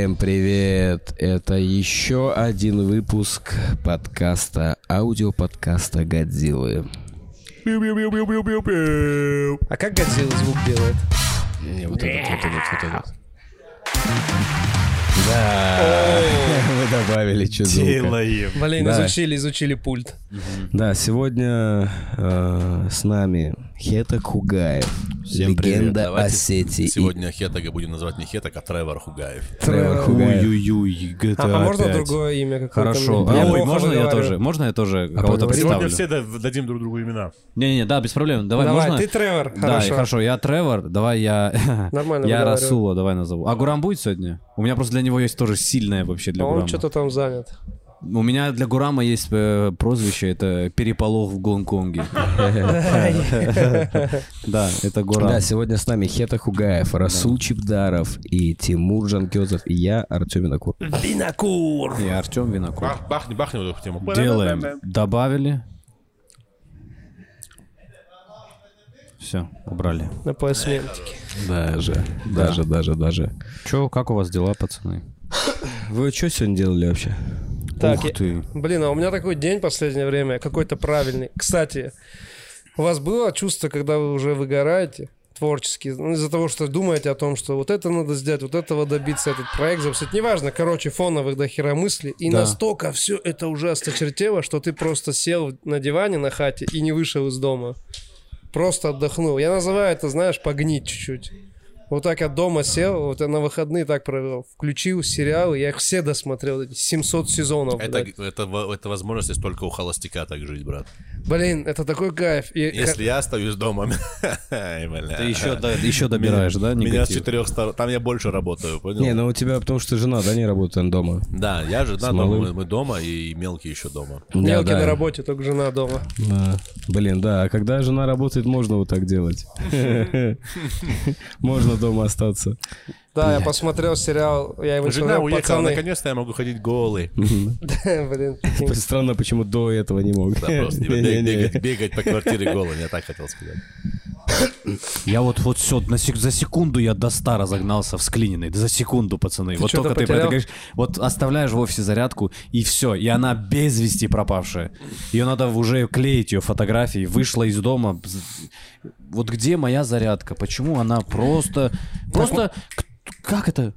всем привет! Это еще один выпуск подкаста, аудиоподкаста Годзиллы. А как Годзилла звук делает? Не, вот этот, вот этот, вот этот. Да, мы добавили что Делаем. Блин, Да. изучили, изучили пульт. Да, сегодня э, с нами Хета Кугаев, Всем привет. легенда Давайте Осетии. Сегодня Хетага будем называть не Хетак, а Тревор Хугаев. Тревор Хугаев. Ой-ой-ой, GTA А, а можно 5. другое имя какое-то? Хорошо. Мне? А, Я ой, можно я тоже? Можно я тоже кого-то поговорим? Сегодня представлю? все да- дадим друг другу имена. Не-не-не, да, без проблем. Давай, Давай, можно? ты Тревор, Да, хорошо. хорошо, я Тревор, давай я... Нормально Я. Расула, давай назову. А Гурам будет сегодня? У меня просто для него есть тоже сильное вообще для А он Гурама. что-то там занят. У меня для Гурама есть э, прозвище, это переполох в Гонконге. Да, это Гурам. Да, сегодня с нами Хета Хугаев, Расул Чипдаров и Тимур Жанкезов, и я, Артем Винокур. Бинокур. И Артем Винокур. Бах, бахни, бахни вот эту тему. Делаем. Добавили. Все, убрали. На поясментике. Даже, даже, даже, даже. Че, как у вас дела, пацаны? Вы что сегодня делали вообще? Так, Ух я- ты. Блин, а у меня такой день последнее время, какой-то правильный. Кстати, у вас было чувство, когда вы уже выгораете творчески, ну, из-за того, что думаете о том, что вот это надо сделать, вот этого добиться, этот проект запустить, неважно, короче, фоновых до хера мыслей, и Да. настолько все это уже осточертело, что ты просто сел на диване на хате и не вышел из дома. Просто отдохнул. Я называю это, знаешь, погнить чуть-чуть. Вот так я дома сел, вот я на выходные так провел. Включил сериалы, я их все досмотрел, эти 700 сезонов. Это, это, это возможность есть только у холостяка так жить, брат. Блин, это такой кайф. И Если я остаюсь дома... Ты еще, да, еще добираешь, да, Меня с негатив? четырех сторон... Там я больше работаю, понял? Не, ну у тебя потому что жена, да, не работает дома. Да, я жена дома, мы, мы дома, и мелкий еще дома. Мелкий да. на работе, только жена дома. Да. Блин, да, а когда жена работает, можно вот так делать. Можно дома остаться. Да, я посмотрел сериал, я его Жена смотрел, уехала, пацаны. наконец-то я могу ходить голый. Блин. Странно, почему до этого не мог. Да, просто бегать, бегать по квартире голый, я так хотел сказать. Я вот вот все, на сек- за секунду я до 100 разогнался в склиненный. За секунду, пацаны. вот только ты про это говоришь, вот оставляешь в офисе зарядку, и все, и она без вести пропавшая. Ее надо уже клеить, ее фотографии. Вышла из дома. Вот где моя зарядка? Почему она просто... Просто... к- Как это?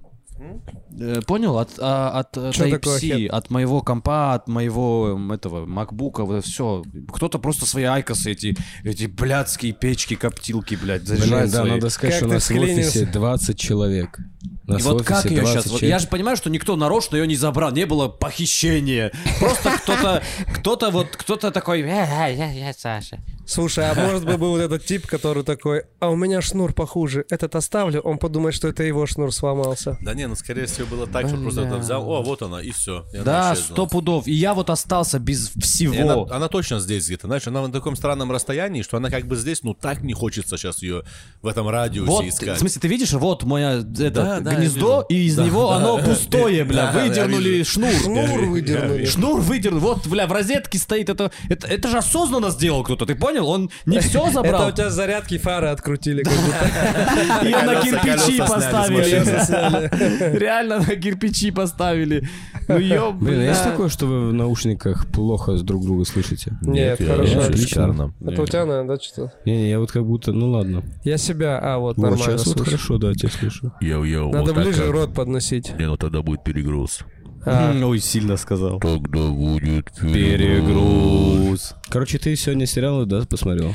Э, Понял? От, а, от э, Чё такое, Type-C, от моего компа, от моего этого MacBook, все. Кто-то просто свои айкосы, эти, эти блядские печки, коптилки, блядь, Блин, заряжает да, свои. надо сказать, Как что у нас в офисе вклинился? 20 человек. Нас И вот как ее 20 сейчас? Вот человек. я же понимаю, что никто нарочно ее не забрал, не было похищения. Просто кто-то, кто-то вот, кто-то такой, «Э, э, я, я Саша. Слушай, а может быть был вот этот тип, который такой, а у меня шнур похуже, этот оставлю, он подумает, что это его шнур сломался. Да не, ну скорее всего было так, что просто это взял, о, вот она, и все. Да, сто пудов. И я вот остался без всего. И она, она точно здесь где-то, знаешь, она на таком странном расстоянии, что она как бы здесь, ну так не хочется сейчас ее в этом радиусе Вот, искать. в смысле, ты видишь, вот мое это, Да, да, я гнездо, и из него оно пустое, бля, выдернули шнур. Шнур выдернули. Шнур выдернул, вот, бля, в розетке стоит это, это, это же осознанно сделал кто-то, ты понял? Он не все Это забрал, у тебя зарядки фары открутили. как будто. ее на кирпичи поставили. Реально на кирпичи поставили. Ну ёб, Блин, а есть такое, что вы в наушниках плохо с друг друга слышите? Нет, хорошо. отлично. Это у тебя, наверное, да, что-то? Не-не, я вот как будто, ну ладно. Я себя, а, вот, нормально сейчас вот хорошо, да, тебя слышу. Йоу-йоу, Надо вот ближе как. рот подносить. Не, ну тогда будет перегруз. А, Ой, сильно сказал. Тогда будет Перегруз. Короче, ты сегодня сериалы, да, посмотрел?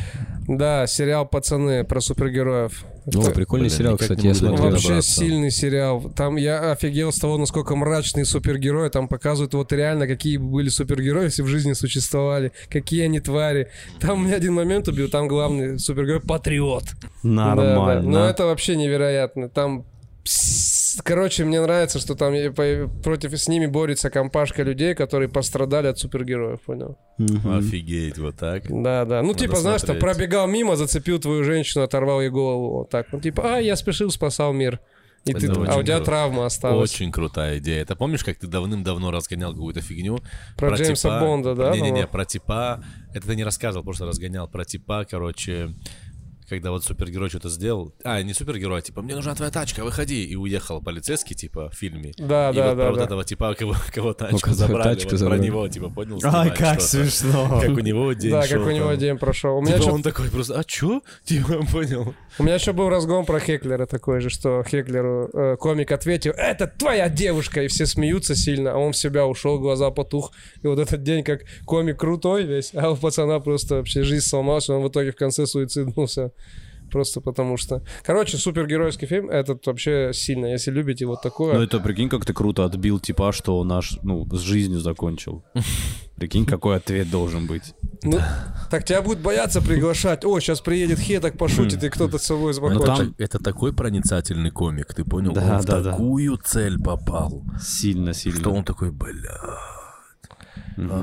Да, сериал «Пацаны» про супергероев. О, Это прикольный блин, сериал, кстати, я смотрел. Вообще добраться. сильный сериал. Там я офигел с того, насколько мрачные супергерои. Там показывают вот реально, какие бы были супергерои, если в жизни существовали. Какие они твари. Там мне один момент убил, там главный супергерой патриот. Да, да. Нормально. Но это вообще невероятно. Там Короче, мне нравится, что там по- против с ними борется компашка людей, которые пострадали от супергероев, понял? Офигеть, вот так. Да, да. Ну, Надо типа, знаешь, там смотреть. пробегал мимо, зацепил твою женщину, оторвал ей голову. Вот так. Ну, типа, а, я спешил, спасал мир. И Это ты, а очень у тебя круто. травма осталась. Очень крутая идея. Ты помнишь, как ты давным-давно разгонял какую-то фигню? Про Джеймса Бонда, да, Не-не-не, по-моему? про типа... Это ты не рассказывал, просто разгонял про типа, короче... когда вот супергерой что-то сделал. А, не супергерой, типа, мне нужна твоя тачка, выходи. И уехал полицейский, типа, в фильме. Да, и да, вот да, про вот да. этого типа, кого, кого тачку кого забрали, тачку вот забрали. про него, типа, понял? Ай, как что-то. смешно. Как у него день Да, шел как у него там. день прошел. У меня, Типа, он такой просто, а чё? Типа, понял. у меня еще был разгон про Хеклера такой же, что Хеклеру э, комик ответил, это твоя девушка, и все смеются сильно, а он в себя ушел, глаза потух. И вот этот день, как комик крутой весь, а у пацана просто вообще жизнь сломалась, он в итоге в конце суициднулся. Просто потому что... Короче, супергеройский фильм, этот вообще сильно, если любите вот такое. Ну это прикинь, как ты круто отбил типа, что он наш, ну, с жизнью закончил. Прикинь, какой ответ должен быть. Ну, так тебя будут бояться приглашать. О, сейчас приедет Хе, так пошутит, и кто-то с собой Ну, там- закончит. Это такой проницательный комик, ты понял? Да, он в да, да. такую цель попал, Сильно, что сильно. он такой, бля,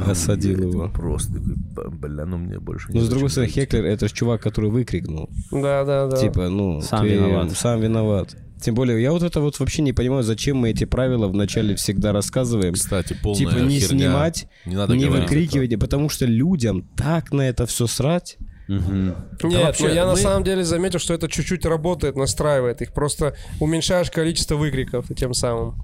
Осадил его. просто такой, «Б- бля, ну мне больше не Ну, с другой стороны, жить». Хеклер — это же чувак, который выкрикнул. Да, да, да. Типа, ну... Сам виноват. Сам виноват. Тем более, я вот это вот вообще не понимаю, зачем мы эти правила вначале всегда рассказываем. Кстати, полная Типа, не херня. снимать, не, надо не выкрикивать, потому что людям так на это все срать. Мгм. Нет, вообще, ну я на мы- самом деле заметил, что это чуть-чуть работает, настраивает их. Просто уменьшаешь количество выкриков и тем самым.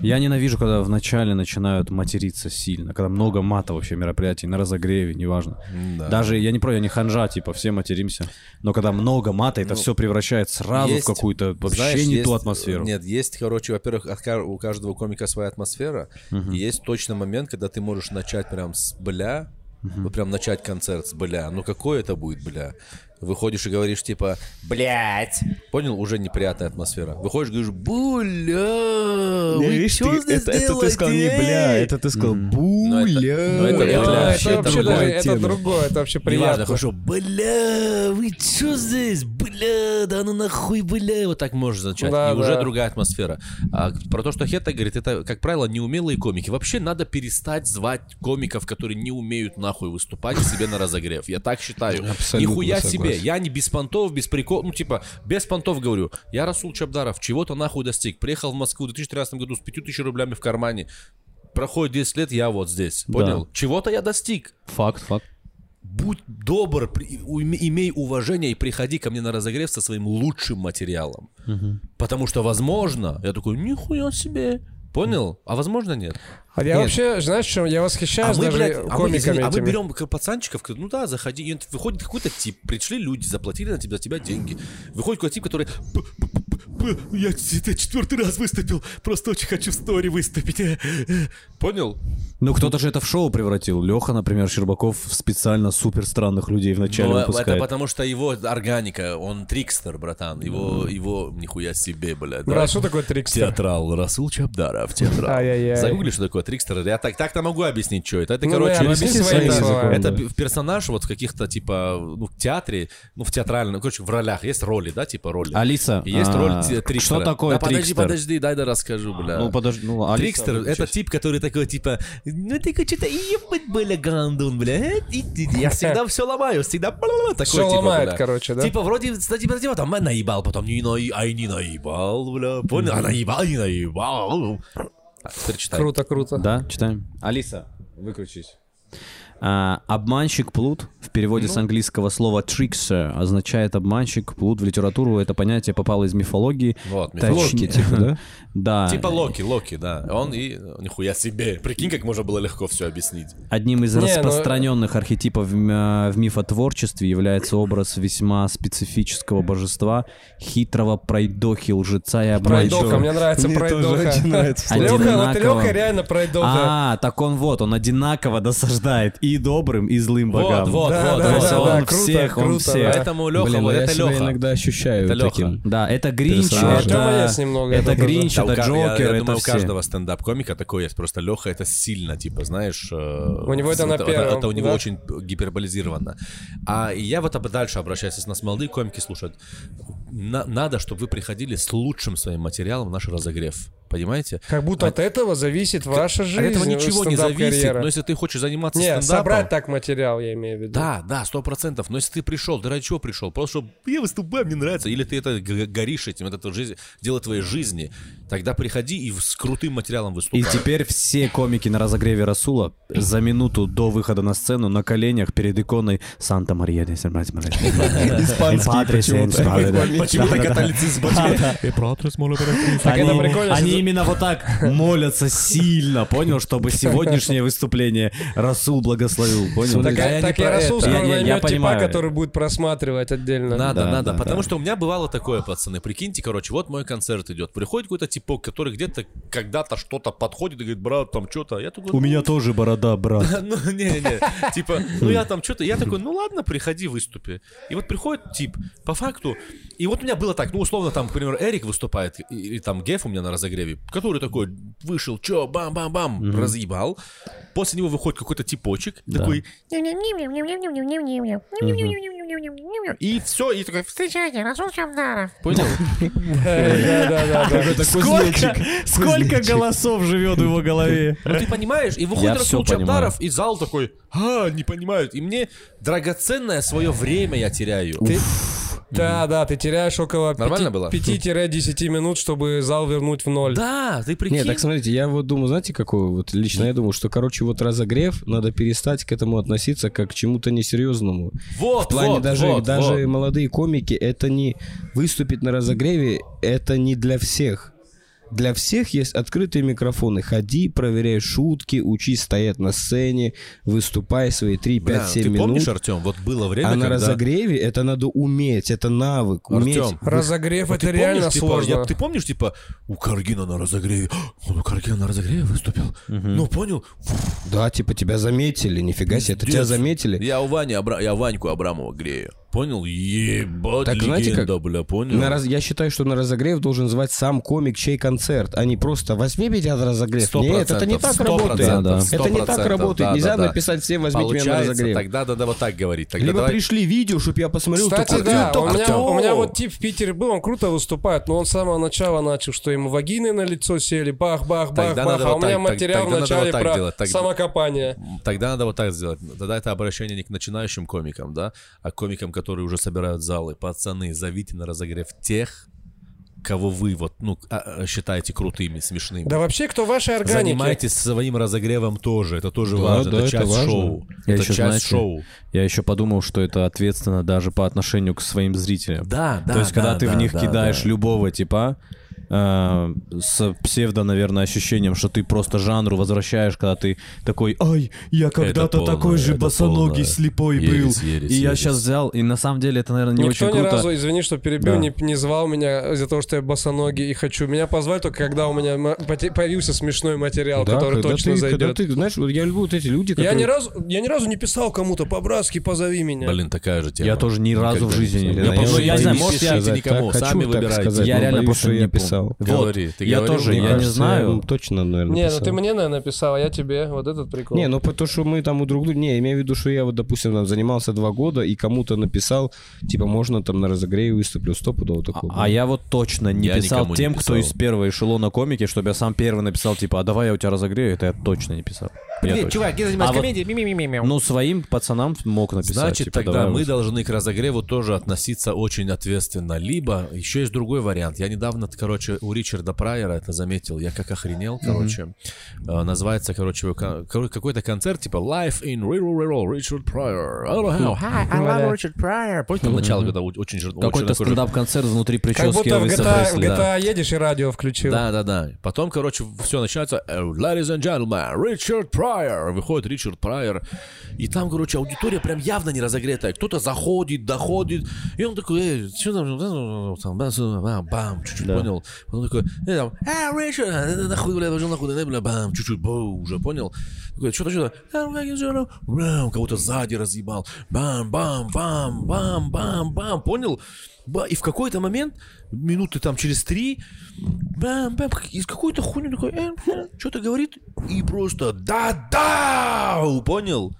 Я ненавижу, когда вначале начинают материться сильно, когда много мата вообще мероприятий, на разогреве, неважно. Да. Даже, я не про, я не ханжа, типа, все материмся. Но когда много мата, это все превращает сразу есть, в какую-то вообще Знаешь, не ту есть- атмосферу. Нет, есть, короче, во-первых, у каждого комика своя атмосфера. И есть точно момент, когда ты можешь начать прям с бля, вот прям начать концерт с бля. Ну какой это будет бля? Выходишь и говоришь типа, блять, понял? Уже неприятная атмосфера. Выходишь и говоришь, бля, вы Видишь, ты- здесь это, это ты сказал не бля, это ты сказал буля. ну, это- Бля, это это вообще вообще другой даже, это другое, это вообще Неважно, приятно. хорошо, бля, вы чё здесь, бля, да ну нахуй, бля, вот так можешь начать, Да, и уже да. другая атмосфера. А про то, что Хета говорит, это, как правило, неумелые комики. Вообще надо перестать звать комиков, которые не умеют нахуй выступать, себе на разогрев. Я так считаю. Абсолютно Нихуя согласен. Себе, я не без понтов, без прикол, ну типа, без понтов говорю. Я Расул Чабдаров, чего-то нахуй достиг. Приехал в Москву в 2013 году с 5000 рублями в кармане. Проходит 10 лет, я вот здесь, понял? Чего-то я достиг Факт, факт. будь добр, имей уважение и приходи ко мне на разогрев со своим лучшим материалом. Потому что, возможно, я такой, нихуя себе. Понял? А возможно нет. А я вообще, знаешь, чем я восхищаюсь даже блядь, а мы, комиками извини, а мы этими. берем пацанчиков, ну да, заходи, и выходит какой-то тип, пришли люди, заплатили на тебя, за тебя деньги. Выходит какой-то тип, который, «П- п- п- п- я это четвертый раз выступил, просто очень хочу в стори выступить. э, э». Понял? Ну, кто-то же это в шоу превратил. Леха, например, Щербаков специально супер странных людей вначале Ну, выпускает. это потому что его органика, он трикстер, братан. Его, его нихуя себе, блядь. Брат, что такое трикстер? Театрал Расул Чабдаров, театрал. Загугли, что такое трикстер. Я так, так-то могу объяснить, что это. Это, Ну, короче, ну, объясни это- своими это- словами. Это персонаж вот в каких-то, типа, ну, в театре, ну, в театральном, короче, в ролях. Есть роли, да, типа роли. Алиса, И есть а, роль те- трикстера. что такое да, подожди, трикстер? подожди, дай да расскажу, бля. Ну, подожди, ну, Алиса, Трикстер — это тип, который такой, типа, ну ты что-то ебать, бля, гандун, бля. э, Я всегда все ломаю, всегда бла-бла-бла, такой, Всё типа, ломает, короче, да? Типа, вроде, кстати, типа, там, «А, наебал, потом не наи- ай, не наебал, бля, понял? А наебал, не наебал. А, Теперь читай. Круто, круто. Да, читаем. Алиса, выключись. А, обманщик плут в переводе Ну. с английского слова trickster означает обманщик. Плут в литературу это понятие попало из мифологии. Вот, Точнее- Локи, типа, да? Да. Типа Локи, Локи, да. Он и нихуя себе. Прикинь, как можно было легко все объяснить. Одним из Не, ну- распространенных архетипов в, м- в мифотворчестве является образ весьма специфического божества, хитрого пройдохи, лжеца и Пройдоха, обманщика. мне нравится Мне тоже пройдоха. очень нравится. Лёха, вот. Лёха реально пройдоха. А, так он вот, он одинаково досаждает и добрым, и злым Вот, богам. вот, Да, вот. да, есть да, он да, круто, всех, он круто, всех. да. Поэтому Леха, Блин, вот я это себя Леха. иногда ощущаю Это Лёха. таким. Да, это Гринч, это, есть немного это этого, Гринч, Да, у это ка- я- Джокер, я, это думаю, у все. каждого стендап-комика такой есть. Просто Леха это сильно, типа, знаешь... У него это на первом, Это у него да? очень гиперболизировано. А я вот об- дальше обращаюсь, если нас молодые комики слушают. На- надо, чтобы вы приходили с лучшим своим материалом в наш разогрев. Понимаете? Как будто от этого зависит ваша жизнь. От этого ничего не зависит, стендап-карьера. но если ты хочешь заниматься Не, стендапом... собрать так материал, я имею в виду. Да, да, сто процентов. Но если ты пришел, ты ради чего пришел? Просто чтобы я выступаю, мне нравится. Или ты это горишь этим, это жизнь, дело твоей жизни. Тогда приходи и с крутым материалом И выступай. теперь все комики на разогреве Расула за минуту до выхода на сцену на коленях перед иконой Санта Мария де Испанский Почему-то католицизм. Так это прикольно, Они именно вот так молятся сильно, понял, чтобы сегодняшнее выступление Расул благословил, понял? Так, Да, я так про Расул скоро Я- я- я наймет типа, понимаю. который будет просматривать отдельно. Надо, Да, надо. да, потому да. что у меня бывало такое, пацаны. Прикиньте, короче, вот мой концерт идет. Приходит какой-то типок, который где-то когда-то что-то подходит и говорит, брат, там что-то. Я такой, У меня тоже борода, брат. Ну, не-не, типа, ну я там что-то, я такой, ну ладно, приходи, выступи. И вот приходит тип, по факту, и вот у меня было так, ну условно там, к примеру, Эрик выступает, и- или там Геф у меня на разогреве, который такой вышел, чё, бам-бам-бам, разъебал. После него выходит какой-то типочек, такой, и все, и такой, Встречайте, Расул Чамдаров. понял? Сколько, голосов живет в его голове? Ну ты понимаешь, и выходит Расул Чабдаров, и зал такой, а, не понимают. И мне драгоценное свое время я теряю. Ты- Да, да, ты теряешь около Нормально было? 5-10 минут, чтобы зал вернуть в ноль. Да, ты прикинь. Нет, так смотрите, я вот думаю, знаете, какой вот лично я думаю, что, короче, вот разогрев, надо перестать к этому относиться как к чему-то несерьезному. вот, В плане вот, даже, вот, даже вот. молодые комики, это не выступить на разогреве, это не для всех. Для всех есть открытые микрофоны. Ходи, проверяй шутки, учись стоять на сцене, выступай свои 3, 5, Бля, 7 ты минут. помнишь, Артем, вот было время, а на когда... разогреве это надо уметь, это навык. Уметь. Артем, Разогрев Вот это ты реально помнишь, типа, сложно. я- ты помнишь, типа, у Каргина на разогреве, он у Каргина на разогреве выступил? Ну, понял? Да, типа тебя заметили, нифига себе, это тебя заметили. Я у Вани, Абра- я Ваньку Абрамова грею. Понял? Ебать, Так, знаете, легенда, как- бля, понял? На раз- Я считаю, что на разогрев должен звать сам комик, чей концерт, а не просто возьми меня на разогрев. Нет, это не так работает. сто Это не так работает. да, Нельзя да, да. написать всем возьмите меня на разогрев. тогда надо вот так говорить. Тогда Либо давай- пришли видео, чтобы я посмотрел. Кстати, такой, да, «Это у меня, Артём!» у меня вот тип в Питере был, он круто выступает, но он с самого начала начал, что ему вагины на лицо сели, бах-бах-бах-бах, надо а вот у меня материал вот так про делать, так- самокопание. Тогда надо вот так сделать. Тогда это обращение не к начинающим комикам, да, а к комикам, которые уже собирают залы. Пацаны, зовите на разогрев тех, кого вы вот, ну, а- а, считаете крутыми, смешными. Да вообще, кто в вашей органике? Занимайтесь своим разогревом тоже, это тоже Да, важно, да, это это часть важно. шоу. Я это еще, часть знаете, шоу. Я еще подумал, что это ответственно даже по отношению к своим зрителям. Да, да, То есть, когда да, ты в да, них да, кидаешь да. любого типа, э, с псевдо, наверное, ощущением, что ты просто жанру возвращаешь, когда ты такой, ай, я когда-то полное, такой же босоногий, полное. слепой Ересь, был. ересь, и я ересь. сейчас взял, и на самом деле это, наверное, не Никто очень ни круто. разу, извини, что перебил, Да. не, не звал меня из-за того, что я босоногий и хочу. Меня позвали только когда у меня м- появился смешной материал, Да, который точно ты, зайдет. когда ты, знаешь, вот я люблю вот эти люди, которые... Я ни разу, я ни разу не писал кому-то по-братски, позови меня. Блин, такая же тема. Я тоже ни разу в Никогда жизни не писал. Я, Я я не знаю, может, я... сказать, никому, так, сами выбирайте. Я но реально просто не я помню. писал. Вот. Говори, ты Я говорил? тоже, Мне я не кажется, знаю. я точно, наверное, Не, ну писал. ты мне, наверное, написал, а я тебе. Вот этот прикол. Не, ну потому что мы там у друг друга... Не, имею в виду, что я вот, допустим, там занимался два года и кому-то написал, типа, можно там на разогреве выступлю, стопудово такого. А я вот точно не Я писал никому не тем, кто писал. из первого эшелона комики, чтобы я сам первый написал, типа, а давай я у тебя разогрею, это я точно не писал. Точно. чувак, я занимаюсь А вот- комедией, ми-ми-ми-ми. Ну, своим пацанам мог написать. Значит, типа, тогда мы вот. должны к разогреву тоже относиться очень ответственно. Либо еще есть другой вариант. Я недавно, короче, у Ричарда Прайера это заметил. Я как охренел, короче. Э, называется, короче, какой-то концерт, типа Life in Real Richard. I don't know. Hi, I love Richard Pryor. Помните, там начало, когда очень Какой-то стендап-концерт внутри как прически будто в GTA, едешь и радио включил. Да, да, да. Потом, короче, все начинается. э, Ladies and gentlemen, Ричард Прайер. Выходит Ричард Прайер. И там, короче, аудитория прям явно не разогретая. Кто-то заходит, доходит. И он такой, эй, что там, там, бам, бам, чуть-чуть понял. Потом такой, э, там, э, Ричард, э, нахуй, бля, пошел нахуй, э, бля, бам, чуть-чуть, бу, уже понял. Такой, что-то, что-то, бам, кого-то сзади разъебал. Бам, бам, бам, бам, бам, бам, понял? И в какой-то момент, минуты там через три, бам, бам, из какой-то хуйни такой, что-то говорит, и просто да-да, понял?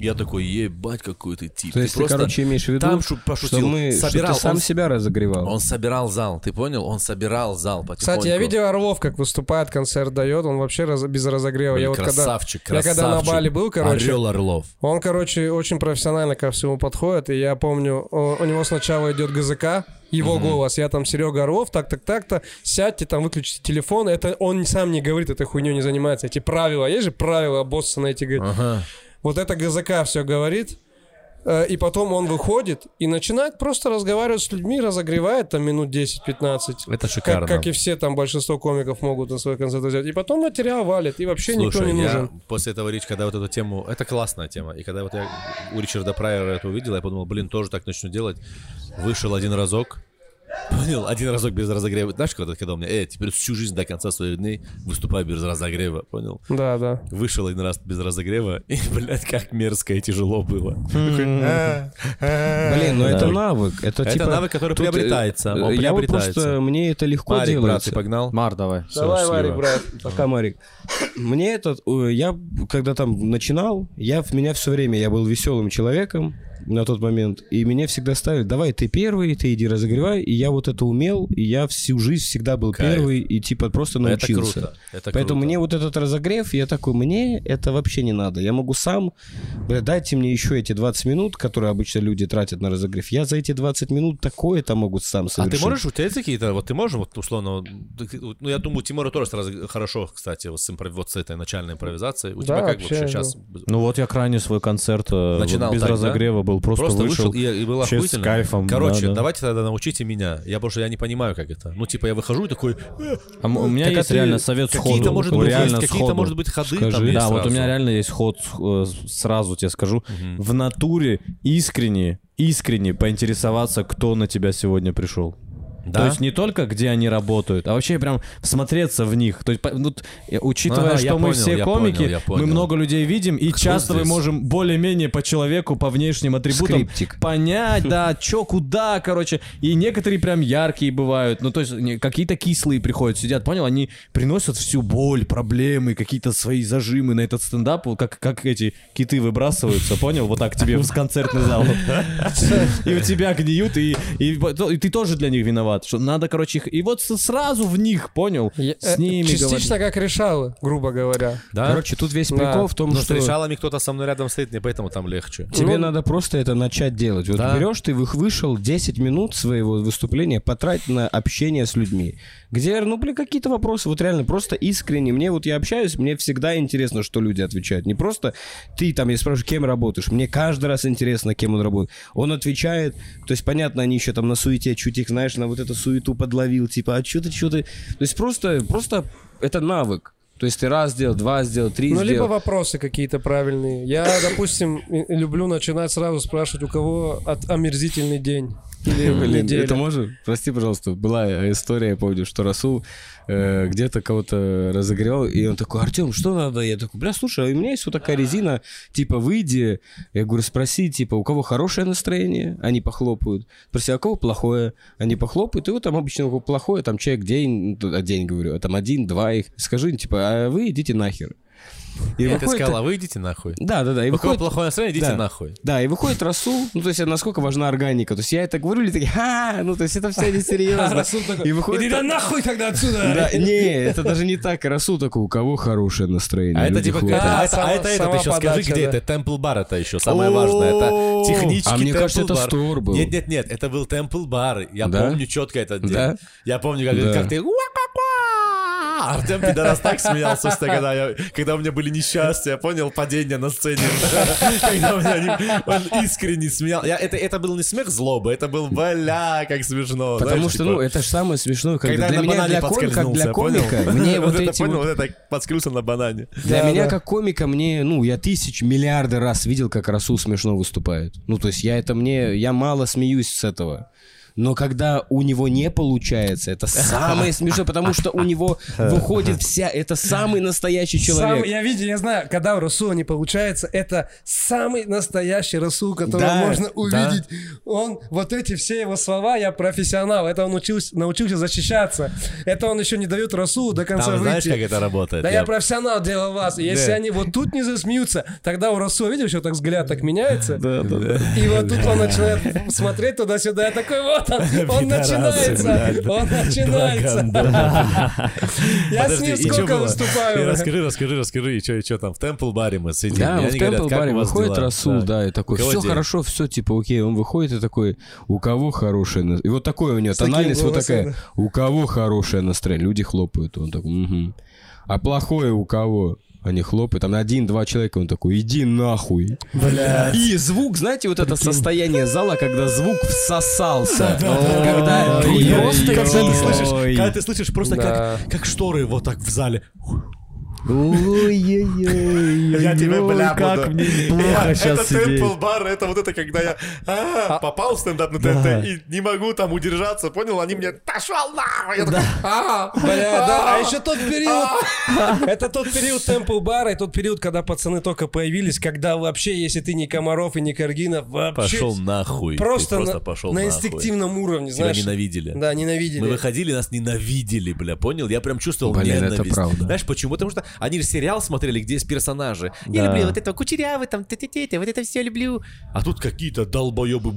Я такой, ебать, какой ты тип. То есть ты, короче, имеешь в виду, там шу- что, пошутил, мы, что собирал, ты сам он, себя разогревал? он собирал зал, ты понял? Он собирал зал потихоньку. Кстати, я видел Орлов, как выступает, концерт дает, он вообще раз- без разогрева. Блин, я вот когда, красавчик, я когда на. Бали был, короче, Орел Орлов. он, короче, очень профессионально ко всему подходит, и я помню, у него сначала идет ГЗК, его голос, я там Серега Орлов, так, так, так-то, сядьте там, выключите телефон, это он сам не говорит, этой хуйней не занимается, эти правила, есть же правила, босса на эти, говорит, Ага. Вот это ГЗК все говорит, э, и потом он выходит и начинает просто разговаривать с людьми, разогревает там минут 10-15. Это шикарно. Как, как и все там большинство комиков могут на свой концерт взять. И потом материал валит, и вообще никто Слушай, не я нужен. после этого Рич, когда вот эту тему... Это классная тема. И когда вот я у Ричарда Прайера это увидел, я подумал, блин, тоже так начну делать. Вышел один разок. Понял? Один разок без разогрева. Знаешь, когда, когда у меня, э, теперь всю жизнь до конца своих дней выступаю без разогрева. Понял? Да, да. Вышел один раз без разогрева, и, блядь, как мерзко и тяжело было. Блин, ну это навык. Это, типа, навык, который э, приобретается, Я вот просто, мне это легко Марик, брат, делается. ты погнал? Мар, давай. Давай. Марик, брат. Пока, Марик. Мне этот, э, я когда там начинал, я в меня все время, я был веселым человеком на тот момент, и меня всегда ставили, давай ты первый, ты иди разогревай, и я вот это умел, и я всю жизнь всегда был Кайф. первый, и типа просто Это научился. круто. Это Поэтому круто. мне вот этот разогрев, я такой, мне это вообще не надо. Я могу сам, бля, дайте мне еще эти 20 минут, которые обычно люди тратят на разогрев. Я за эти 20 минут такое-то могу сам А совершить. ты можешь, у тебя есть какие-то, вот ты можешь, вот условно, ну я думаю, Тимура тоже сразу хорошо, кстати, вот с, импро- вот с этой начальной импровизацией. У Да, тебя как вообще, сейчас? Ну вот я крайне свой концерт э, Начинал вот без так, да? Был, просто, Просто вышел. вышел, и, и было вообще с кайфом, Короче, да, да. давайте тогда научите меня. Я что я не понимаю, как это. Ну, типа, я выхожу и такой... «Э, А у меня так есть реально совет сходу. Какие-то, может быть, реально есть, какие-то, может быть, ходы Скажи. там есть Да, вот у сразу. меня реально есть ход, э, сразу тебе скажу. В натуре искренне, искренне поинтересоваться, кто на тебя сегодня пришел. Да? То есть не только где они работают, а вообще прям всмотреться в них. То есть, ну, э, учитывая, Ага, что мы понял, все комики, понял, я мы понял. много людей видим, и часто мы здесь? можем более-менее по человеку, по внешним атрибутам Скриптик. понять, да, чё, куда, короче. И некоторые прям яркие бывают. Ну, то есть какие-то кислые приходят, сидят, понял? Они приносят всю боль, проблемы, какие-то свои зажимы на этот стендап, как, как эти киты выбрасываются, понял? Вот так тебе в концертный зал. И у тебя гниют, и ты тоже для них виноват. Что надо, короче, их... И вот с- сразу в них, понял? Я- С э, ними Частично говорить. как решалы, грубо говоря. Да? Короче, тут весь Да. прикол в том, Но с что... решалами кто-то со мной рядом стоит, мне поэтому там легче. Тебе Ну, надо просто это начать делать. Вот Да. берешь, ты вы- вышел 10 минут своего выступления, потрать на общение с людьми. Где, ну, блин, какие-то вопросы, вот реально, просто искренне. Мне вот я общаюсь, мне всегда интересно, что люди отвечают. Не просто ты там, я спрашиваю, кем работаешь. Мне каждый раз интересно, кем он работает. Он отвечает, то есть, понятно, они еще там на суете, чуть их, знаешь, на вот эту суету подловил, типа, а что ты, что ты... То есть просто, просто это навык. То есть ты раз сделал, два сделал, три Ну, либо сделал. вопросы какие-то правильные. Я, допустим, люблю начинать сразу спрашивать, у кого от омерзительный день. Блин, это можно? Прости, пожалуйста, была история, я помню, что Расул э, где-то кого-то разогревал, и он такой, Артем, что надо? Я такой, бля, слушай, а у меня есть вот такая резина, типа, выйди. Я говорю, спроси, типа, у кого хорошее настроение? Они похлопают. Спроси, а у кого плохое? Они похлопают, и вот там обычно у кого плохое, там человек день, ну, день, говорю, а там один, два их. Скажи, типа, а вы идите нахер. И Нет, ты выходит- сказала, вы идите нахуй. Да, да, да. И У кого выходит, плохое настроение, идите Да. нахуй. да, и выходит Расул, ну, то есть, насколько важна органика. То есть, я это говорю, люди такие, ха, ну, то есть, это все несерьезно. И выходит... Иди да нахуй тогда отсюда! Да, не, это даже не так. Расул такой, у кого хорошее настроение. А это типа, это- А, а это, а это, это, ты еще скажи, где это? Темпл бар это еще самое важное. Это технический А мне кажется, это. Store был. Нет, нет, нет, это был Темпл бар. Я помню четко этот день. Да? Я помню, как, Да. Как ты... Артем Пидорас так смеялся, просто когда, я, когда у меня были несчастья, понял, падение на сцене. Когда у меня он искренне смеял. Я, это, это был не смех злобы, это был, бля, как смешно. Потому знаешь, что, типа, ну, это же самое смешное, когда, когда я для на меня, для, ком- как для понял? комика, мне вот это эти понял, вот- вот это подскользнулся на банане. Для Да, меня, да. как комика, мне, ну, я тысяч, миллиарды раз видел, как Расул смешно выступает. Ну, то есть я это мне, я мало смеюсь с этого. Но когда у него не получается, это самое смешное, потому что у него выходит вся... Это самый настоящий Сам, человек. я видел, я знаю, когда у Расула не получается, это самый настоящий Расул, которого Да, можно да. увидеть. Он, вот эти все его слова, я профессионал, это он учился, научился защищаться. Это он еще не дает Расулу до конца Там знаешь, выйти. как это работает? Да я, Я- профессионал делал вас. Если Да. они вот тут не засмеются, тогда у Расула, видишь, что так взгляд так меняется. Да, да, да. И вот тут он начинает смотреть туда-сюда, я такой, вот он, он начинается, он начинается. Я с ним сколько выступаю. расскажи, расскажи, расскажи, и что, и чё там, в Темпл баре мы сидим. Да, в Темпл «Как баре выходит дела?» Расул, да, и такой, все день?» хорошо, все, типа, окей, он выходит и такой, у кого хорошее настроение? И вот такое у него, тональность вот такая, у кого хорошее настроение? Люди хлопают, он такой, «Мгм». а плохое у кого? Они хлопают, там один-два человека, он такой, иди нахуй. И звук, знаете, вот это состояние зала, когда звук всосался. Когда просто Когда ты слышишь, Ой. когда ты слышишь просто как шторы вот так в зале. Ой-ой-ой. Я тебе, бля, как мне плохо щас Это. Темпл бар, это вот это, когда я а, попал в стендап на ТНТ и не могу там удержаться, понял? Они мне, пошел нахуй! Я такой, А, бля, да, а еще тот период, это тот период темпл бара, и тот период, когда пацаны только появились, когда вообще, если ты не Комаров и не Каргинов, вообще Пошел нахуй. Просто, на, на инстинктивном уровне, знаешь. ненавидели. Да, ненавидели. Мы выходили, нас ненавидели, бля, понял? Я прям чувствовал Блин, это ненависть. правда. Знаешь почему? Потому что они же сериал смотрели, где есть персонажи. Я люблю вот этого кучерявый, там, вот это все люблю. А тут какие-то долбоебы,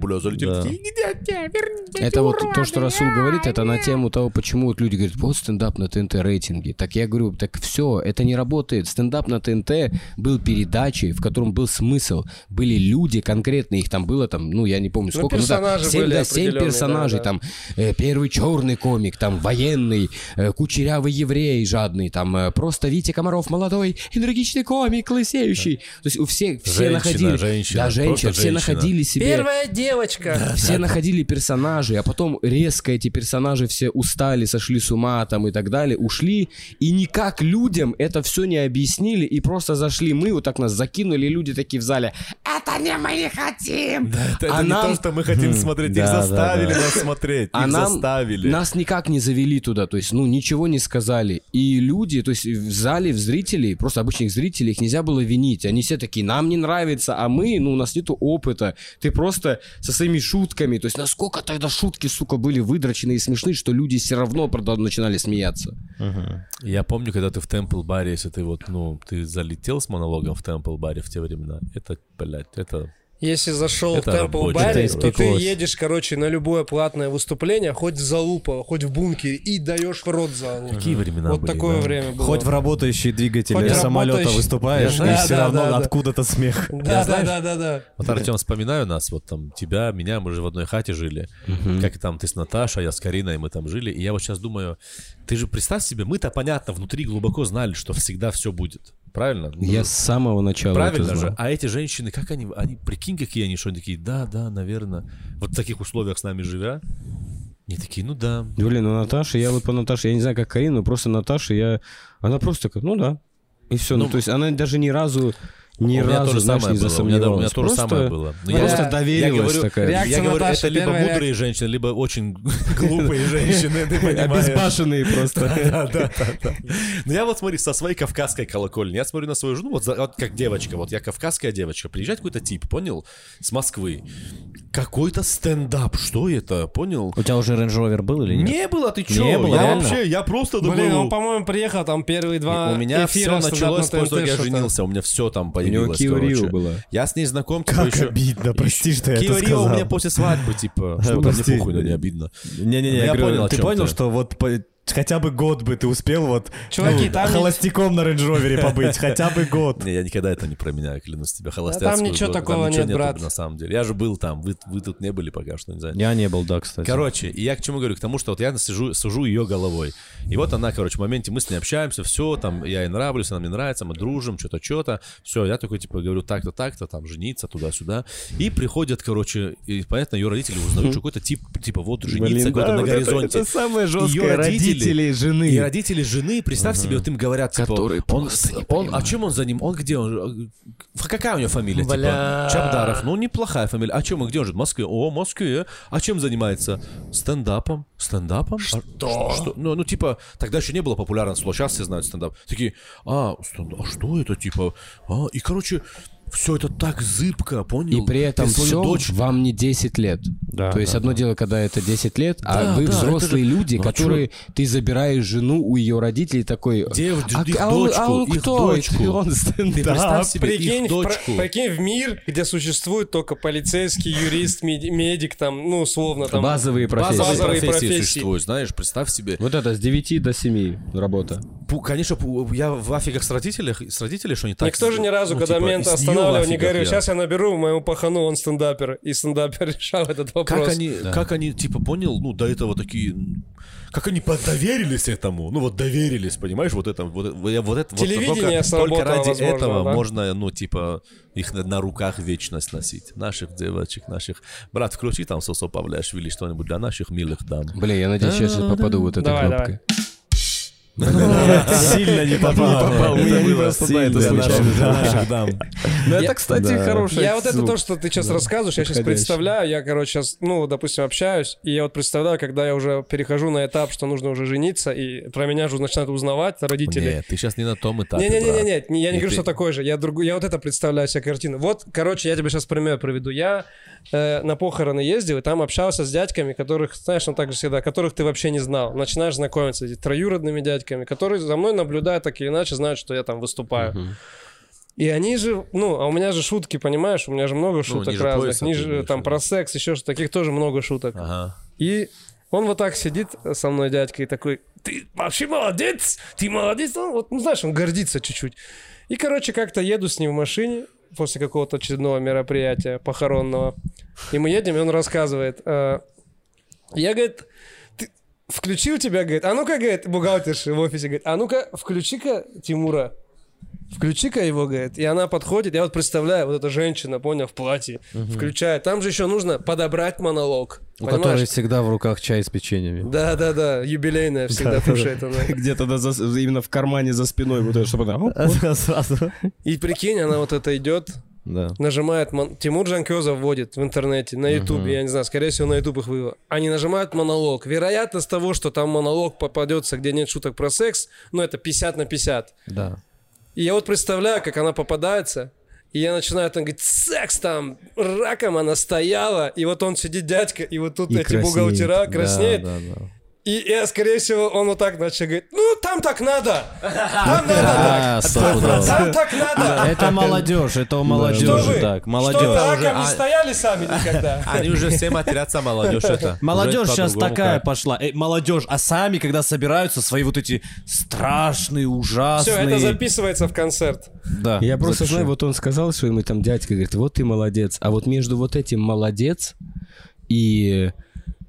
бррр, бля, залетели. Да. такие, «Идите, верните, Это вот то, что Расул говорит, это на тему того, почему вот люди говорят, вот стендап на ТНТ рейтинги. Так я говорю, так все, это не работает. Стендап на ТНТ был передачей, в котором был смысл. Были люди конкретные, их там было там, ну я не помню сколько. ну, да, персонажи семь, были да, семь определенные, персонажей, да, да. там э, первый черный комик, там военный, э, кучерявый еврей жадный, там э, просто Витя Комаров молодой, энергичный комик, лысеющий. То есть у всех все Женщина, находили, женщина, да, женщина, все женщина. находили себе. Первая девочка. Все находили персонажей, а потом резко эти персонажи все устали, сошли с ума там и так далее, ушли, и никак людям это все не объяснили, и просто зашли мы, вот так нас закинули, и люди такие в зале, это не мы хотим! Это, это А не нам- то, что мы хотим смотреть. Их Да, да, заставили да. нас смотреть. А Их нам, заставили. нас никак не завели туда, то есть, ну, ничего не сказали. И люди, то есть, в зале, в зрителей, просто обычных зрителей, их нельзя было винить. Они все такие, нам не нравится, а мы, ну, у нас нету опыта. Ты просто со своими шутками, то есть, насколько тогда шутки, сука, были выдрочены и смешны, что люди все равно правда, начинали смеяться. Я помню, когда ты в Темпл баре, если ты вот, ну, ты залетел с монологом в Темпл баре в те времена, это, блядь, это... Если зашел в Это темпл рабочий. баре, Это то ты едешь, короче, на любое платное выступление, хоть в залупа, хоть в бункере, и даешь в рот залу. Какие времена Вот были, такое да? время было. Хоть в работающие двигатели Хоть самолета работающий- выступаешь, Да, и все да, равно да, да. откуда-то смех. Да, Я да, знаешь- да, да, да. Вот Артем, вспоминаю нас, вот там тебя, меня, мы же в одной хате жили. Как там ты с Наташей, я с Кариной, мы там жили. И я вот сейчас думаю, ты же представь себе, мы-то, понятно, внутри глубоко знали, что всегда все будет. Правильно? Ну, Я с самого начала Правильно это же. знал. А эти женщины, как они, они, прикинь, какие они, что они такие, да, да, наверное. Вот в таких условиях с нами живя. Они такие, ну да. Блин, ну Наташа, я вот по Наташе, я не знаю, как Карина, но просто Наташа, я... Она просто такая, ну да. И все. Ну, Ну, то есть она даже ни разу, ни у меня разу, то же знаешь, самое не было. У меня, у меня засомневалась. то же Просто- самое было. Но я- Просто Я- доверилась я говорю, такая. реакция Я говорю, Наташи, это либо мудрые женщины, либо очень глупые женщины, ты понимаешь. Обезбашенные просто. Да, да, да, да. Ну я вот смотри, со своей кавказской колокольни, я смотрю на свою жену, вот, как девочка, вот я кавказская девочка, приезжает какой-то тип, понял, с Москвы, какой-то стендап, что это, понял? У тебя уже Rover был или нет? Не было, ты чё? Не было, я реально? вообще, я просто Блин, думаю... он, по-моему, приехал там первые два у меня все началось после того, как я женился, у меня все там появилось, Kia Rio короче. была. Я с ней знаком, типа, Как еще... обидно, прости, что я это Kia Rio сказал. у меня после свадьбы, типа, что мне Прости. похуй, но не обидно. Не-не-не, я я понял, ты понял, что вот хотя бы год бы ты успел вот Чуваки, ну, там не- холостяком на Range Rover побыть, хотя бы год. Не, я никогда это не променяю, клянусь тебе, холостяцкую. ничего году. такого ничего нет, брат. на самом деле. Я же был там, вы, вы тут не были пока что, не знаю. Я не был, да, кстати. Короче, и я к чему говорю? К тому, что вот я сижу, сужу ее головой. И вот она, короче, в моменте мы с ней общаемся, все, там, я ей нравлюсь, она мне нравится, мы дружим, что-то, что-то. Все, я такой, типа, говорю, так-то, так-то, там, жениться, туда-сюда. И приходят, короче, и, понятно, ее родители узнают, что какой-то тип, типа, вот, жениться, какой-то на горизонте. самое Ее родители родителей жены. И родители жены, представь себе, вот им говорят, типа, Которые он, он, а чем он за ним? Он где он? Ф- Какая у него фамилия? Бля. Типа, Чабдаров. Ну, неплохая фамилия. А чем он? Где он живет? В Москве. О, в Москве. А чем занимается? Стендапом. Стендапом? Что? что? Ну, ну, типа, тогда еще не было популярно слово. Сейчас все знают стендап. Такие, а, стендап, а что это, типа? А, и, короче, все это так зыбко, понял? И при этом Ты все дочь вам не 10 лет. Да, То есть да, одно дело, когда это 10 лет, а Да, вы да, взрослые это же- люди, Ну, а которые ты забираешь жену у ее родителей такой. Дев- а, их а он, а дочку, он их кто? дочку. Он Ты стендап. представь себе Прикинь, их в про- дочку. прикинь в мир, где существует только полицейский, юрист, меди- медик, там, ну, условно, там. Базовые профессии. Базовые профессии, профессии. существуют, знаешь, представь себе. Вот это с 9 до 7 работа. Пу- Конечно, пу- я в афигах с родителями, с родителями, что они так... Никто же ни разу, ну, когда типа, мента с останавливал, не афигах говорю, я. сейчас я наберу моему пахану, он стендапер. И стендапер решал этот вопрос. Как они, как они, типа, понял, ну, до этого такие... Как они доверились этому? Ну, вот доверились, понимаешь, вот это, вот, вот это, вот Телевидение только, сработало, только ради возможно, этого да? можно, ну, типа, их на, на руках вечность носить. Наших девочек, наших... Брат, включи там Сосо Павлиашвили что-нибудь для наших милых дам. Бля, я надеюсь, я сейчас попаду вот этой Давай, кнопкой. Сильно не попал. у меня не наших дам. Ну это, кстати, хороший Я вот это то, что ты сейчас рассказываешь, я сейчас представляю, я, короче, сейчас, ну, допустим, общаюсь, и я вот представляю, когда я уже перехожу на этап, что нужно уже жениться, и про меня уже начинают узнавать родители. Нет, ты сейчас не на том этапе, Не-не-не, нет, я не говорю, что такой же. Я другу, я вот это представляю себе картину. Вот, короче, я тебе сейчас пример приведу. Я э, на похороны ездил, и там общался с дядьками, которых, знаешь, он так же всегда, которых ты вообще не знал. Начинаешь знакомиться с троюродными дядьками, которые за мной наблюдают так или иначе, знают, что я там выступаю. И они же, ну, а у меня же шутки, понимаешь, у меня же много шуток ниже разных, пояса ниже, там про секс, еще что таких тоже много шуток. Ага. И он вот так сидит со мной, дядька, и такой, ты вообще молодец, ты молодец. Он вот, ну, знаешь, он гордится чуть-чуть. И, короче, как-то еду с ним в машине после какого-то очередного мероприятия похоронного. И мы едем, и он рассказывает. э, я, говорит, включил тебя, говорит, а ну-ка, говорит, бухгалтерша в офисе, говорит, а ну-ка, включи-ка Тимура. Включи-ка его, говорит. И она подходит, я вот представляю, вот эта женщина, понял, в платье, включает. Там же еще нужно подобрать монолог. У Понимаешь? которой всегда в руках чай с печеньями. Да, да, да, юбилейная всегда кушает она. Где-то именно в кармане за спиной вот это, чтобы она... И прикинь, она вот это идет, Да. нажимает, мон- Тимур Джанкезов вводит в интернете, на ютубе, я не знаю, скорее всего на ютуб их вывел. Они нажимают монолог. Вероятность того, что там монолог попадется, где нет шуток про секс, ну это 50 на 50. Да. И я вот представляю, как она попадается, и я начинаю там говорить, секс там, раком она стояла, и вот он сидит, дядька, и вот тут И эти краснеет. бухгалтера краснеет, Да, да, да. И я, скорее всего, он вот так начал говорить, ну там так надо, там надо так, там так надо. Это молодежь, это у Что молодежи так. Что вы Молодежь. раком не а- стояли сами никогда? Они уже все матерятся, молодежь это. Молодежь сейчас такая пошла. Э, молодежь, а сами, когда собираются, свои вот эти страшные, Все, ужасные... это записывается в концерт. Да, Я просто знаю, вот он сказал, что ему там дядька говорит, вот ты молодец. А вот между вот этим молодец и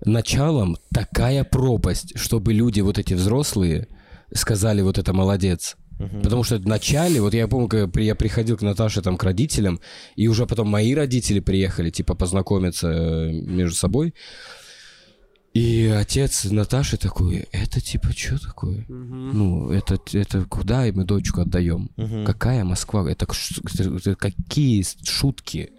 началом такая пропасть, чтобы люди вот эти взрослые сказали вот это молодец. Потому что в начале, вот я помню, когда я приходил к Наташе там к родителям, и уже потом мои родители приехали, типа, познакомиться э, между собой. И отец Наташи такой, это типа что такое? Ну, это, это куда мы дочку отдаем? Какая Москва? Это- это какие шутки?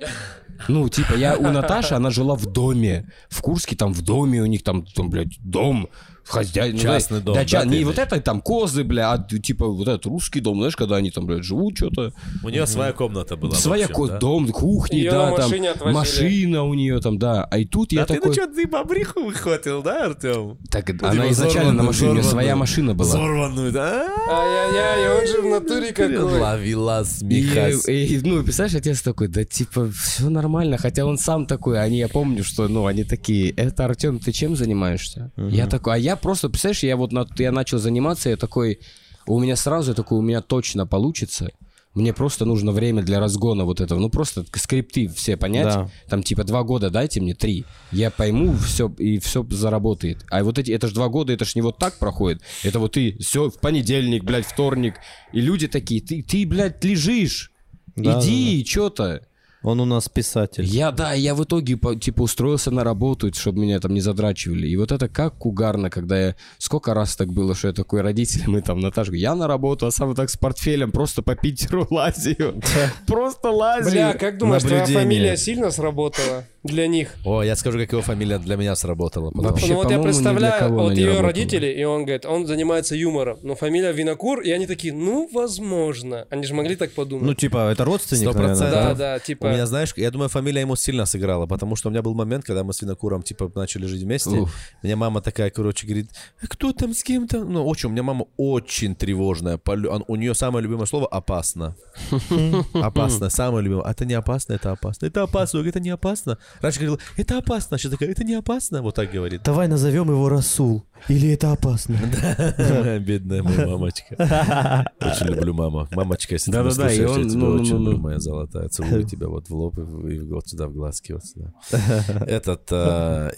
Ну, типа, я у Наташи, она жила в доме. В Курске там в доме у них там, там блядь, дом. Хозяин, ну, Частный знаешь, дом, Да, да, ча- не вот это там козы, бля, а типа вот этот русский дом, знаешь, когда они там, блядь, живут что-то. У нее своя комната была. Своя вообще, ко- да? дом, кухни, Её да, на там отвозили. машина у нее там, да. А и тут я А ты такой... ну что, ты бобриху выхватил, да, Артем? Так, Ну, она типа изначально на машине, у нее своя машина была. Взорванную, да? Ай-яй-яй, он же в натуре какой. Ловила смехась. и, ну, представляешь, отец такой, да типа, все нормально, хотя он сам такой, они, я помню, что, ну, они такие, это, Артем, ты чем занимаешься? Я такой, а я просто, представляешь, я вот, на- я начал заниматься, я такой, у меня сразу, я такой, у меня точно получится, мне просто нужно время для разгона вот этого, ну, просто скрипты все понять, Да. там, типа, два года дайте мне, три, я пойму все, и все заработает. А вот эти, это ж два года, это ж не вот так проходит, это вот ты, все, в понедельник, блядь, вторник, и люди такие, ты, ты блядь, лежишь, Да, Иди, что-то. Он у нас писатель. Я, да, я в итоге, типа, устроился на работу, чтобы меня там не задрачивали. И вот это как угарно, когда я... Сколько раз так было, что я такой родителям, и там Наташа, говорит, я на работу, а сам так с портфелем просто по Питеру лазию. Просто лазию. Бля, как думаешь, твоя фамилия сильно сработала для них? О, я скажу, как его фамилия для меня сработала. потом. Вообще, ну вот я по-моему, ни для представляю, вот ее работала. родители, и он говорит, он занимается юмором, но фамилия Винокур, и они такие, ну, возможно. Они же могли так подумать. Ну, типа, это родственник, Сто наверное, процентов. да, да? да, типа... У меня, знаешь, я думаю, фамилия ему сильно сыграла, потому что у меня был момент, когда мы с Винокуром, типа, начали жить вместе. Уф. Меня мама такая, короче, говорит, «А кто там с кем-то? Ну, очень, у меня мама очень тревожная. У нее самое любимое слово «опасно». Опасно, самое любимое. А это не опасно, это опасно. Это опасно, это не опасно. Раньше говорила, это опасно, сейчас такая, это не опасно. Вот так говорит. Давай назовем его Расул. Или это опасно? Бедная моя мамочка. Очень люблю маму. Мамочка, если ты слушаешь, я тебя ну, очень ну, ну. люблю, моя золотая. Целую тебя вот в лоб и вот сюда, в глазки, вот сюда. Этот... а,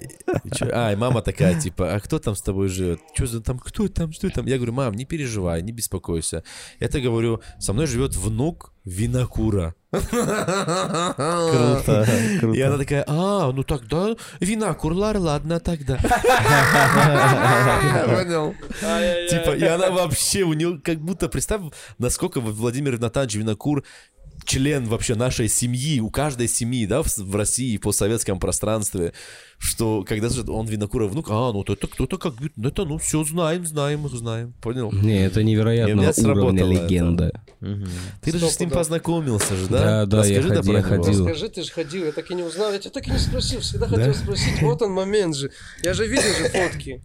А, и мама такая, типа, а кто там с тобой живет? Что за там, кто там, что там? Я говорю, мам, не переживай, не беспокойся. Это, говорю, со мной живет внук Винокура. Круто, И круто. она такая, а, ну тогда Винокур, лар, ладно тогда. Понял? Типа, и она вообще, у нее как будто, представь, насколько Владимир Натанович Винокур член вообще нашей семьи, у каждой семьи, да, в, в России, по советском пространстве, что когда слышат, он Винокуров внук, а, ну это кто-то как, ну это, ну все знаем, знаем, знаем, понял? Не, это невероятного меня сработало уровня это. легенда. Ты же с ним пудов. познакомился же, Да, да? да, я Расскажи да ходил, про я ходил. Скажи, ты же ходил, я так и не узнал, я тебя так и не спросил, всегда хотел спросить, вот он момент же. Я же видел же фотки.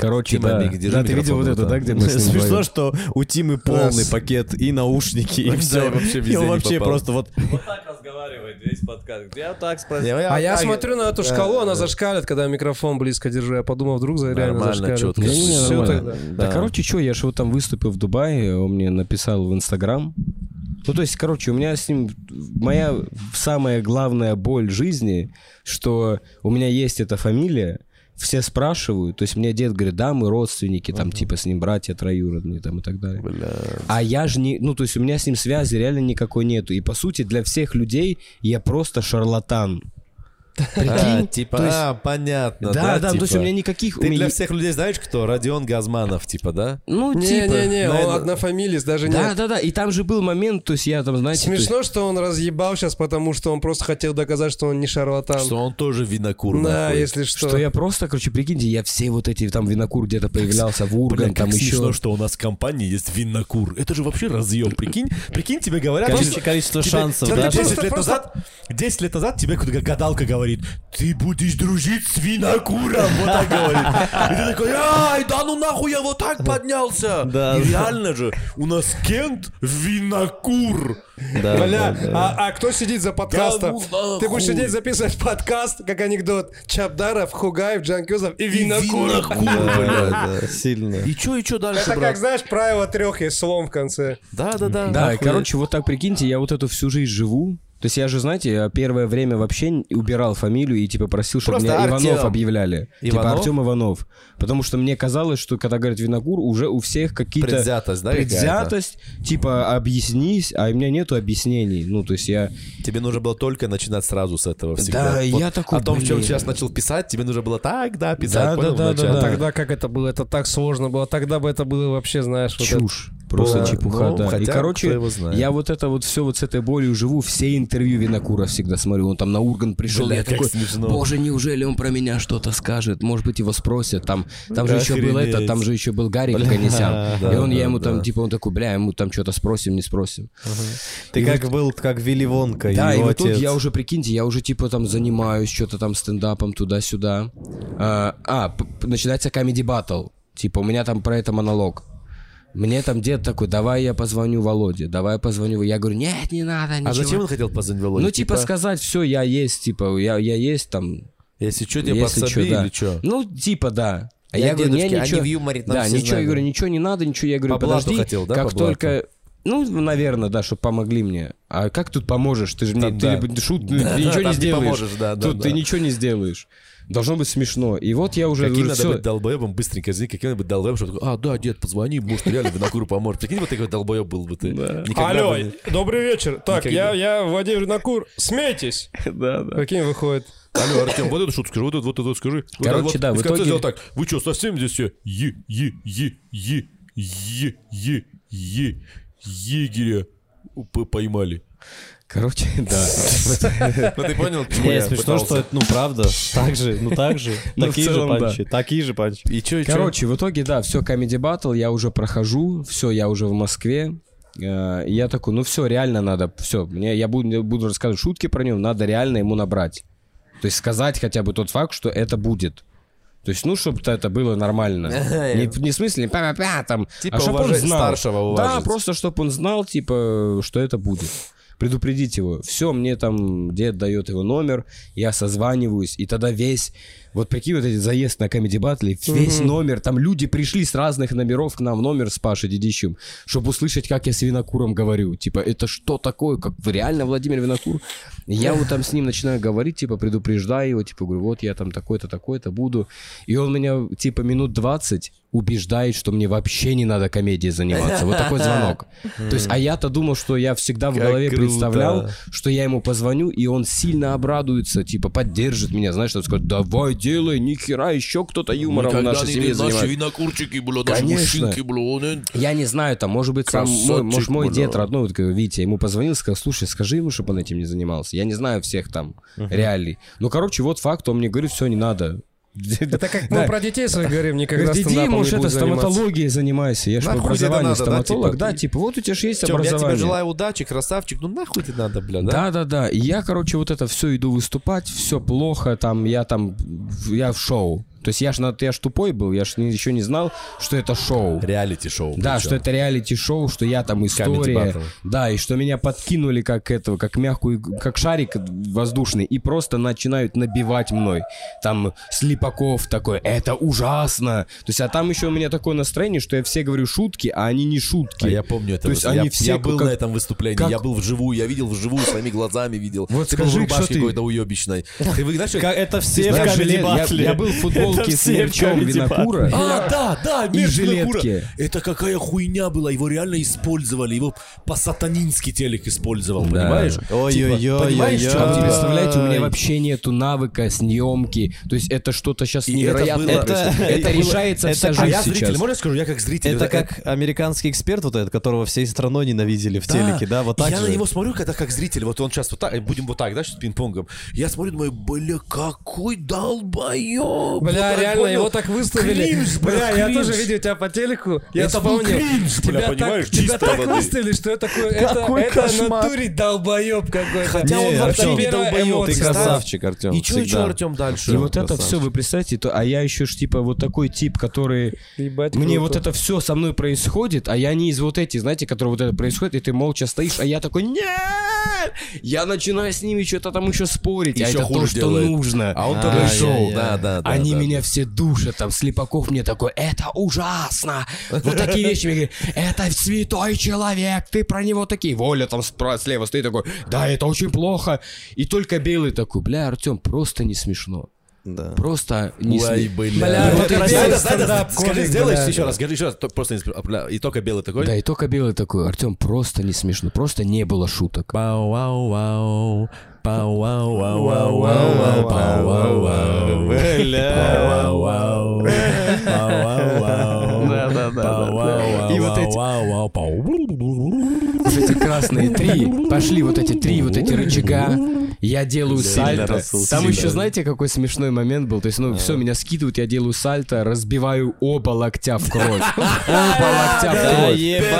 Короче, Тима, да. Держи Да, ты видел вот это, да, где мы с ним Смешно, что у Тимы полный пакет и наушники, и все. и вообще он вообще просто вот... Вот так разговаривает весь подкаст. Я так спросил. А я смотрю на эту шкалу, она зашкалит, когда микрофон близко держу. Я подумал, вдруг за реально Нормально, зашкалит. нормально. Да, короче, что, я же вот там выступил в Дубае, он мне написал в Инстаграм. Ну, то есть, короче, у меня с ним... Моя самая главная боль жизни, что у меня есть эта фамилия, все спрашивают, то есть мне дед говорит, да, мы родственники, там, типа, с ним братья троюродные, там, и так далее. А я же не... Ну, то есть у меня с ним связи реально никакой нету. И, по сути, для всех людей я просто шарлатан. А, Прикинь? типа, То есть- а, понятно, Да, да, типа. то есть у меня никаких... у Ты меня для всех людей знаешь кто? Родион Газманов, типа, да? Ну, типа... Не-не-не, он наверное- однофамилец, даже Да, нет. да, да. И там же был момент, то есть я там, знаете... то есть- Смешно, что он разъебал сейчас, потому что он просто хотел доказать, что он не шарлатан. Что он тоже винокур, Да, нахуй. если что. Что я просто, короче, прикиньте, я все вот эти, там, винокур где-то появлялся, в Урган, там еще... смешно, что у нас в компании есть винокур. Это же вообще разъем. Прикинь, прикинь, тебе говорят... Количество, шансов, да? 10 лет назад, 10 лет назад тебе какая-то гадалка говорит, ты будешь дружить с винокуром, вот так говорит. И ты такой, ай, да ну нахуй я вот так поднялся. Да, И да. реально же, у нас Кент винокур. Да, Бля, да, да. а, а кто сидит за подкастом? Да ну Ты будешь сидеть записывать подкаст, как анекдот. Чабдаров, Хугаев, Джанкюзов и И Винокур. винокур, Да, да, сильно. И чё, и чё дальше, Это как, брат? знаешь, правило трех есть слом в конце. Да, да, да. Да, короче, вот так прикиньте, я вот эту всю жизнь живу. То есть я же, знаете, первое время вообще убирал фамилию и типа просил, чтобы Просто меня Иванов объявляли. Типа Иванов? Артем Иванов. Потому что мне казалось, что когда говорят винокур, уже у всех какие-то... Предвзятость, да, какая-то? Предвзятость, типа объяснись, а у меня нету объяснений. Ну, то есть я... Тебе нужно было только начинать сразу с этого всегда. Да, Вот я такой, О том, в чем блин. сейчас начал писать, тебе нужно было так, да, писать, Да, понял, да, да, вначале? да, да. Тогда как это было? Это так сложно было. Тогда бы это было вообще, знаешь, вот это- Чушь. Просто Да, чепуха, ну, да. и, короче, я вот это вот все вот с этой болью живу, все интервью Винокура всегда смотрю. Он там на Урган пришел, Бля, я такой, смешно. боже, неужели он про меня что-то скажет? Может быть, его спросят. Там, там же еще был этот, там же еще был Гарик Ганесян. и да, он, я ему там, типа, он такой, бля, ему там что-то спросим, не спросим. Ты И как вот- был, как Вилли Вонка, Да, и вот тут я уже, прикиньте, я уже типа там занимаюсь что-то там стендапом туда-сюда. А, а, начинается comedy battle. Типа у меня там про это монолог. Мне там дед такой, давай я позвоню Володе, давай я позвоню. Я говорю, нет, не надо, ничего. А зачем он хотел позвонить Володе? Ну, типа, сказать, все, я есть, типа, я, я есть там. Если что, тебе если подсоби чё, да. или что? Ну, типа, да. А Я я, говорю, дедушки, они ничего. в юморе, там да, все ничего, я знают. говорю, ничего не надо, ничего. Я говорю, По подожди, хотел, да, как по только... Ну, наверное, да, чтобы помогли мне. А как тут поможешь? Ты же не, Да, ты да. шут, ты Да, ничего там не не сделаешь. поможешь, да, да, Тут да. ты ничего не сделаешь. Должно быть смешно. И вот я уже... Каким уже надо всё- быть долбоебом, быстренько извини, каким надо быть долбоебом, чтобы такой, а, да, дед, позвони, может, реально винокуру поможет. Прикинь, вот такой долбоеб был бы ты. Никогда Алло, бы добрый вечер. Так, Никогда. я, я Владимир Накур. Смейтесь. Да, да. Каким выходит? Алло, Артем, вот эту шутку скажи, вот эту, вот эту скажи. Короче, да, в итоге- сделал так, вы что, совсем здесь все е, е, е, е, е, е, е, егеря п- поймали? Короче, да. Ну ты понял, к чему Не, я смешно, что это, ну, правда. Так же, ну, так же. Ну, Такие же да. панчи. Такие же панчи. И чё? Короче, в итоге, да, все, Comedy Battle, я уже прохожу, все, я уже в Москве. Э, и я такой, ну все, реально надо, все, мне, я буду, я буду рассказывать шутки про него, надо реально ему набрать. То есть сказать хотя бы тот факт, что это будет. То есть, ну, чтобы это было нормально. Не, в- не в смысле, па-па-па, там, Типа а чтобы он знал. старшего Да, уважить. просто чтобы он знал, типа, что это будет. Предупредить его. Все, мне там дед дает его номер, я созваниваюсь, и тогда весь, вот прикинь, вот этот заезд на Comedy Battle, весь номер, там люди пришли с разных номеров к нам в номер с Пашей Дедищем, чтобы услышать, как я с Винокуром говорю. Типа, это что такое? Как реально Владимир Винокур? Я вот там с ним начинаю говорить, типа, предупреждаю его, типа, говорю, вот я там такой-то, такой-то буду. И он меня, типа, минут 20 убеждает, что мне вообще не надо комедией заниматься. Вот такой звонок. То есть, а я-то думал, что я всегда в голове представлял, что я ему позвоню, и он сильно обрадуется, типа, поддержит меня, знаешь, что скажет, давай, делай, ни хера, еще кто-то юмором в нашей семье занимается. винокурчики, бля, наши Конечно. мужчинки, бля, он, э, Я не знаю, там, может быть, сам мой, может, мой бля. дед родной, вот, Витя, ему позвонил, сказал, слушай, скажи ему, чтобы он этим не занимался. Я не знаю всех там реалий. Ну, короче, вот факт, он мне говорит, все, не надо. Это как мы про детей своих говорим, никогда стендапом может, не это стоматологией занимайся. Я же да, стоматолог. типа, Да, ты- типа, вот у тебя же есть Тём, я тебе образование. желаю удачи, красавчик, ну нахуй тебе надо, бля, да? Да, да, да. Я, короче, вот это все иду выступать, все плохо, там, я там, я в шоу. То есть я ж, на- я ж тупой был, я ж не- еще не знал, что это шоу. Реалити-шоу. Да, причём. что это реалити-шоу, что я там история. Да, и что меня подкинули как этого, как мягкую, как шарик воздушный, и просто начинают набивать мной. Там Слепаков такой, это ужасно. То есть, а там еще у меня такое настроение, что я все говорю шутки, а они не шутки. А я помню это. То есть я, они я все был как- на этом выступлении, как- я был вживую, я видел вживую, своими глазами видел. Вот ты был в скажи, рубашке какой-то уебищной. Ты вы знаешь, Как Это все в я, я был в футболке Это с мерчом Comedy Винокура. А, да, да, И мерч жилетки. Винокура. Это какая хуйня была, его реально использовали, его по-сатанински телек использовал, понимаешь? Ой-ой-ой, Типа, понимаешь, А представляете, у меня вообще нету навыка съемки. То есть это что-то сейчас невероятное. это- решается вся А жизнь я зритель, сейчас. можно я скажу, я как зритель. Это как американский эксперт вот этот, которого всей страной ненавидели в телеке, да? Вот так я на него смотрю, когда как зритель, вот он сейчас вот так, будем вот так, да, сейчас пинг-понгом. Я смотрю, думаю, бля, какой долбоёб. Бля, Вот так реально, понял? его так выставили. Кринж, бля, Бля, я тоже видел тебя по телеку. Я Это был кринж, бля, тебя понимаешь, так, тебя так выставили, что это такое. Это, Какой это кошмар. натуре долбоеб какой-то. Хотя он вообще Артём, не эмоция, Ты да? красавчик, Артем. И и чё, Артем, дальше? И вот это все, вы представьте, то, а я еще ж типа вот такой тип, который Ебать, мне вот это все со мной происходит, а я не из вот этих, знаете, которые вот это происходит, и ты молча стоишь, а я такой нет, я начинаю с ними что-то там еще спорить, а это то, что нужно. А он А, я- шоу, я- да, да, да. Они да, меня все душат, там, Слепаков мне такой, это ужасно, вот такие вещи мне говорят, это святой человек, ты про него такие, Воля там спра- слева стоит такой, да, это очень плохо, и только Белый такой, бля, Артем, просто не смешно, Да. просто не Ой, смешно. бля. Бля, Вот это белый да, да, да, стендап, Скажи, сделай еще раз, скажи еще раз, то- просто не сп- бля, и только белый такой. Да, и только Белый такой, Артем, просто не смешно, просто не было шуток. Вау вау вау И вот эти- Вот эти красные три, пошли вот эти три вот эти рычага, я делаю сальто. Расул, Там сильно. еще, знаете, какой смешной момент был? То есть, ну, все, меня скидывают, я делаю сальто, разбиваю оба локтя в кровь. Оба локтя в кровь. ебать.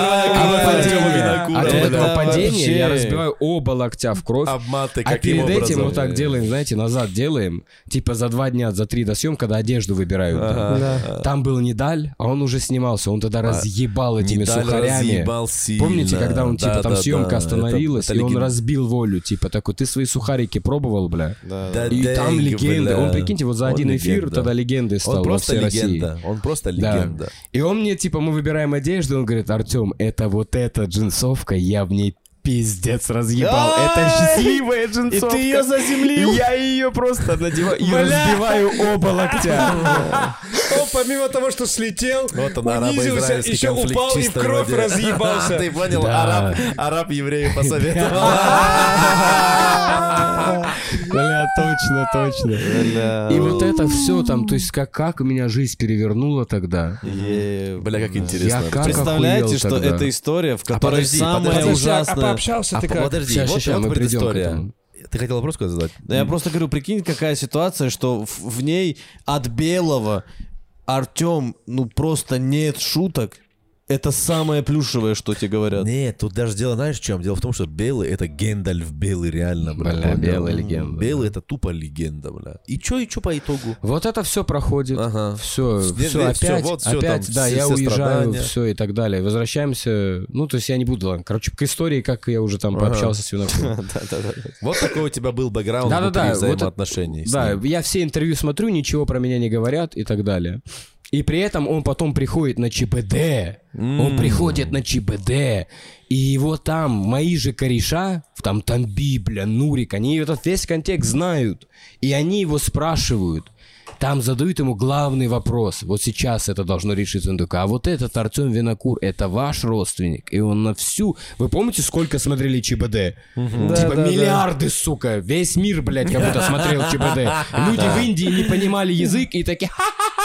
А от вот этого Это падения я разбиваю оба локтя в кровь. Обматы А перед этим вот так делаем, знаете, назад делаем, типа за два дня, за три до съем, когда одежду выбирают. Там был Недаль, а он уже снимался, он тогда разъебал этими сухарями. сильно. Помните, когда он, типа, там съемка остановилась, и он разбил волю, типа, такой, ты свои сухарики пробовал, бля? Да И там дэнг, легенда. бля. Он, прикиньте, вот за Он один эфир легенда. тогда легендой стал Он во просто всей России. легенда. Он просто Да. легенда. И он мне, типа, мы выбираем одежду, он говорит, Артем, это вот эта джинсовка, я в ней пиздец разъебал. Это счастливая И джинсовка. ты ее заземлил? Я ее просто надеваю и разбиваю оба локтя. Он помимо того, что слетел, Вот он, унизился, еще упал и в кровь разъебался. Ты понял? Да. Араб, араб еврею посоветовал. Бля, точно, точно. И вот это все там, то есть как, как меня жизнь перевернула тогда. Бля, как интересно. Представляете, что это история, в которой подожди, самое А ужасное... пообщался А ты как? Подожди, Ща, вот ща, вот мы придем к предыстория. этому. Ты хотел вопрос какой задать? Да я просто говорю, прикинь, какая ситуация, что в, в ней от белого Артем, ну просто нет шуток. Это самое плюшевое, что тебе говорят. Нет, тут даже дело, знаешь, в чем? Дело в том, что белый это Гендальф белый реально, бля. Бля, белая легенда. Белый это тупо легенда, бля. И чё, и чё по итогу? Вот это все проходит. Ага. Все, все, опять, всё, вот всё опять, там, да, все- я все уезжаю, все и так далее. Возвращаемся, ну, то есть я не буду, ладно, короче, к истории, как я уже там пообщался с Винокуром. Вот такой у тебя был бэкграунд внутри взаимоотношений. Да, я все интервью смотрю, ничего про меня не говорят и так далее. И при этом он потом приходит на ЧБД. Он приходит на ЧБД. И его там, мои же кореша, там Тамби, бля, Нурик, они этот весь контекст знают. И они его спрашивают. Там задают ему главный вопрос. Вот сейчас это должно решиться. Он такой, а вот этот Артем Винокур, это ваш родственник? И он на всю... Вы помните, сколько смотрели ЧБД? Типа да, миллиарды, сука. Весь мир, блядь, как будто смотрел ЧБД. Люди в Индии не понимали язык и такие...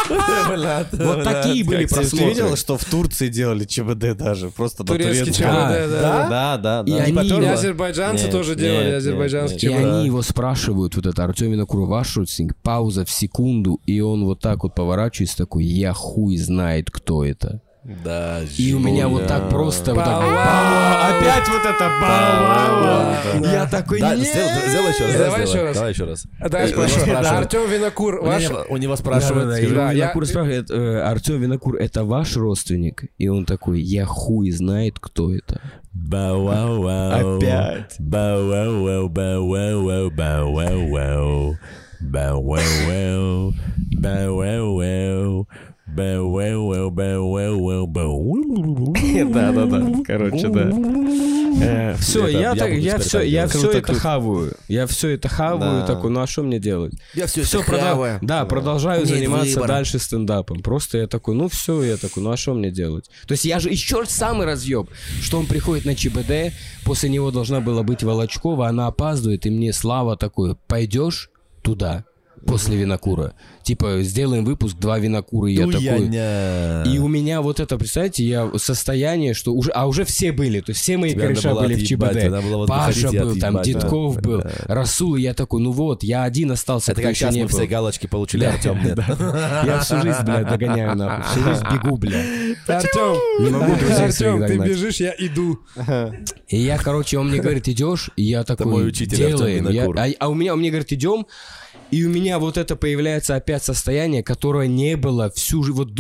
Вот такие были Ты просмотры. видел, что в Турции делали ЧБД даже? Просто на Турецкий. ЧБД, да. Да, да, И да. они- И Да. азербайджанцы тоже делали азербайджанский И. ЧБД. они его спрашивают, вот это Артем Винокур, ваш родственник, пауза в секунду, и он вот так вот поворачивается, такой, я хуй знает, кто это. Да, И у меня вот так просто вот так, опять вот это бау! Я такой, Да, нет! сделай, сделай еще раз. Давай еще раз. Давай еще раз. А Давай него спрошу. Артем Винокур, У ваш... него- У него Да, спрашивают, Винокур спрашивает, э, Артем Винокур, это ваш родственник? И он такой, я хуй знает, кто это. Бау-вау-вау. Опять. Бау-вау-вау, бау-вау-вау, бау-вау-вау. Бау-вау-вау, бау-вау-вау. Бау-вау-вау, бау-вау-вау, бау. Да, да, да. Короче, да. Все, Это я, я так, я все, я все это хаваю. Я все это хаваю, такой, ну а что мне делать? Я все Все, да, продолжаю заниматься дальше стендапом. Просто я такой, ну все, я такой, ну а что мне делать? То есть я же еще самый разъеб, что он приходит на ЧБД, после него должна была быть Волочкова, она опаздывает, и мне Слава такой, пойдешь туда после винокура? Типа, сделаем выпуск, два винокура, и я такой... И у меня вот это, представляете, я состояние, что уже, а уже все были, то есть все мои кореша были в ЧБД. Паша был, там Дедков был. Расул, и я такой, ну вот, я один остался, Это как сейчас не мы все был. галочки получили, Артем нет. Я всю жизнь, блядь, догоняю нахуй. Всю жизнь бегу, блядь. Артем, Не могу друзей своих ты бежишь, я иду. И я, короче, он мне говорит, идешь, и я такой, делаем. А, а у меня, он мне говорит, идем, и у меня вот это появляется опять состояние, которое не было всю жизнь. Вот,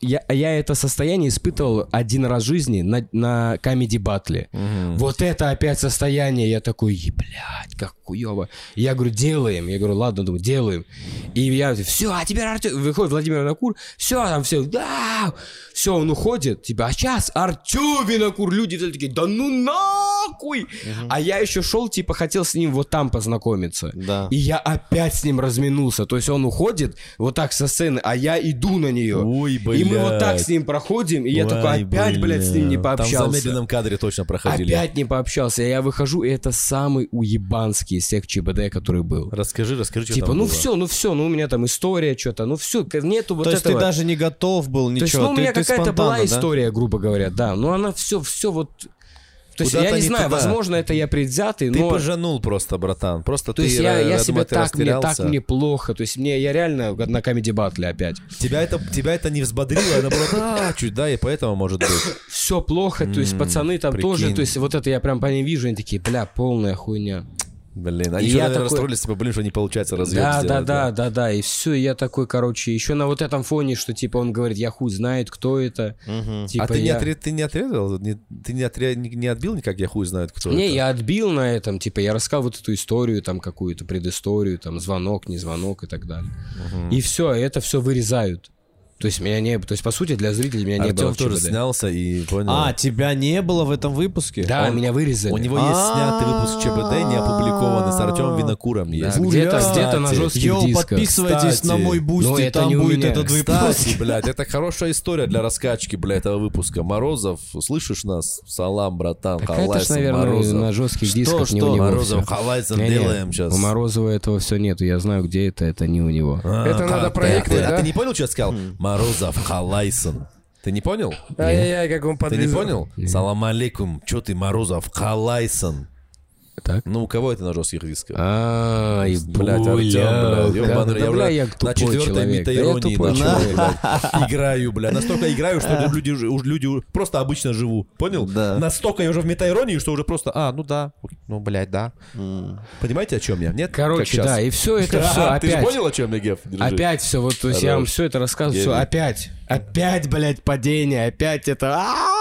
я, я это состояние испытывал один раз в жизни на, на комедий батле. Вот это опять состояние. Я такой, «Е, блядь, как хуево. Я говорю, делаем. Я говорю, ладно, думаю, делаем. И я, все, а теперь Артем... Выходит Владимир Винокур, все, там все, да, все, он уходит. Типа, а сейчас Артем Винокур. Люди такие, да ну нахуй. А я еще шел, типа, хотел с ним вот там познакомиться. Да. И я опять с ним разминулся. То есть он уходит вот так со сцены, а я иду на нее. Ой, И мы вот так блядь. с ним проходим, и я такой Ой, опять, блядь, с ним не бля. Там в пообщался. замедленном кадре точно проходили. Опять не пообщался. Я выхожу, и это самый уебанский из всех ЧБД, который был. Расскажи, расскажи, что Типа, ну было. все, ну все, ну у меня там история что-то, ну все, нету вот То есть этого. ты даже не готов был, ничего. То есть, ну, у меня какая-то была да? история, грубо говоря, да. Но она все, все вот. То есть я не знаю, туда. возможно, это я предвзятый, Ты но. пожанул просто, братан. Просто То ты, есть я, э, я думаю, себя ты так, мне так мне плохо. То есть мне я реально на комедий батле опять. Тебя это, тебя это не взбодрило, а наоборот, а, чуть, да, и поэтому, может быть. Все плохо, то есть пацаны там тоже, то есть вот это я прям по ним вижу, они такие, бля, полная хуйня. Блин, И они я что, наверное, такой- расстроились, типа, блин, что не получается разъем Да, да, да, да, да. И все, я такой, короче, еще на вот этом фоне, что типа он говорит, я хуй знает, кто это. Типа а ты, не я- отре- ты не отрезал? Не- ты не, отре- не, не отбил никак, я хуй знает, кто Не, это? я отбил на этом, типа, я рассказал вот эту историю, там, какую-то предысторию, там, звонок, не звонок и так далее. И все, это все вырезают. То есть меня не... То есть, по сути, для зрителей меня не было Артем тоже снялся и понял. А, тебя не было в этом выпуске? Да, Он- меня вырезали. У него есть снятый выпуск ЧБД, не опубликованный, с Артемом Винокуром Да, есть. где-то, где-то на жестких Йоу, дисках. подписывайтесь на мой бусти, это там будет этот выпуск. Кстати, блядь, это хорошая история для раскачки, блядь, этого выпуска. Морозов, слышишь нас? Салам, братан, Так это ж, наверное, Морозов. на жестких Что, дисках не что? у него Морозов, Не-не, делаем сейчас. У Морозова этого все нету. Я знаю, где это. Это не у него. Это надо проектить, А да? ты не понял, что я сказал? Морозов, Халайсен. Ты не понял? Ай-яй-яй, как он Ты не понял? Салам алейкум. Чё ты, Морозов, Халайсен? Так? Ну, у кого это на жестких дисках? Ай, Блядь, Артем, блядь, ёбаный, я уже на четвертой человек. Да я метаиронии начал, играю, бля. Настолько играю, что люди, люди просто обычно живу. Понял? Да. Настолько я уже в метаиронии, что уже просто, а, ну да, ну, блядь, да. Понимаете, о чем я? Нет? Короче, да, и все это все А, Ты же опять. понял, о чем я, Геф? Опять все, вот, то есть я вам все это рассказываю, все опять, опять, блядь, падение, опять это, а.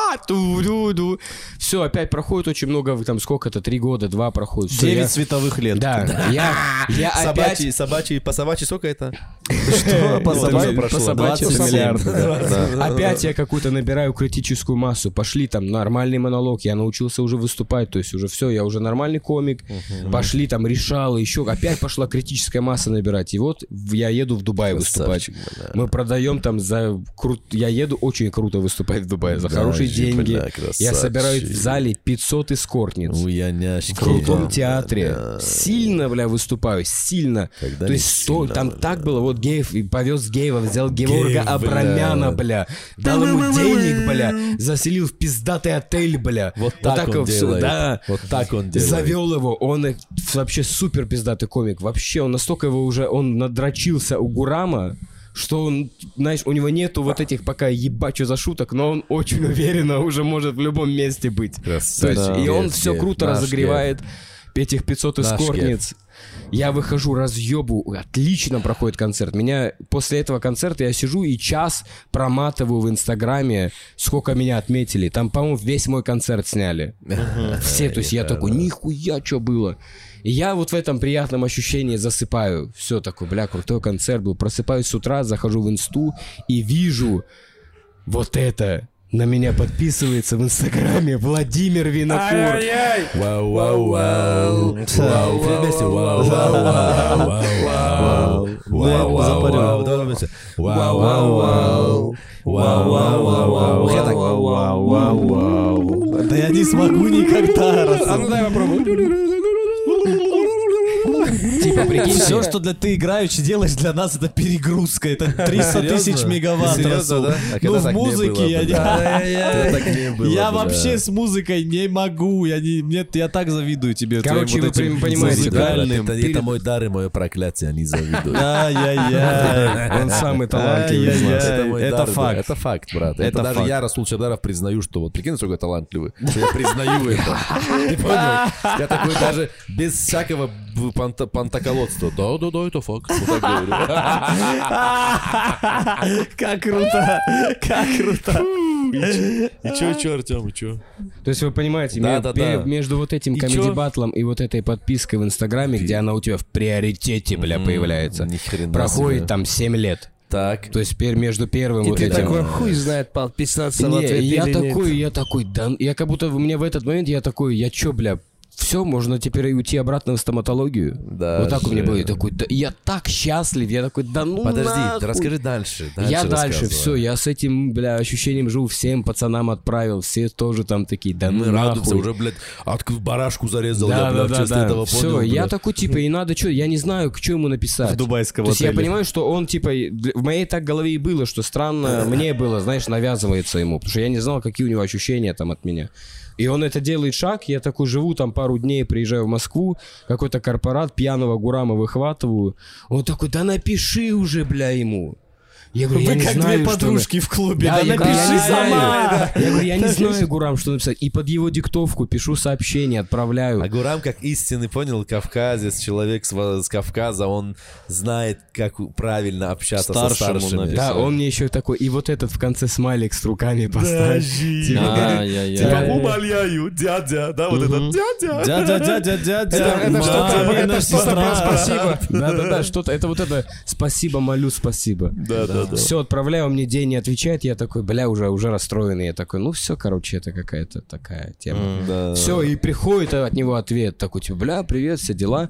Все, опять проходит очень много, там сколько-то, три года, два проходит. Всё, Девять я- световых лет. Да, я, я опять... Собачий, собачий, по собачьи сколько это? Что? По собачьи прошло. собачьи 27. миллиарды. да, да. Опять я какую-то набираю критическую массу. Пошли там нормальный монолог. Я научился уже выступать. То есть уже все, я уже нормальный комик. Пошли там решал, еще опять пошла критическая масса набирать. И вот в- я еду в Дубай выступать. Красавчик, бля. Мы продаем там за крут... Я еду очень круто выступать в Дубае за хорошие деньги. Я красавчик. собираю в зале 500 эскортниц. У Бля. театре. Сильно, бля, выступаю. Сильно. Когда То есть сто- там так было. Вот Геев и повез Геева, взял Геворга Геев, бля. Абрамяна, бля. Дал ему денег, бля. Заселил в пиздатый отель, бля. Вот так он делает. да. Вот так он делает. Завел его, он э, вообще супер пиздатый комик. Вообще, он настолько его уже, он надрочился у Гурама, что он, знаешь, у него нету вот этих пока ебачу за шуток, но он очень уверенно уже может в любом месте быть. То есть, и он все круто разогревает этих 500 Наш эскортниц. Я выхожу, разъебу, отлично проходит концерт. Меня после этого концерта я сижу и час проматываю в Инстаграме, сколько меня отметили. Там, по-моему, весь мой концерт сняли. Все, то есть я такой, нихуя, что было. И я вот в этом приятном ощущении засыпаю. Все такой, бля, крутой концерт был. Просыпаюсь с утра, захожу в инсту и вижу вот это. На меня подписывается в Инстаграме Владимир Винокур. Вау, вау, вау. Вау, все вместе. Вау, вау, вау, вау, вау. Вау, вау, вау. Давай вместе. Вау, вау, вау. Вау, вау, вау, вау. Я так. Вау, вау, вау, вау. Да я не смогу никогда. А ну дай попробуй. Типа, прикинь, Все, что для ты играючи делаешь для нас, это перегрузка. Это 300 тысяч мегаватт. Ну, в музыке я Я вообще с музыкой не могу. Я не, нет, я так завидую тебе. Короче, вы понимаете, да. Это, мой дар и мое проклятие, они завидуют. Ай-яй-яй. Он самый талантливый из нас. Это факт. Это факт, брат. Это, даже я, Расул Чабдаров, признаю, что вот прикинь, насколько талантливый. Я признаю это. Ты понял? Я такой даже без всякого панта- пантоколодства. Да, да, да, это факт. Вот. Как круто. Как круто. И чё, и чё, Артем, и чё? То есть вы понимаете, Да, да, да. между вот этим И комеди чё? батлом и вот этой подпиской в Инстаграме, где она у тебя в приоритете, бля, появляется, проходит себе. там 7 лет. Так. То есть теперь между первым И вот ты этим... такой, хуй знает, подписаться в Не, ответ и я или нет. такой, я такой, да, я как будто у меня в этот момент я такой, я чё, бля, все, можно теперь и уйти обратно в стоматологию. Даже. Вот так у меня было. Я такой, да, я так счастлив, я такой, да ну Подожди, нахуй. ты расскажи дальше. я дальше, все, я с этим, бля, ощущением живу, всем пацанам отправил, все тоже там такие, да ну Мы радуемся, нахуй. уже, блядь, от барашку зарезал, я, Да, бля, да, в да, честь да. этого Все, понял, я бля. такой, типа, и надо что, я не знаю, что ему написать. В дубайском То есть я отеле. понимаю, что он, типа, в моей так голове и было, что странно мне было, знаешь, навязывается ему, потому что я не знал, какие у него ощущения там от меня. И он это делает шаг, я такой живу там пару дней, приезжаю в Москву, какой-то корпорат, пьяного Гурама выхватываю. Он такой, да напиши уже, бля, ему. Я говорю, я Вы не как знаю, две что подружки в клубе. Да, Да я говорю, я напиши не сама. Я говорю, я не знаю, Гурам, что написать. И под его диктовку пишу сообщение, отправляю. А Гурам, как истинный, понял, кавказец, человек с, Кавказа, он знает, как правильно общаться Старшему со старшими. Да, он мне еще такой, и вот этот в конце смайлик с руками поставь. Типа. Типа, умоляю, дядя, да, вот этот дядя. Дядя, дядя, дядя. Это- это что-то- спасибо. Да-да-да, что-то, это вот это, спасибо, молю, спасибо. Да, да, Все, отправляю, мне день не отвечает, я такой, бля, уже, уже расстроенный. Я такой, ну все, короче, это какая-то такая тема. Да. Все, и приходит от него ответ такой, типа, бля, привет, все дела.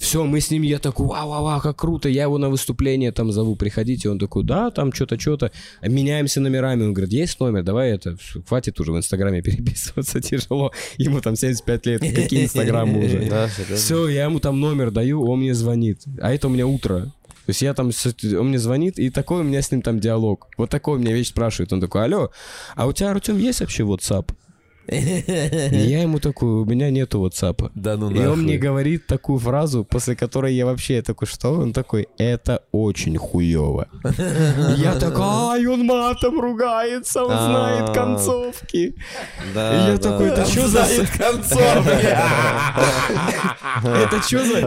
Все, мы с ним, я такой, вау, вау, вау, как круто, я его на выступление там зову, приходите. Он такой, да, там что-то, что-то. Меняемся номерами. Он говорит, есть номер, давай это, хватит уже в Инстаграме переписываться, тяжело. Ему там 75 лет, какие Инстаграмы уже. Все, я ему там номер даю, он мне звонит. А это у меня утро. То есть я там, он мне звонит, и такой у меня с ним там диалог. Вот такой у меня вещь спрашивает. Он такой, алло, а у тебя, Артем, есть вообще WhatsApp? И я ему такой, у меня нету WhatsApp. Да ну И он мне говорит такую фразу, после которой я вообще такой, что? Он такой, это очень хуево. И Я такой, ай, он матом ругается, он знает концовки. И Да, я да, такой, да. это что за... Это что за...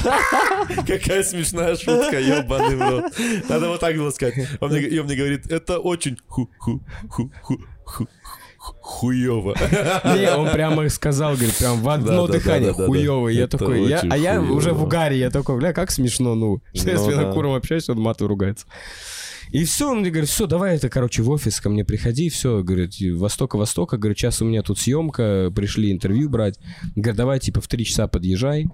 Какая смешная шутка, ебаный в рот. Надо вот так было сказать. Он мне, и он мне говорит, это очень ху-ху-ху-ху-ху хуёво. Не, он прямо сказал, говорит, прям в одно Да, дыхание, да, да, да. хуёвый. Я такой, я- а я хуёво. уже в угаре, я такой, бля, как смешно, ну, что я с Ну да. Винокуром общаюсь, он матом ругается. И все, он мне говорит, все, давай это, короче, в офис ко мне приходи, все, говорит, Востока-Востока, говорит, сейчас у меня тут съемка, пришли интервью брать. Говорит, давай, типа, в три часа подъезжай.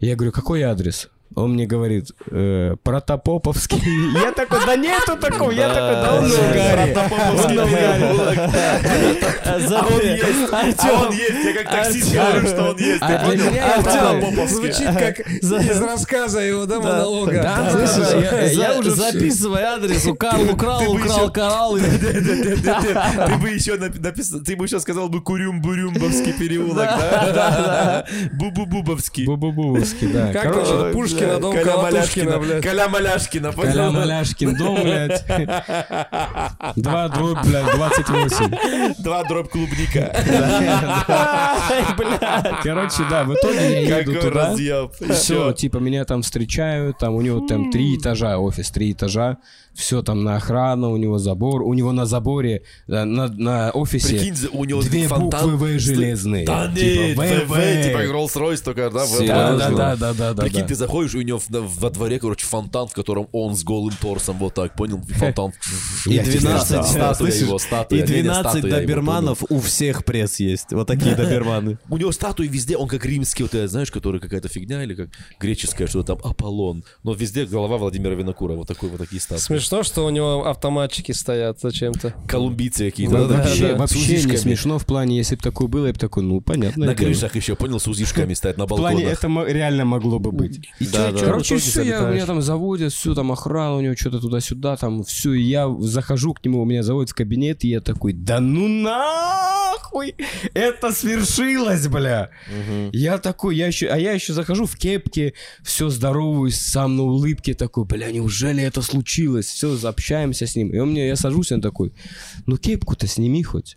Я говорю, какой адрес? Он мне говорит, э, Протопоповский. Я такой, да нету такого. Я такой, да он на угаре. Он на угаре. А он есть, а он есть, я как таксист говорю, что он есть, ты А понял? Протопоповский. Звучит как из рассказа его, да, монолога. Да, Слышишь, я- уже записывай адрес, украл, украл, ты бы украл и- Ты бы еще написал, ты бы еще сказал бы Курюм-Бурюмбовский переулок, да? Бу-бу-бубовский. Бубубубовский, да. Как Короче, насчет Пушкина, дом Коля Маляшкина, блядь? Коля Маляшкина, Коля понял? Маляшкин дом, блядь. Два дробь, блядь, 28. Два дробь клубника. Короче, да, в итоге я еду туда. Все, типа меня там встречают, там у него там три этажа, офис три этажа, все там на охрану, у него забор, у него на заборе, э, на, на офисе Прикинь, у него две фонтан. буквы В железные. Да Типа нет, ВВ, типа Rolls-Royce только, да? в- Да, да, да, да, да, да. Прикинь, да. ты заходишь, у него в- на- во дворе, короче, фонтан, в котором он с голым торсом, вот так, понял? Фонтан. И Я теперь 12, знал. Статуя его, статуя. И Не, не, 12 статуя его, доберманов у всех пресс есть. Вот такие доберманы. У него статуи везде, он как римский, вот это, знаешь, который какая-то фигня или как греческая, что-то там, Аполлон. Но везде голова Владимира Винокура, вот такой вот такие статуи. Смешно, что у него автоматчики стоят зачем-то. Колумбийцы какие-то. Да, да, Вообще, да, вообще не смешно в плане, если бы такое было, я бы такой, ну, понятно. На крышах еще, понял, с узишками стоят на В плане, балконах. это реально могло бы быть. И Да, чё- да. чё- Короче, все, я, меня там заводят, все, там охрана у него что-то туда-сюда, там все, и я захожу к нему, меня заводят в кабинет, и я такой, да ну нахуй, это свершилось, бля. Я такой, я еще, а я еще захожу в кепке, все здороваюсь, сам на улыбке такой, бля, неужели это случилось? Все, общаемся с ним. И он мне, я сажусь, он такой, ну кепку-то сними хоть.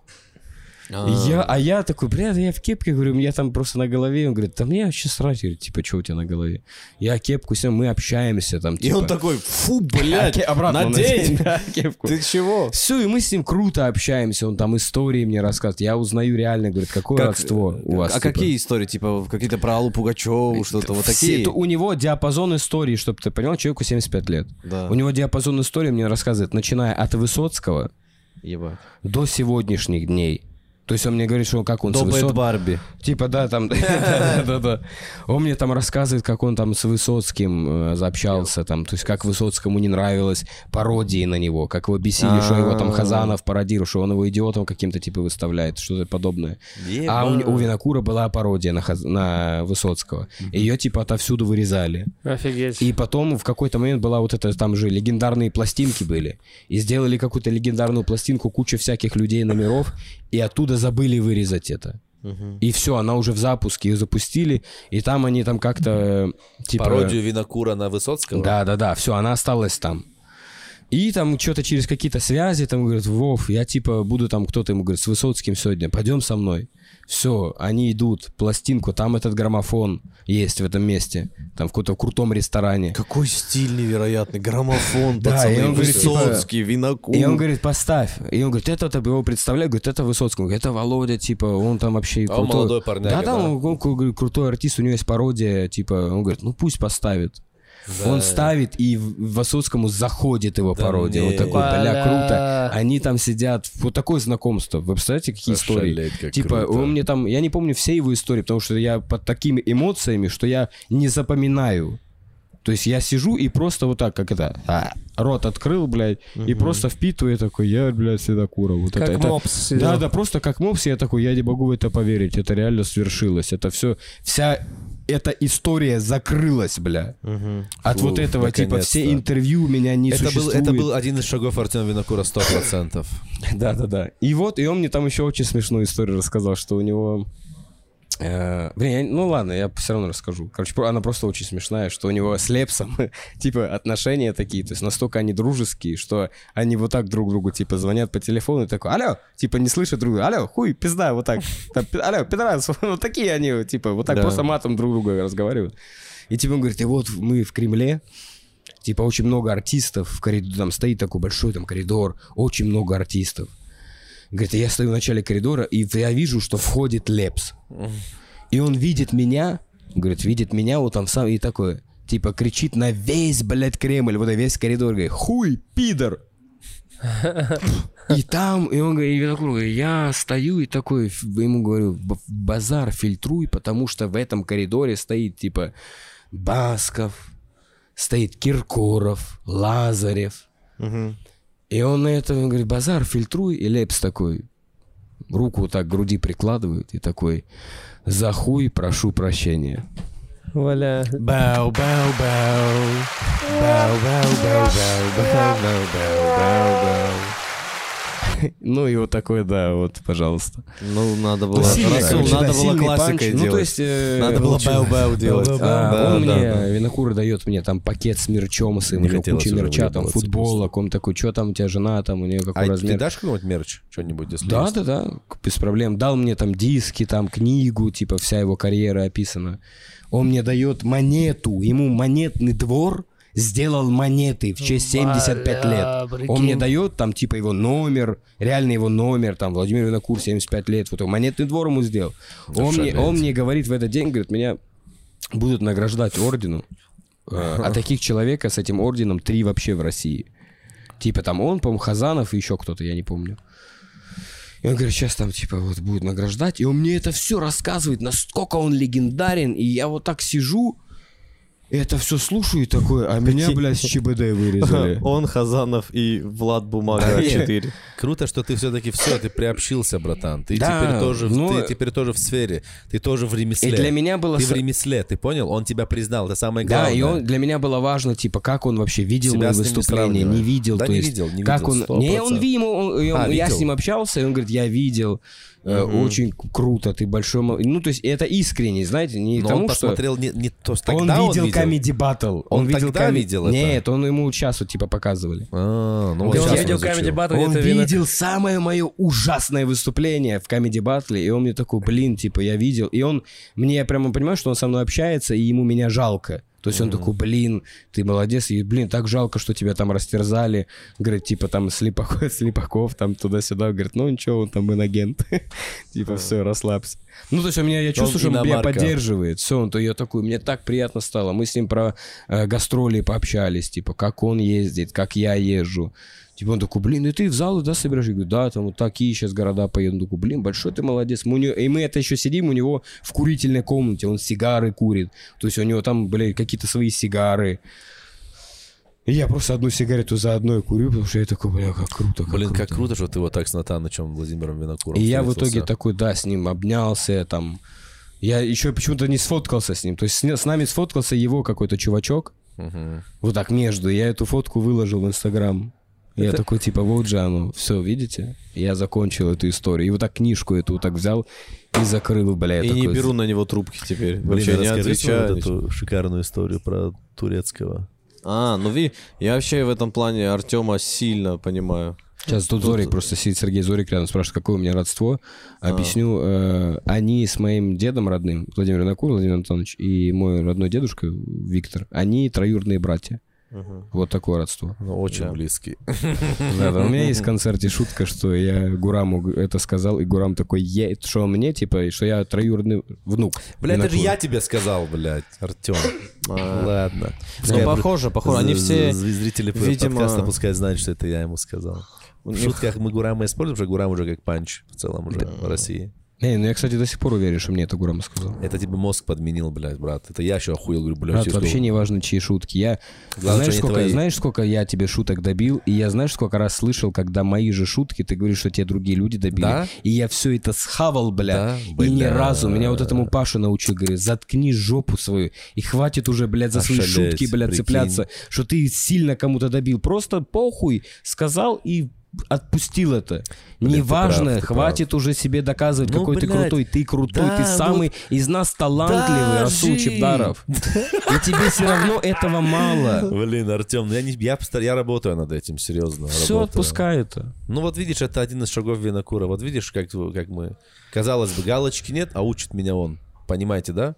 И Я, а я такой, бля, да я в кепке, говорю, у меня там просто на голове. Он говорит, да мне вообще срать, говорит, типа, что у тебя на голове? Я кепку снял, мы общаемся там, И типа. он такой, фу, А блядь, обратно надень. кепку. Ты чего? Все, и мы с ним круто общаемся, он там истории мне рассказывает. Я узнаю реально, говорит, какое Как- родство у вас. А типа. какие истории? Типа какие-то про Аллу Пугачеву, что-то вот такие? у него диапазон истории, чтобы ты понял, человеку 75 лет. У него диапазон истории мне рассказывает, начиная от Высоцкого Ебать. до сегодняшних дней. То есть он мне говорит, что как он с До Высо- Бэт Барби. Типа, да, там, да-да-да. Он мне там рассказывает, как он там с Высоцким э, заобщался, там, то есть как Высоцкому не нравилось пародии на него, как его бесили, что его там Хазанов пародирует, что он его идиотом каким-то типа выставляет, что-то подобное. А у, Винокура была пародия на, Высоцкого. Ее типа отовсюду вырезали. Офигеть. И потом в какой-то момент была вот это, там же легендарные пластинки были. И сделали какую-то легендарную пластинку, куча всяких людей, номеров, и оттуда забыли вырезать это. И все, она уже в запуске, ее запустили, и там они там как-то э, типа... Пародию Винокура на Высоцкого? Да, да, да, все, она осталась там. И там что-то через какие-то связи, там говорят, Вов, я типа буду там, кто-то ему говорит, с Высоцким сегодня, пойдем со мной. Все, они идут, пластинку, там этот граммофон есть в этом месте, там в каком-то крутом ресторане. Какой стиль невероятный. Граммофон, Да, пацаны. и он говорит, типа, Высоцкий, Винокур. И он говорит, поставь. И он говорит, это ты его представляю, говорит, это Высоцкий. Он говорит, это Володя, типа, он там вообще А он молодой парняга, Да, да, да? он, он, говорит, крутой артист, у него есть пародия, типа, он говорит, ну пусть поставит. Он ставит, и в- Высоцкому заходит его Да пародия. Вот не. такой, бля, круто. Они там сидят. Вот такое знакомство. Вы представляете, какие истории? Ошалеть, как типа, круто. он мне там... Я не помню все его истории, потому что я под такими эмоциями, что я не запоминаю. То есть я сижу и просто вот так, как это, а, рот открыл, блядь, и просто впитываю такой, я, блядь, Седокура. Вот Как это, это- мопс сидел. Да, да, просто как мопс, я такой, я не могу в это поверить, это реально свершилось. Это все, вся эта история закрылась, бля. От Фу, вот этого, типа, все интервью меня не Это был, существует. это был один из шагов Артема Винокура 100%. Да, да, да. И вот, и он мне там еще очень смешную историю рассказал, что у него... э, блин, я- ну ладно, я все равно расскажу. Короче, она просто очень смешная, что у него с Лепсом, типа, отношения такие, то есть настолько они дружеские, что они вот так друг другу, типа, звонят по телефону и такой, алло, типа, не слышат друг друга, алло, хуй, пизда, вот так, Там, «Пи- алло, пидорас, вот такие они, типа, вот так Да. просто матом друг друга разговаривают. И типа он говорит, и вот мы в Кремле, типа очень много артистов в коридоре, там стоит такой большой там коридор, очень много артистов. Говорит, я стою в начале коридора, и я вижу, что входит Лепс. И он видит меня, говорит, видит меня вот там сам, и такой, типа, кричит на весь, блядь, Кремль, вот на весь коридор, говорит, хуй, пидор. И там, и он говорит, я стою и такой, ему говорю, «Б- базар фильтруй, потому что в этом коридоре стоит, типа, Басков, стоит Киркоров, Лазарев. И он на это он говорит, базар фильтруй, и Лепс такой, руку вот так к груди прикладывает и такой, за хуй прошу прощения. Валя. Бау, бау, бау. Бау, бау, бау, бау, бау, бау, бау, бау, бау. Ну и вот такой, да, вот, пожалуйста. Ну, надо было... Надо было классикой панч. Ну, делать. то есть... Надо было бау-бау делать. Да, он да, мне, да. Винокур дает мне там пакет с мерчом, с уже мерча, там футболок, он такой, что там у тебя жена, там у нее какой А ты размер. дашь какой-нибудь мерч? Что-нибудь, если Да, да, да, без проблем. Дал мне там диски, там книгу, типа вся его карьера описана. Он мне дает монету, ему монетный двор сделал монеты в честь 75 Бля, лет. прикинь. Он мне дает там типа его номер, реально его номер, там Владимир Винокур 75 лет, вот монетный двор ему сделал. Он мне, он мне говорит в этот день, говорит, меня будут награждать ордену. Э, А таких человека с этим орденом три вообще в России. Типа там он, по-моему, Хазанов и еще кто-то, я не помню. И он говорит, сейчас там типа вот будет награждать. И он мне это все рассказывает, насколько он легендарен. И я вот так сижу, это все слушаю и такой, а меня, блядь, с ЧБД вырезали. Он, Хазанов и Влад Бумага Да, нет. 4. Круто, что ты все-таки все, ты приобщился, братан. Ты Да, теперь тоже, в- ну, ты теперь тоже в сфере, ты тоже в ремесле. И для меня было Ты в ремесле, ты понял? Он тебя признал, это самое Да, главное. и он, для меня было важно, типа, как он вообще видел Себя мои выступления, не видел, Да то не есть, видел, не как видел, он, не, он 100%. видел, он- А, я видел? с ним общался, и он говорит, я видел, э, очень круто, ты большой, мол-». ну, то есть, это искренне, знаете, не Но тому, он что... посмотрел не, не то, что Он видел он видел. Comedy Battle. Он видел тогда коми- видел это? Нет, он ему сейчас вот типа показывали. А, ну он видел он изучил. Comedy Battle, Он видел самое мое ужасное выступление в Comedy Battle, и он мне такой, блин, типа, я видел. И он, мне прямо понимаю, что он со мной общается, и ему меня жалко. То есть он такой, блин, ты молодец, и, блин, так жалко, что тебя там растерзали. Говорит, типа, там, Слепаков, Слепаков там, туда-сюда. Говорит, ну ничего, он там инагент. Типа, все, расслабься. Ну, то есть у меня, я чувствую, что он меня поддерживает. Все, он то я такой, мне так приятно стало. Мы с ним про э, гастроли пообщались, типа, как он ездит, как я езжу. Типа он такой, блин, и ты в залы, да, собираешь? Я говорю, да, там вот такие сейчас города поеду. Он такой, блин, большой ты молодец. Мы у него- и мы это еще сидим у него в курительной комнате, он сигары курит. То есть у него там, блядь, какие-то свои сигары. И я просто одну сигарету за одной курю, потому что я такой, бля, как круто, как Блин, круто. как круто, что ты вот так с Натанычем Владимиром Винокуром И я в итоге такой, да, с ним обнялся, там. Я еще почему-то не сфоткался с ним. То есть с, с нами сфоткался его какой-то чувачок. Мгм. Вот так между. Я эту фотку выложил в Инстаграм. Я такой, типа, вот же оно, все, видите? Я закончил эту историю. И вот так книжку эту вот так взял и закрыл, бля. я И не такой, беру на него трубки теперь. Блин, Вообще не отвечаю. вот эту шикарную историю про турецкого. А, ну ви, я вообще в этом плане Артема сильно понимаю. Сейчас тут Зорик просто сидит, Сергей Зорик рядом спрашивает, какое у меня родство. А. Объясню. э, они с моим дедом родным, Владимир Накур, Владимир Антонович, и мой родной дедушка Виктор, они троюродные братья. Вот такое родство. Ну, очень близкий. Да, да, у меня есть в концерте шутка, что я Гураму это сказал, и Гурам такой, я, что мне, типа, что я троюродный внук. Блядь, это же я тебе сказал, блядь, Артем. Ладно. Ну, похоже, похоже. Они все... Зрители подкаста пускай знают, что это я ему сказал. В шутках мы Гурама используем, потому что Гурам уже как панч в целом уже в России. Не, ну я, кстати, до сих пор уверен, что мне это Гурам сказал. Это тебе мозг подменил, блядь, брат. Это я еще охуел, говорю, блядь, Брат, вообще голову. не важно, чьи шутки. Я Главное, знаешь, сколько, твои. знаешь, сколько я тебе шуток добил, и я знаешь, сколько раз слышал, когда мои же шутки, ты говоришь, что тебе другие люди добили. Да? И я все это схавал, бля. Да? И ни Бля. разу. Меня вот этому Паша научил, говорит, заткни жопу свою. И хватит уже, блядь, за свои Ошалеть, шутки, блядь, прикинь. цепляться, что ты сильно кому-то добил. Просто похуй, сказал и отпустил это. Ты Неважно, прав, ты хватит уже себе доказывать, Ну, какой ты блядь, крутой. Ты крутой, да, ты самый вот из нас талантливый, Расул даже- Чебдаров. И тебе все равно этого мало. Блин, Артем, ну я, не, я, я работаю над этим, серьезно. Все, работаю. отпускай это. Ну вот видишь, это один из шагов Винокура. Вот видишь, как, как мы... Казалось бы, галочки нет, а учит меня он. Понимаете, да?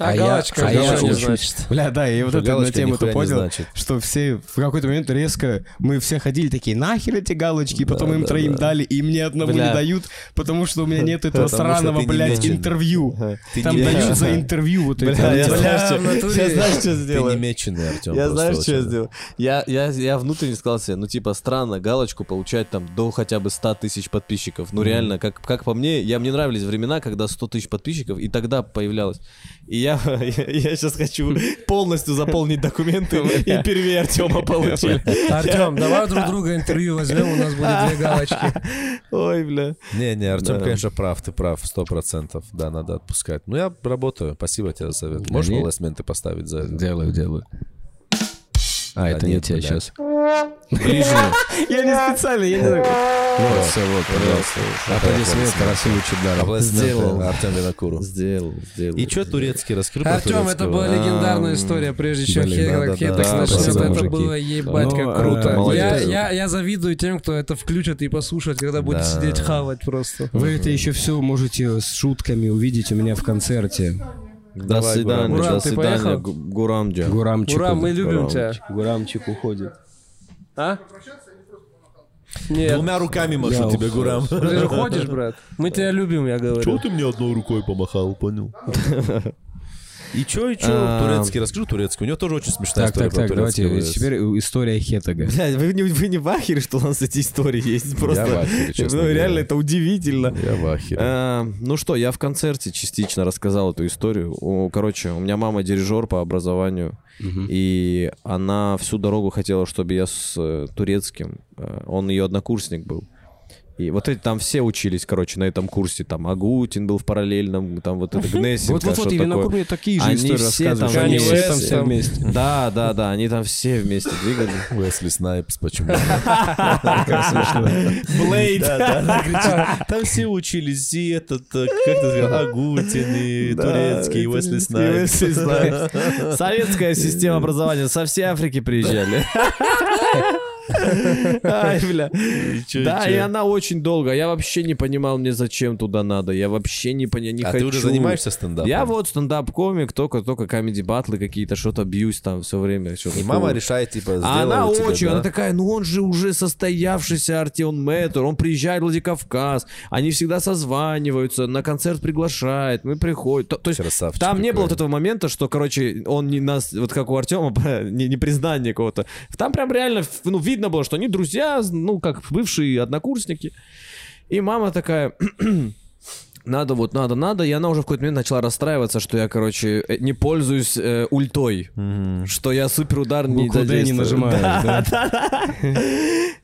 А, я- галочка, а я галочка учусь. значит. Бля, да, и вот это на тему ты понял, значит. что все в какой-то момент резко, мы все ходили такие, нахер эти галочки, потом Да, им да, троим да. дали, и мне одному Бля. не дают, потому что у меня нет этого Потому сраного, блядь, интервью. Ты Там не дают за интервью вот эти. Бля, я знаю, что- я что Ты не меченый, Артем. Я знаю, что я сделал. Я, я, я внутренне сказал себе, ну, типа, странно галочку получать там до хотя бы 100 тысяч подписчиков. Ну, реально, как, как по мне, я, мне нравились времена, когда 100 тысяч подписчиков, и тогда появлялось. И я, я, сейчас хочу полностью заполнить документы и первее Артема получить. Артем, давай друг друга интервью возьмем, у нас будет две галочки. Ой, бля. Не-не, Артем, Да. конечно, прав, ты прав, сто процентов. Да, надо отпускать. Ну, я работаю. Спасибо тебе за совет. Можешь не- аплодисменты поставить за это? Делаю, делаю. А, это не нет, тебя блядь. сейчас. Я не специально, я не знаю. Вот, все, вот, пожалуйста. Аплодисменты Расулу. Аплодисменты Сделал. Артем Винокуру. Сделал, сделал. И что турецкий? Про Артем, это была легендарная Ам, история, прежде чем блин, Хе- да-да-да. Хетекс Да, начнет. Это было ебать Ну, как э, круто. Я, молодец. я, я завидую тем, кто это включит и послушает, когда будет сидеть хавать просто. Вы это еще все можете с шутками увидеть у меня в концерте. До Давай, свидания, Гурам, до свидания, Гурамджа. Гурамчик. Ура, мы любим тебя. Гурамчик уходит. А? Нет. Двумя руками машу Я тебе. Гурам. Ты же ходишь, брат. Мы тебя любим, я говорю. Чего ты мне одной рукой помахал, понял? И чё, и чё, А. турецкий, расскажи турецкий. У него тоже очень смешная Так, история так, про так, давайте турецкий ВС. теперь история Хетага. Блядь, вы не, вы не в ахере, что у нас эти истории есть? Просто, в ахере, честно ну, реально, это удивительно. Я в ахере. А, ну что, я в концерте частично рассказал эту историю. У- короче, у меня мама дирижер по образованию, и она всю дорогу хотела, чтобы я с э, турецким, э, он ее однокурсник был. И вот эти там все учились, короче, на этом курсе. Там Агутин был в параллельном, там вот это Гнесинка, Вот-вот-вот, что и такое. Винокур мне такие же Они истории все там они вместе. все там все вместе. Да, да, да, они там все вместе двигались. Уэсли Снайпс, почему? Блейд! Там все учились, и этот, э, как ты сказал, Агутин, и турецкий, и Уэсли Снайпс. Советская система образования. Со всей Африки приезжали. Ай, бля. Да, и она очень долго. Я вообще не понимал, мне зачем туда надо. Я вообще не понимаю, не А хочу. ты уже занимаешься стендапом? Я вот стендап-комик, только-только комеди батлы какие-то, что-то бьюсь там все время. И мама решает, типа, А она очень, да? она такая, ну он же уже состоявшийся Артем Мэтр, он приезжает в Владикавказ, они всегда созваниваются, на концерт приглашает, мы приходим. То, то есть Красавчик там не было вот этого момента, что, короче, он не нас, вот как у Артема, не, не признание какого-то. Там прям реально, ну, видно было, что они друзья, ну, как бывшие однокурсники. И мама такая, надо вот, надо, надо. И она уже в какой-то момент начала расстраиваться, что я, короче, э, не пользуюсь э, ультой. Что я суперудар не «Д» не задействую. нажимаю. Да, да.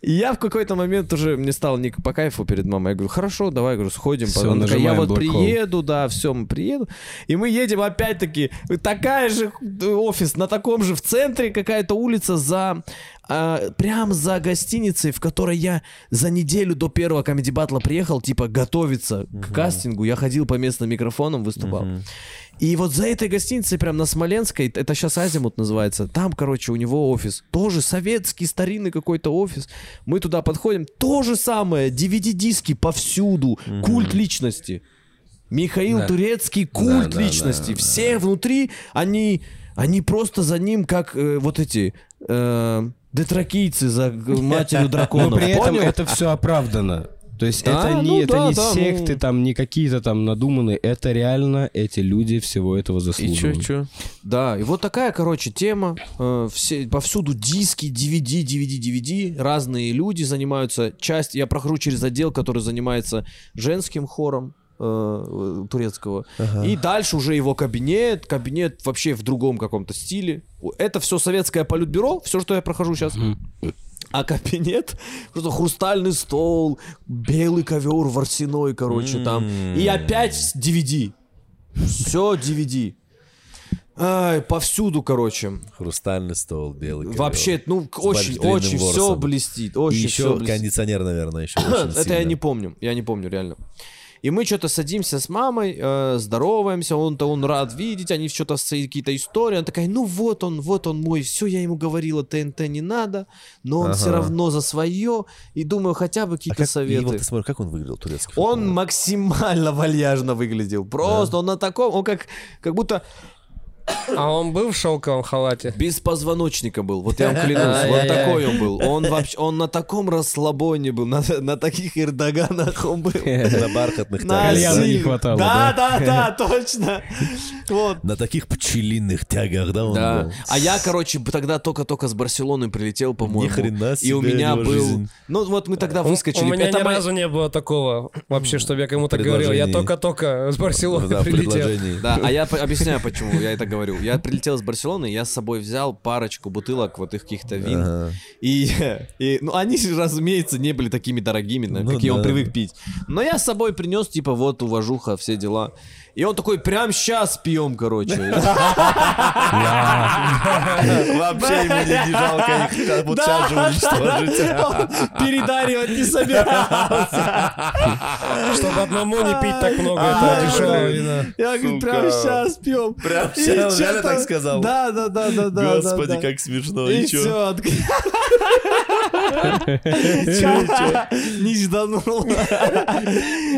И я в какой-то момент уже, мне стало не по кайфу перед мамой. Я говорю, хорошо, давай, говорю, сходим. Она такая, я вот Black Hole». приеду, да, все, мы приеду. И мы едем опять-таки, такая же э, офис, на таком же в центре какая-то улица за... а, прям за гостиницей, в которой я за неделю до первого комедий батла приехал, типа, готовиться к кастингу. Я ходил по местным микрофонам, выступал. И вот за этой гостиницей, прям на Смоленской, это сейчас Азимут называется, там, короче, у него офис. Тоже советский, старинный какой-то офис. Мы туда подходим, то же самое, DVD-диски повсюду, культ личности. Михаил Да. Турецкий, культ Да, да, личности. да, Все внутри, они... Они просто за ним, как э, вот эти э, детракийцы за матерью дракона. Но при этом Понял? это все оправдано. То есть Да, это не, ну это да, не да, секты, ну. там, не какие-то там надуманные. Это реально эти люди всего этого И чё, заслуживают. чё? Да, и вот такая, короче, тема. Э, все, повсюду диски, DVD, DVD, DVD. Разные люди занимаются. Часть, я прохожу через отдел, который занимается женским хором э, турецкого. И дальше уже его кабинет, кабинет вообще в другом каком-то стиле. Это все советское политбюро, все, что я прохожу сейчас. А кабинет, просто хрустальный стол, белый ковер ворсяной, короче, там. И опять DVD. Все DVD. Ай, повсюду, короче. Хрустальный стол, белый ковер. Вообще, ну, очень, очень все ворсом. блестит. И Очень еще все блестит. кондиционер, наверное, еще очень Это я сильно. не помню, я не помню реально. И мы что-то садимся с мамой, э, здороваемся, он-то он рад видеть, они что-то какие-то истории, она такая, ну вот он, вот он мой, все, я ему говорила, ТНТ не надо, но он все Ага. равно за свое, и думаю, хотя бы А какие-то как, и советы. вот ты смотри, как он выглядел, турецкий Он футбол? максимально вальяжно выглядел, просто он на таком, он как, как будто А он был в шелковом халате? без позвоночника был, вот я вам клянусь, вот такой он был, он вообще, он на таком расслабоне был, на, на таких Эрдоганах он был. На бархатных. Кальяна не хватало, Да, да, да, точно. Вот. На таких пчелиных тягах, да, он Да. был? А я, короче, тогда только-только с Барселоны прилетел, по-моему. Ни хрена И себе у меня его был... жизнь. Ну, вот мы тогда выскочили. У меня Это ни моя- разу не было такого вообще, чтобы я кому-то говорил. Я только-только с Барселоны Да, прилетел. Да, а я по- объясняю, почему я это говорю. Я прилетел из Барселоны, я с собой взял парочку бутылок вот их каких-то вин. Ага. И, и, ну, они, разумеется, не были такими дорогими, на- Ну какие он да. привык пить. Но я с собой принес, типа, вот, уважуха, все дела. И он такой, прям сейчас пьем, короче. Вообще ему не жалко их как вот сейчас же уничтожить. Передаривать не собирался. Чтобы одному не пить так много этого дешевого вина. Я говорю, прям сейчас пьем. Прям щас, реально так сказал? Да, да, да, да, да. Господи, как смешно. И чё? все. Не жданул.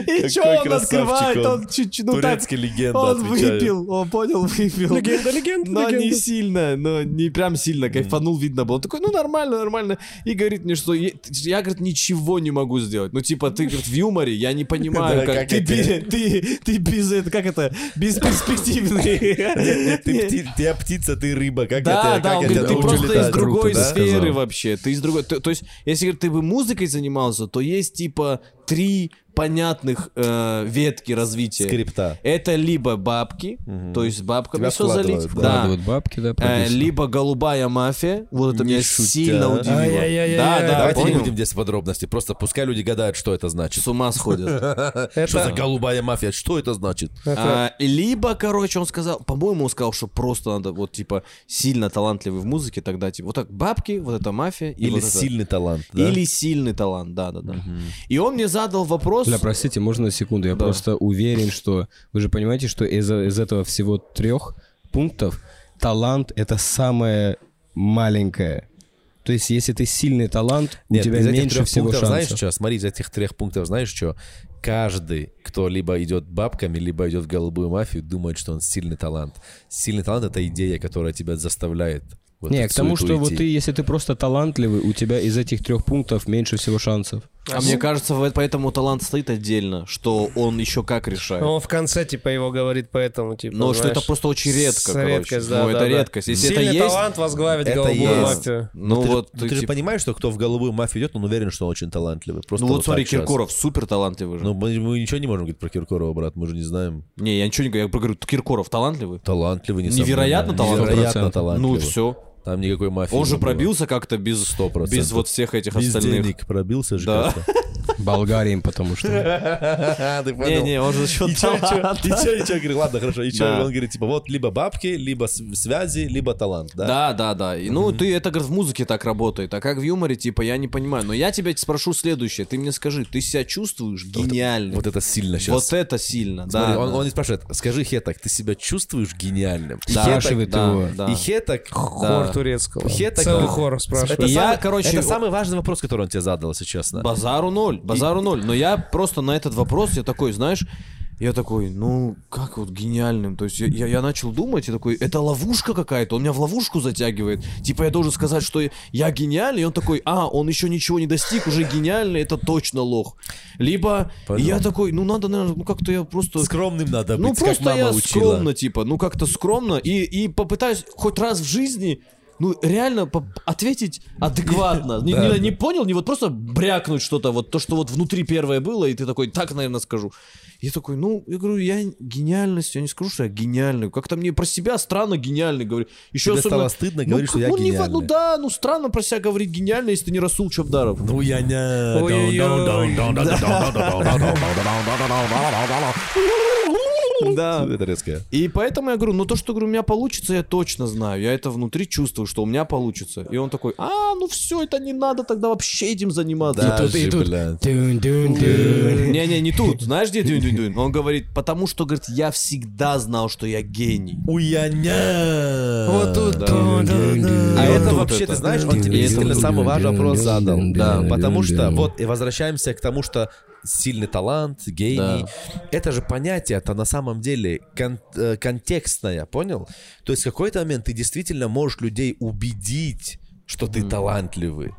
И что Какой он красавчик открывает? Он чуть-чуть, ну так, Турецкий легенда, он отвечаю. выпил, он понял, выпил. Легенда, легенда, Но не сильно, но не прям сильно, кайфанул, видно было. Он такой, ну нормально, нормально. И говорит мне, что я, я, говорит, ничего не могу сделать. Ну типа, ты, говорит, в юморе, я не понимаю, Да, как ты, без, это, как это, бесперспективный. Ты пти- ты птица, ты рыба. Как Да, это? да, он говорит, ты просто из другой да? сферы вообще. Ты из другой. То, то есть, если говорит, ты бы музыкой занимался, то есть типа три понятных э, ветки развития. Скрипта. Это либо бабки, то есть бабками Тебя все залить, вкладывают, да. бабки, да, Э, либо голубая мафия, вот это Не меня шутя. сильно удивило. Ай-яй-яй-яй. Да, да, Давайте не понял? будем здесь подробности. Просто пускай люди гадают, что это значит. С ума сходят. Что за голубая мафия? Что это значит? А, либо, короче, он сказал, по-моему, он сказал, что просто надо вот типа сильно талантливый в музыке, тогда типа вот так бабки, вот это мафия Или сильный талант? Или сильный талант, да, да, да. И он мне задал вопрос. Бля, простите, можно на секунду? Я Да. просто уверен, что... Вы же понимаете, что из, из этого всего трех пунктов талант — это самое маленькое. То есть, если ты сильный талант, Нет, у тебя из этих меньше трех всего пунктов, шансов. знаешь что? Смотри, из этих трех пунктов, знаешь что? Каждый, кто либо идет бабками, либо идет в голубую мафию, думает, что он сильный талант. Сильный талант — это идея, которая тебя заставляет вот Не, к тому, что вот идти. ты, если ты просто талантливый, у тебя из этих трех пунктов меньше всего шансов. А мне кажется, поэтому талант стоит отдельно, что он еще как решает. Он в конце, типа, его говорит поэтому, типа, Но что знаешь, это просто очень редко, короче. Редкость, да, Ну, да, это да. редкость. Если Сильный это есть, талант возглавить это голубую есть. мафию. ну ты, же- вот, ну, ты же типа- понимаешь, что кто в голубую мафию идет, он уверен, что он очень талантливый. Просто ну вот смотри, так щас. Киркоров супер талантливый же. Ну, мы, мы ничего не можем говорить про Киркорова, брат, мы же не знаем. Не, я ничего не говорю, я говорю, Киркоров талантливый. Талантливый, несомненно. Невероятно талантливый. Невероятно 100%. талантливый. Ну все. Там никакой мафии Он же было. пробился как-то без, 100%. без вот всех этих Без остальных. денег пробился же Да. Болгарием, потому что. Не-не, он же за И счет чё, и? Я говорю, ладно, хорошо. И? Да. Он говорит, типа, вот либо бабки, либо связи, либо талант, да? Да, да, да. И, ну, ты это, говорит, в музыке так работает. А как в юморе, типа, я не понимаю. Но я тебя спрошу следующее. Ты мне скажи, ты себя чувствуешь гениальным? Вот это сильно сейчас. Вот это сильно, да. он, не спрашивает, скажи Хетак, ты себя чувствуешь гениальным? Да, спрашивает его. И Хетак... Хор турецкого. Хетак- Целый хор спрашивает. Это, я, самый, короче, это самый важный вопрос, который он тебе задал, если честно. Базару ноль, базару ноль. Но я просто на этот вопрос, я такой, знаешь, Я такой, ну, как вот гениальным? То есть я, я, я начал думать и такой, это ловушка какая-то, он меня в ловушку затягивает. Типа я должен сказать, что я гениальный, и он такой, а, он еще ничего не достиг, уже гениальный, это точно лох. Либо Понял. я такой, ну надо, наверное, ну как-то я просто... Скромным надо быть, Ну просто я учила. скромно, типа, ну как-то скромно, и, и попытаюсь хоть раз в жизни, ну реально ответить адекватно. Не, не- не понял, не вот просто брякнуть что-то, вот то, что вот внутри первое было, и ты такой, так, наверное, скажу. Я такой, ну, я говорю, я гениальность, я не скажу, что я гениальный. Как-то мне про себя странно гениальный говорю. Еще Тебе особенно- стало стыдно Ну, говорить, что как- я ну, не гениальный. ну да, ну странно про себя говорить гениальный, если ты не Расул Чабдаров. Ну я не... Да. Это резкое. И поэтому я говорю, ну то, что говорю, у меня получится, я точно знаю. Я это внутри чувствую, что у меня получится. И он такой, а, ну все, это не надо тогда вообще этим заниматься. Даже, блядь. Не-не, не тут. Знаешь, где дюнь-дюнь-дюнь? Он говорит, потому что, говорит, я всегда знал, что я гений. Уяня. Вот тут. А это вообще, ты знаешь, он тебе действительно самый важный вопрос задал. Да. Потому что, вот, и возвращаемся к тому, что сильный талант, гений. Это же понятие, это на самом деле кон- э, контекстное, понял? То есть в какой-то момент ты действительно можешь людей убедить, что ты талантливый.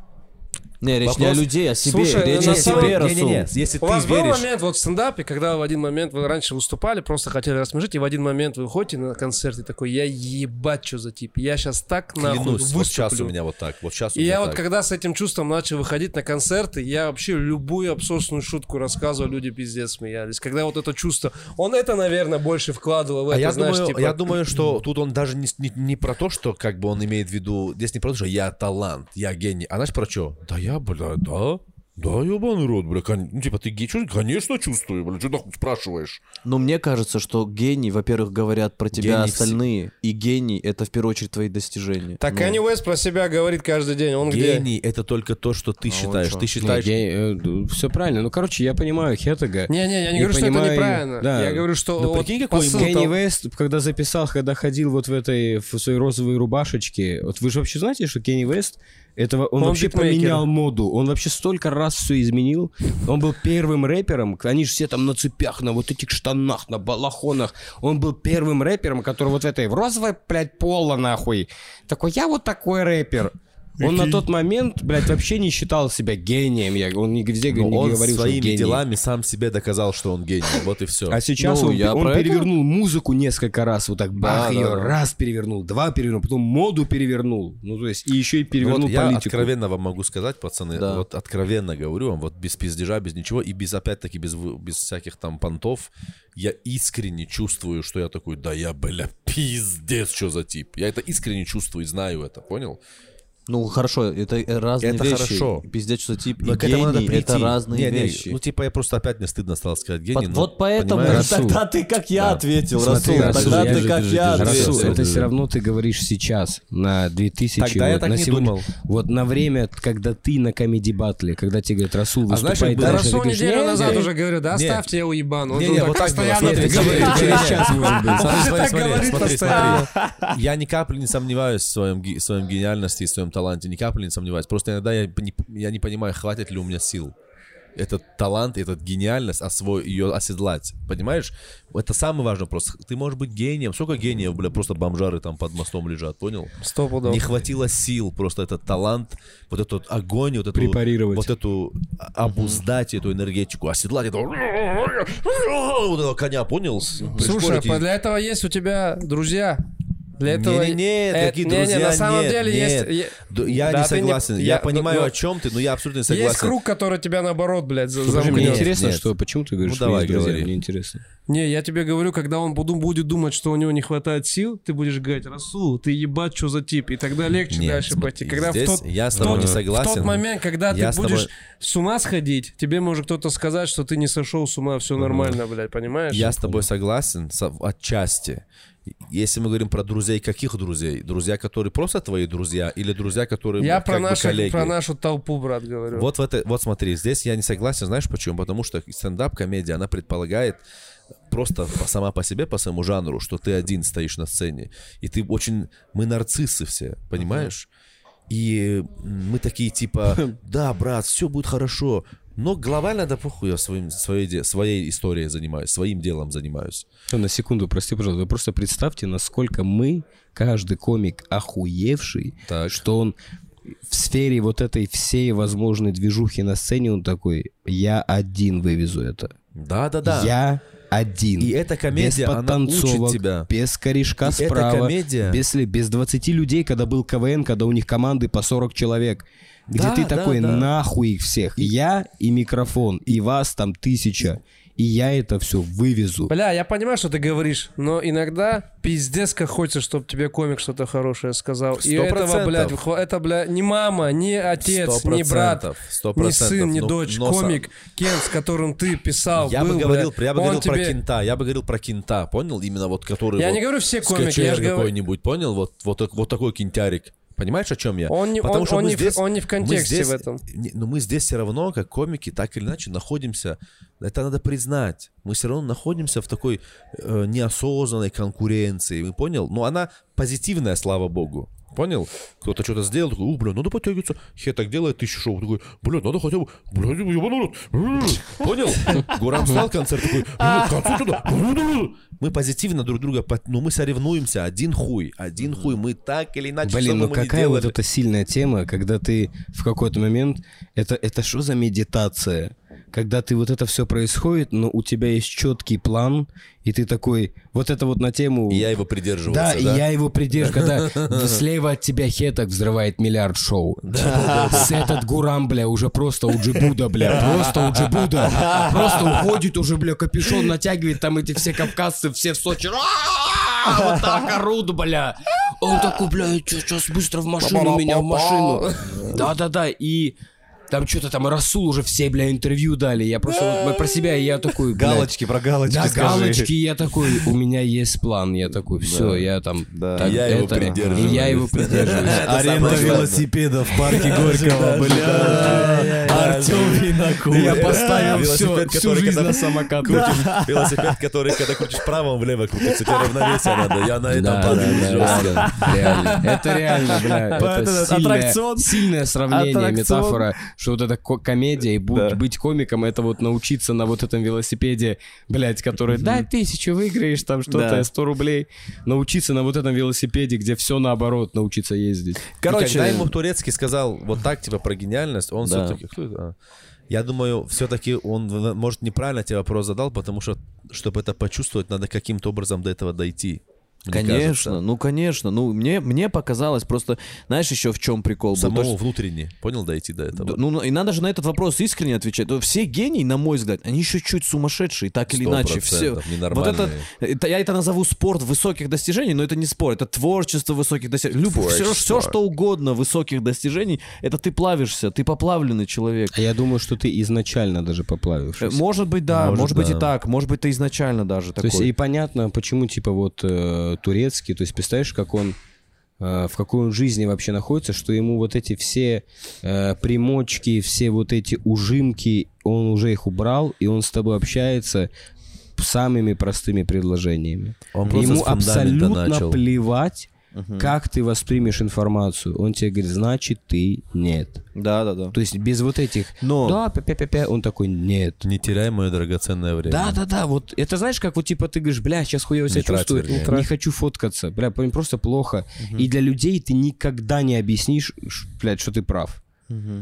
Не, речь не о Вопрос- людей, о себе. Слушай, речь о самом- себе, Не-не-не, Расул. если У вас ты был веришь... момент вот в стендапе, когда в один момент вы раньше выступали, просто хотели рассмешить, и в один момент вы ходите на концерт и такой, я ебать, что за тип, я сейчас так нахуй Клянусь, вот сейчас у выступлю. меня вот так, вот сейчас у И я вот так. когда с этим чувством начал выходить на концерты, я вообще любую абсурдную шутку рассказывал, люди пиздец смеялись. Когда вот это чувство, он это, наверное, больше вкладывал в А это, я, знаешь, думаю, типа... я думаю, что тут он даже не, не, не про то, что как бы он имеет в виду, здесь не про то, что я талант, я гений, а знаешь про что? Да я, бля, да, да, ебаный рот, бля, кон- ну типа ты гений, Чё- конечно чувствую, бля, что нахуй спрашиваешь? Но мне кажется, что гений, во-первых, говорят про тебя Гений остальные. И гений — это в первую очередь твои достижения. Так Ну, Канни Уэст про себя говорит каждый день, он где? Гений это только то, что ты А считаешь, ты считаешь... все правильно. Ну, короче, я понимаю Хеттега. Не-не, я не И говорю, что это понимаю- неправильно. да. Я говорю, что Ну, вот прикинь, какой посыл Кенни Вест, когда записал, когда ходил вот в этой в своей розовой рубашечке, вот вы же вообще знаете, что Кенни Вест этого он, Он вообще битмейкер. поменял моду, он вообще столько раз все изменил, он был первым рэпером, они же все там на цепях, на вот этих штанах, на балахонах, он был первым рэпером, который вот в этой в розовой, блядь, поло нахуй, такой, я вот такой рэпер. Он на тот момент, блядь, вообще не считал себя гением. Я, он не везде Но не он говорил, что своими гений. делами сам себе доказал, что он гений. Вот и все. А сейчас Ну, он, я он про это- перевернул музыку несколько раз, вот так бах, да, ее да. раз перевернул, два перевернул, потом моду перевернул. Ну, то есть, и еще и перевернул вот я политику. откровенно вам могу сказать, пацаны, Да. вот откровенно говорю вам, вот без пиздежа, без ничего, и без, опять-таки, без, без всяких там понтов, я искренне чувствую, что я такой, да я, бля, пиздец, что за тип. Я это искренне чувствую и знаю это, понял? Ну, хорошо, это э, разные Это вещи. хорошо. Пиздец, что тип и Но надо гений — прийти. это разные Не, не, вещи. ну, типа, я просто опять мне стыдно стало сказать гений. Вот- но, вот поэтому понимаешь? тогда ты как я Да. ответил, Смотри, Расул. Расул, Тогда я ты же- как держи, я держи, ответил. Расул, это все равно ты говоришь сейчас, на 2000, Тогда я вот, так на не сегодня. думал. Вот на время, когда ты на комеди батле, когда тебе говорят, Расул, А знаешь, дальше, ты Расул говоришь, неделю «Не, назад не, уже говорю, да, Не. оставьте его ебану. Он Не, вот так постоянно смотри, это смотри, говорит. через час, может быть. Смотри, смотри. Я ни капли не сомневаюсь в своем гениальности и своем таланте, ни капли не сомневаюсь. Просто иногда я не, я не понимаю, хватит ли у меня сил. Этот талант, этот гениальность, освой, ее оседлать. Понимаешь? Это самый важный вопрос. Ты можешь быть гением. Сколько гениев, бля, просто бомжары там под мостом лежат, понял? Сто пудов. Не хватило сил, просто этот талант, вот этот огонь, вот эту, Препарировать. вот эту а- обуздать эту энергетику, оседлать этого, вот этого коня, понял? Слушай, а для этого есть у тебя друзья. Для этого... Не-не-не, Э, такие не-не, друзья, на самом нет, деле нет. есть... Я Да, не ты не- согласен. Я, я- понимаю, ну, о чем ты, но я абсолютно не согласен. Есть круг, который тебя наоборот, блядь, за- Подожди, мне интересно, Нет. что, почему ты говоришь, Ну, что давай, есть друзья? Мне интересно. Не, я тебе говорю, когда он буду- будет думать, что у него не хватает сил, ты будешь говорить, Расул, ты ебать, что за тип, и тогда легче Нет, дальше пойти. Когда в здесь тот, я с в тобой тот- не согласен. В тот момент, когда Я ты с тобой- будешь с ума сходить, тебе может кто-то сказать, что ты не сошел с ума, все нормально, блядь, понимаешь? Я с тобой согласен со- отчасти. Если мы говорим про друзей, каких друзей? Друзья, которые просто твои друзья, или друзья, которые Я про, бы нашу, коллеги? про нашу толпу, брат, говорю. Вот, в это, вот смотри, здесь я не согласен, знаешь почему? Потому что стендап-комедия, она предполагает просто сама по себе, по своему жанру, что ты один стоишь на сцене. И ты очень... Мы нарциссы все, понимаешь? И мы такие типа, да, брат, все будет хорошо. Но глобально, да похуй, я своим, своей, своей историей занимаюсь, своим делом занимаюсь. На секунду, прости, пожалуйста. Вы просто представьте, насколько мы, каждый комик охуевший, Так. что он в сфере вот этой всей возможной движухи на сцене, он такой, я один вывезу это. Да-да-да. Я один. И эта комедия, без она учит тебя. без корешка И эта справа, комедия- без, без 20 людей, когда был КВН, когда у них команды по 40 человек. Где Да, ты да, такой, да. нахуй их всех. Я и микрофон, и вас там тысяча. И я это все вывезу. Бля, я понимаю, что ты говоришь, но иногда пиздец как хочется, чтобы тебе комик что-то хорошее сказал. И Сто этого, блядь, это, бля, не мама, не отец, не брат, процентов, сто не процентов. сын, не Ну, дочь, но комик, Кен, с которым ты писал, Я был, бы говорил, бля, я бы говорил про тебе- кента, я бы говорил про кента, понял? Именно вот который Я вот не говорю все комики, я же говорю- какой-нибудь, понял? Вот, вот, вот такой кентярик. Понимаешь, о чем я? Он не- он- что он не в- он не в контексте здесь- в этом. не- но мы здесь все равно, как комики, так или иначе находимся, это надо признать, мы все равно находимся в такой э, неосознанной конкуренции, вы понял? Но она позитивная, слава богу. Понял? Кто-то что-то сделал, такой, у, бля, надо подтягиваться. Хе так делает тысячу шоу. Такой, бля, надо хотя бы, рот. М, Понял? Гурам встал, концерт такой, «Бля, к концу туда. Мы позитивно друг друга, ну мы соревнуемся, один хуй, один хуй, мы так или иначе, Блин, ну какая вот эта сильная тема, когда ты в какой-то момент... Это, это что за медитация? Когда ты вот это все происходит, но у тебя есть четкий план, и ты такой... Вот это вот на тему... И я его придерживался, Да, да? и я его придерживаю, когда слева от тебя хеток взрывает миллиард шоу. С этот гурам, бля, уже просто уджибуда, бля, просто уджибуда. Просто уходит уже, бля, капюшон натягивает, там эти все кавказцы, все в Сочи. «А-а-а!» Вот так орут, бля. Он такой, бля, сейчас быстро в машину, меня в машину. Да-да-да, и... Там что-то там Расул уже все, бля, интервью дали. Я просто вот про себя, я такой, блядь, Галочки, про галочки да, скажи. галочки, я такой, у меня есть план, я такой, все, я там, Да. так, Я его это- придерживаюсь. и я его придерживаюсь. Аренда самое велосипеда в парке Горького, бля. Артем Винокур. Я поставил Велосипед, все, всю который жизнь когда на самокат. Крутишь велосипед, который, когда крутишь вправо, он влево крутится. Тебе равновесие надо. Я на этом Да, падаю да, да, жестко. да, реально. Это реально, бля, это Этот сильное, аттракцион. сильное сравнение, Аттракцион. метафора, что вот эта ко- комедия и будь, Да. быть комиком, это вот научиться на вот этом велосипеде, блядь, который, дай тысячу, выиграешь там что-то, Да. 100 рублей, научиться на вот этом велосипеде, где все наоборот, научиться ездить. И когда Короче, ему Турецкий сказал вот так, типа, про гениальность, он Да. все-таки... Кто это? Я думаю, все-таки он, может, неправильно тебе вопрос задал, потому что, чтобы это почувствовать, надо каким-то образом до этого дойти. Мне Конечно, кажется. ну конечно. Ну, мне, мне показалось просто, знаешь, еще в чем прикол был? То, Самому что- внутренне, понял, дойти до этого? Да, Ну, и надо же на этот вопрос искренне отвечать. То Все гении, на мой взгляд, они еще чуть сумасшедшие, так или иначе. Все. Вот это, это, я это назову спорт высоких достижений, но это не спорт, это творчество высоких достижений. Люб, все, все, что угодно высоких достижений, это ты плавишься, ты поплавленный человек. А я думаю, что ты изначально даже Э, поплавившийся. Может быть, да, может, Может, быть и да. так, может быть, ты изначально даже То такой. есть и понятно, почему типа вот э, турецкий, то есть представляешь, как он э, в какой он жизни вообще находится, что ему вот эти все э, примочки, все вот эти ужимки, он уже их убрал, и он с тобой общается самыми простыми предложениями. Он Ему абсолютно начал. плевать, как ты воспримешь информацию. Он тебе говорит, значит, ты нет. Да, да, да. То есть без вот этих Но- да, пя-пя-пя-пя, он такой, нет. Не теряй мое драгоценное время. Да, да, да, вот это знаешь, как вот типа ты говоришь, бля, сейчас хуево себя Не чувствую, вернее. не, хочу фоткаться, бля, просто плохо. И для людей ты никогда не объяснишь, блядь, что ты прав.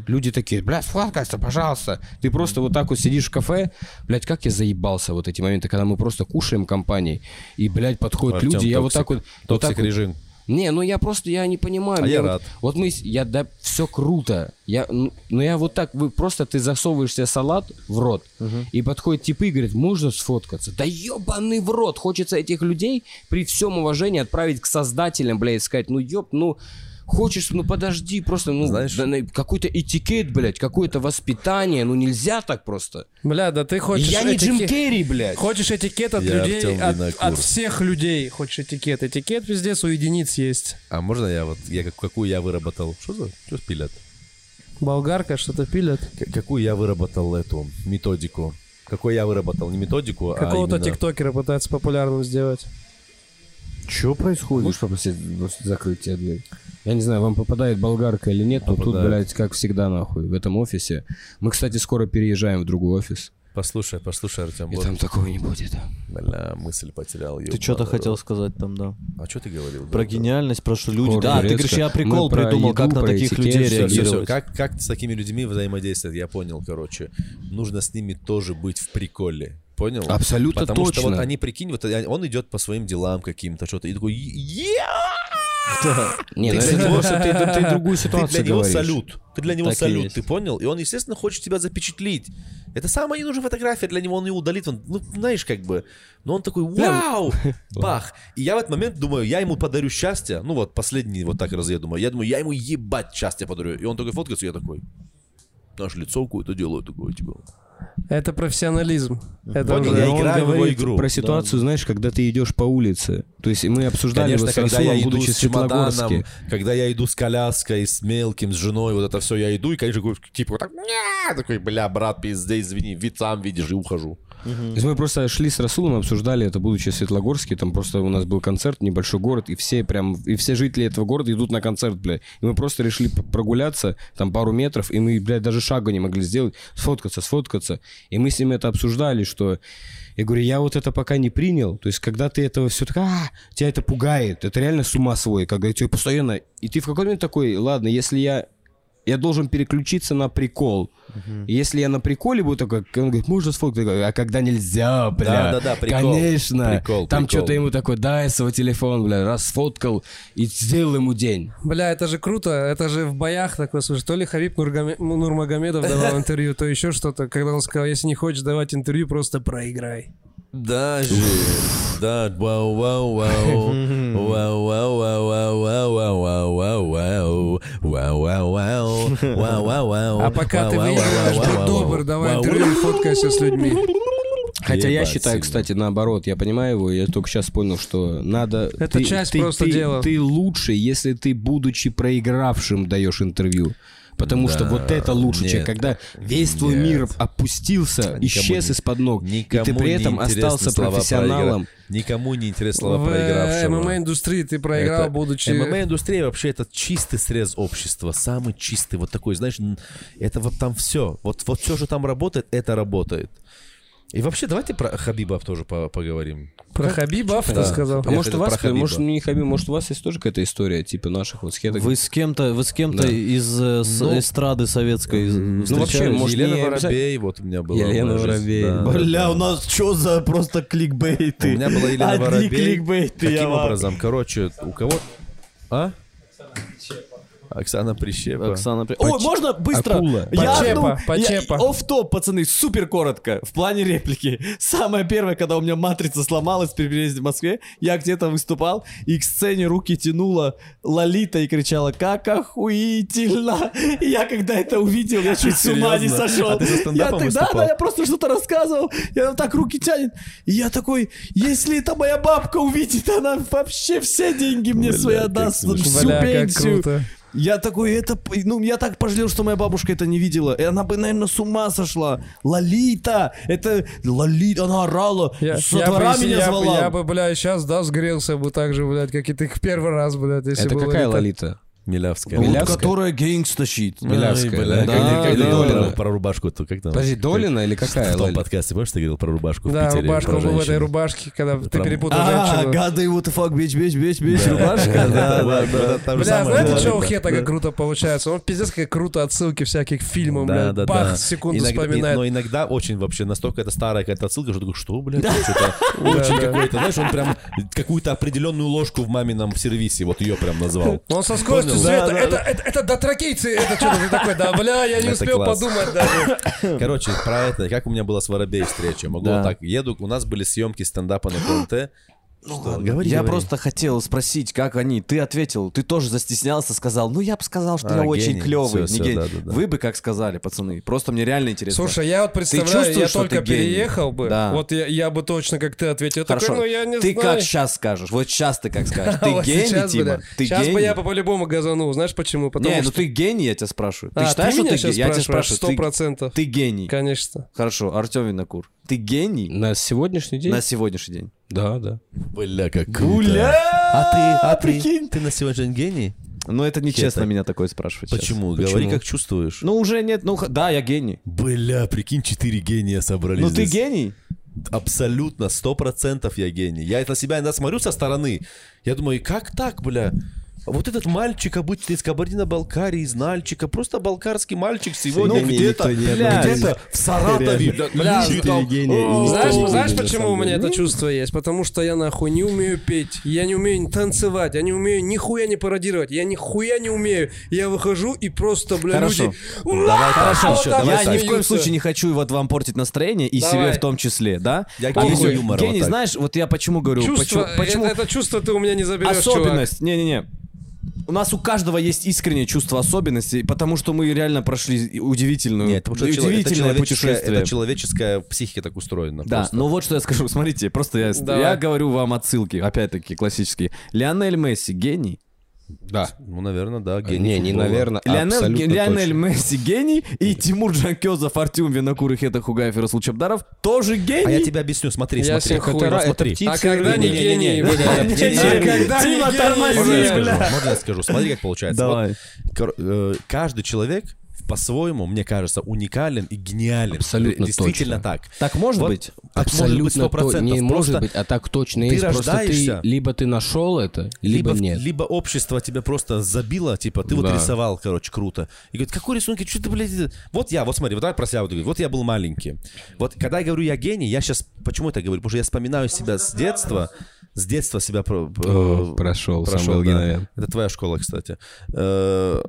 Люди такие, блядь, сфоткайся, пожалуйста. Ты просто вот так вот сидишь в кафе, блядь, как я заебался вот эти моменты, когда мы просто кушаем компанией, и, блядь, подходят Артём люди, я вот токсик. так вот... вот так Токсик вот- режим. Не, ну я просто, я не понимаю. А я вот, рад. Вот мы, я, да, все круто. Я, ну, ну я вот так, вы просто, ты засовываешь себе салат в рот, и подходит типы и говорит, можно сфоткаться? Да ебаный в рот! Хочется этих людей при всем уважении отправить к создателям, блядь, сказать, ну еб, ну... Хочешь, ну подожди, просто, ну, Знаешь- да, какой-то этикет, блядь, какое-то воспитание, ну нельзя так просто. Бля, да ты хочешь... я не Джим Керри, блядь. Хочешь этикет от Я людей, от, от всех людей хочешь этикет. Этикет пиздец у единиц есть. А можно я вот, я как- какую я выработал? Что за, что пилят? Болгарка что-то пилят. К- какую я выработал эту методику? Какой я выработал? Не методику, а Какого-то именно... тиктокера пытаются популярным сделать. Что происходит? Можешь попросить закрыть тебе дверь? Я не знаю, вам попадает болгарка или нет, но тут, Попадает. блядь, как всегда, нахуй, в этом офисе. Мы, кстати, скоро переезжаем в другой офис. Послушай, послушай, Артем, И вот, там такого не будет. бля, мысль потерял. Ты что-то хотел сказать там, да. А что ты говорил? Про гениальность, про что люди... Хор Да, ты турецко. говоришь, я прикол Мы про придумал, еду, как на про таких этикет, людей Все, все, все. реагировать. Как, как с такими людьми взаимодействовать, я понял, короче. Нужно с ними тоже быть в приколе. Понял? Абсолютно Потому что точно. вот они, прикинь, вот он идет по своим делам каким-то, что-то, и такой, «Е- Не, Ты ну для него- ты, ты- ты другую Ты ситуацию для него говоришь. салют. Ты для него Так салют, ты понял? И он, естественно, хочет тебя запечатлить. Это самая ненужная фотография для него, он ее удалит. Он, ну, знаешь, как бы. Но он такой, вау! Бах! И я в этот момент думаю, я ему подарю счастье. Ну вот, последний вот так раз я думаю. Я думаю, я ему ебать счастье подарю. И он такой фоткается, я такой, наше лицо какое-то делаю такое, типа. Это профессионализм. Это Понял, уже- я он играю в его говорит игру. про ситуацию, знаешь, когда ты идешь по улице. То есть мы обсуждали Конечно, когда я Расулом, иду будучи с чемоданом, когда я иду с коляской, с мелким, с женой, вот это все, я иду, и, конечно, говорю, типа вот так, такой, бля, брат, пиздец, извини, вид сам видишь, и ухожу. То есть мы просто шли с Расулом, обсуждали это, будучи в Светлогорске, там просто у нас был концерт, небольшой город, и все прям, и все жители этого города идут на концерт, блядь. И мы просто решили прогуляться, там пару метров, и мы, блядь, даже шага не могли сделать, сфоткаться, сфоткаться. И мы с ним это обсуждали, что я говорю, я вот это пока не принял. То есть, когда ты этого все так, а, тебя это пугает. Это реально с ума свой, когда тебе постоянно... И ты в какой-то момент такой, ладно, если я... Я должен переключиться на прикол. И Если я на приколе буду такой, он говорит, можно сфоткать? Я говорю, А когда нельзя, бля. Да-да-да, прикол. Конечно. Прикол, Там прикол. что-то ему такой, дай свой телефон, бля, раз сфоткал и сделал ему день. Бля, это же круто. Это же в боях такое, слушай. То ли Хабиб Нургаме- Нурмагомедов давал интервью, то еще что-то. Когда он сказал, если не хочешь давать интервью, просто проиграй. Даже, да, вау, вау, вау, вау, вау, вау, вау, вау, вау, вау, вау, вау, вау, вау, вау, вау, вау, А пока ты вау, вау, выигрываешь, вау, будь вау, добр, давай вау, интервью, фоткайся с людьми. Хотя я Ебать считаю, сильно. кстати, наоборот, я понимаю его, я только сейчас понял, что надо... Это ты- часть ты- просто ты- дела. Ты лучше, если ты, будучи проигравшим, даешь интервью. Потому что Да, вот это лучше, чем нет, когда весь твой нет. мир опустился, Никому исчез не- из-под ног, и ты при этом остался профессионалом. проигра- Никому не интересны слова В проигравшего. ММА-индустрии ты проиграл, Это- будучи... ММА-индустрия вообще это чистый срез общества, самый чистый, вот такой, знаешь, это вот там все, вот, вот все, что там работает, это работает. И вообще, давайте про Хабиба тоже по- поговорим. Про Хабиба, ты Да. сказал? А Я может у вас, может, не Хабиб, может у вас есть тоже какая-то история, типа наших вот схеток? Вы с кем-то, вы с кем-то Да. из э, с- Ну, эстрады советской вообще, встречались? может, Елена не Воробей, вот у меня была. Елена Воробей. да. Бля, у нас что за просто кликбейты? У меня была Елена Одни Воробей. кликбейты, я Каким вам- образом? Короче, у кого... А? Оксана Прищепа. Оксана... При- Ой, можно быстро? Акула. Я Почепа, одну- почепа. я- Офф-топ, пацаны, супер коротко. В плане реплики. Самое первое, когда у меня матрица сломалась при переезде в Москве, я где-то выступал, и к сцене руки тянула Лолита и кричала «Как охуительно!» И я когда это увидел, я чуть с ума не сошел. А ты со я тогда, да, я просто что-то рассказывал, и она так руки тянет, и я такой, если это моя бабка увидит, она вообще все деньги мне Бля, свои отдаст, всю Бля, пенсию. Я такой, это, ну, я так пожалел, что моя бабушка это не видела. И она бы, наверное, с ума сошла. Лолита, это Лолита, она орала, Я, со я двора бы, меня я, бы- звала. я бы, бля, сейчас, да, сгрелся бы так же, блядь, как и ты в первый раз, блядь, если Это бы какая Лолита- Лолита? Милявская. Вот, Милявская? которая гейнгста щит. Милявская, да? бля, Да, или говорил Долина? про- рубашку, то как там? Подожди, Долина или какая В том подкасте, помнишь, ты говорил про рубашку в Да, Питере? рубашка про был в этой рубашке, когда ты перепутал А, женщину. гады, what the fuck, bitch, bitch, bitch, bitch, рубашка. Да, да, Вот да. Бля, знаете, что у? Хета как круто получается? Он пиздец как круто отсылки всяких Да, блядь. да, Бах, да. секунду вспоминает. Но иногда очень вообще настолько это старая какая-то отсылка, что такой, что, блядь, что-то очень да. какой-то, знаешь, он прям какую-то определенную ложку в мамином сервисе, вот ее прям назвал. Он со скоростью? Света, Да, да, это, это, это дотракейцы, это что-то ты такой, да, бля, я не Это успел класс. подумать даже. Короче, про это, как у меня была с Воробей встреча. Могу Да. вот так, еду, у нас были съемки стендапа на ТНТ. Что, говори, Я говори. просто хотел спросить, как они. Ты ответил, ты тоже застеснялся, сказал, ну я бы сказал, что А, я очень гений. клевый. Всё, Не всё, гений. да-да-да. Вы бы как сказали, пацаны. Просто мне реально интересно. Слушай, я вот представляю, я что только ты гений? переехал бы, Да. вот я, я бы точно как ты ответил. Хорошо. Такой, ну я не ты знаю. как сейчас скажешь? Вот сейчас ты как скажешь? Ты гений, Тима? Ты Сейчас бы я бы по-любому газанул. Знаешь почему? Не, ну ты гений, я тебя спрашиваю. Ты А, считаешь, что ты гений? Я тебя спрашиваю. Сто процентов. Ты, ты гений. Конечно. Хорошо, Артем Винокур. Ты гений На сегодняшний день? на сегодняшний день? Да, да. Бля, как круто. Гуля! А ты, а ты, прикинь. ты на сегодняшний день гений? Но это нечестно меня такое спрашивать. сейчас. Почему? Говори, как чувствуешь. Ну уже нет, ну да, я гений. Бля, прикинь, четыре гения собрались Ну ты здесь. гений? Абсолютно, сто процентов я гений. Я это на себя иногда смотрю со стороны. Я думаю, как так, бля? Вот этот мальчик обычно из Кабардино-Балкарии, из Нальчика, просто балкарский мальчик сегодня Ну, где-то, где-то в Саратове. бля, Бля, и там, гения, «О, и Знаешь, почему у меня это чувство есть? Потому что я нахуй не умею петь, я не умею танцевать, я не умею нихуя не пародировать, я нихуя не умею. Я выхожу и просто, бля, Хорошо. люди... Давай «Ура!» еще, давай я ни в коем случае не хочу вот вам портить настроение и Давай. себе в том числе, да? Я гений юмора, Гений, знаешь, вот я почему говорю, Чувство, почему, почему Это, чувство ты у меня не заберешь, особенность? Не-не-не. У нас у каждого есть искреннее чувство особенности, потому что мы реально прошли удивительную, Нет, потому что чело- это удивительное человеческая, путешествие. это человеческая психика так устроена. Да, просто. ну вот что я скажу. Смотрите, просто я, Давай. я говорю вам отсылки, опять-таки, классические. Лионель Месси гений. Да. Ну, наверное, да, гений Не, не наверное, Лионель, абсолютно Лионель точно. Месси гений, и Тимур Джанкезов, Артем Винокур, Хета Хугаев и Расул Чабдаров тоже гений. А я тебе объясню, смотри, Я смотри. хуй, Это, это смотри. А когда не гений, А Тима, гений, тормози, Можно я скажу? Смотри, как получается. Давай. Каждый человек по-своему, мне кажется, уникален и гениален. Абсолютно Действительно точно. так. Так может Вот быть? Так может быть, сто то- процентов. не может быть, а так точно ты есть. Просто ты рождаешься- либо ты нашел это, либо, нет. либо общество тебя просто забило, типа, ты вот Да. рисовал, короче, круто. И говорит, какой рисунок, что ты, блядь, это?» Вот я, вот смотри, вот давай про себя говорить. Вот я был маленький. Вот когда я говорю, я гений, я сейчас, почему это говорю? Потому что я вспоминаю себя с детства, с детства себя про- О, э, прошел, прошел, Самвел да. Это твоя школа, кстати. Э,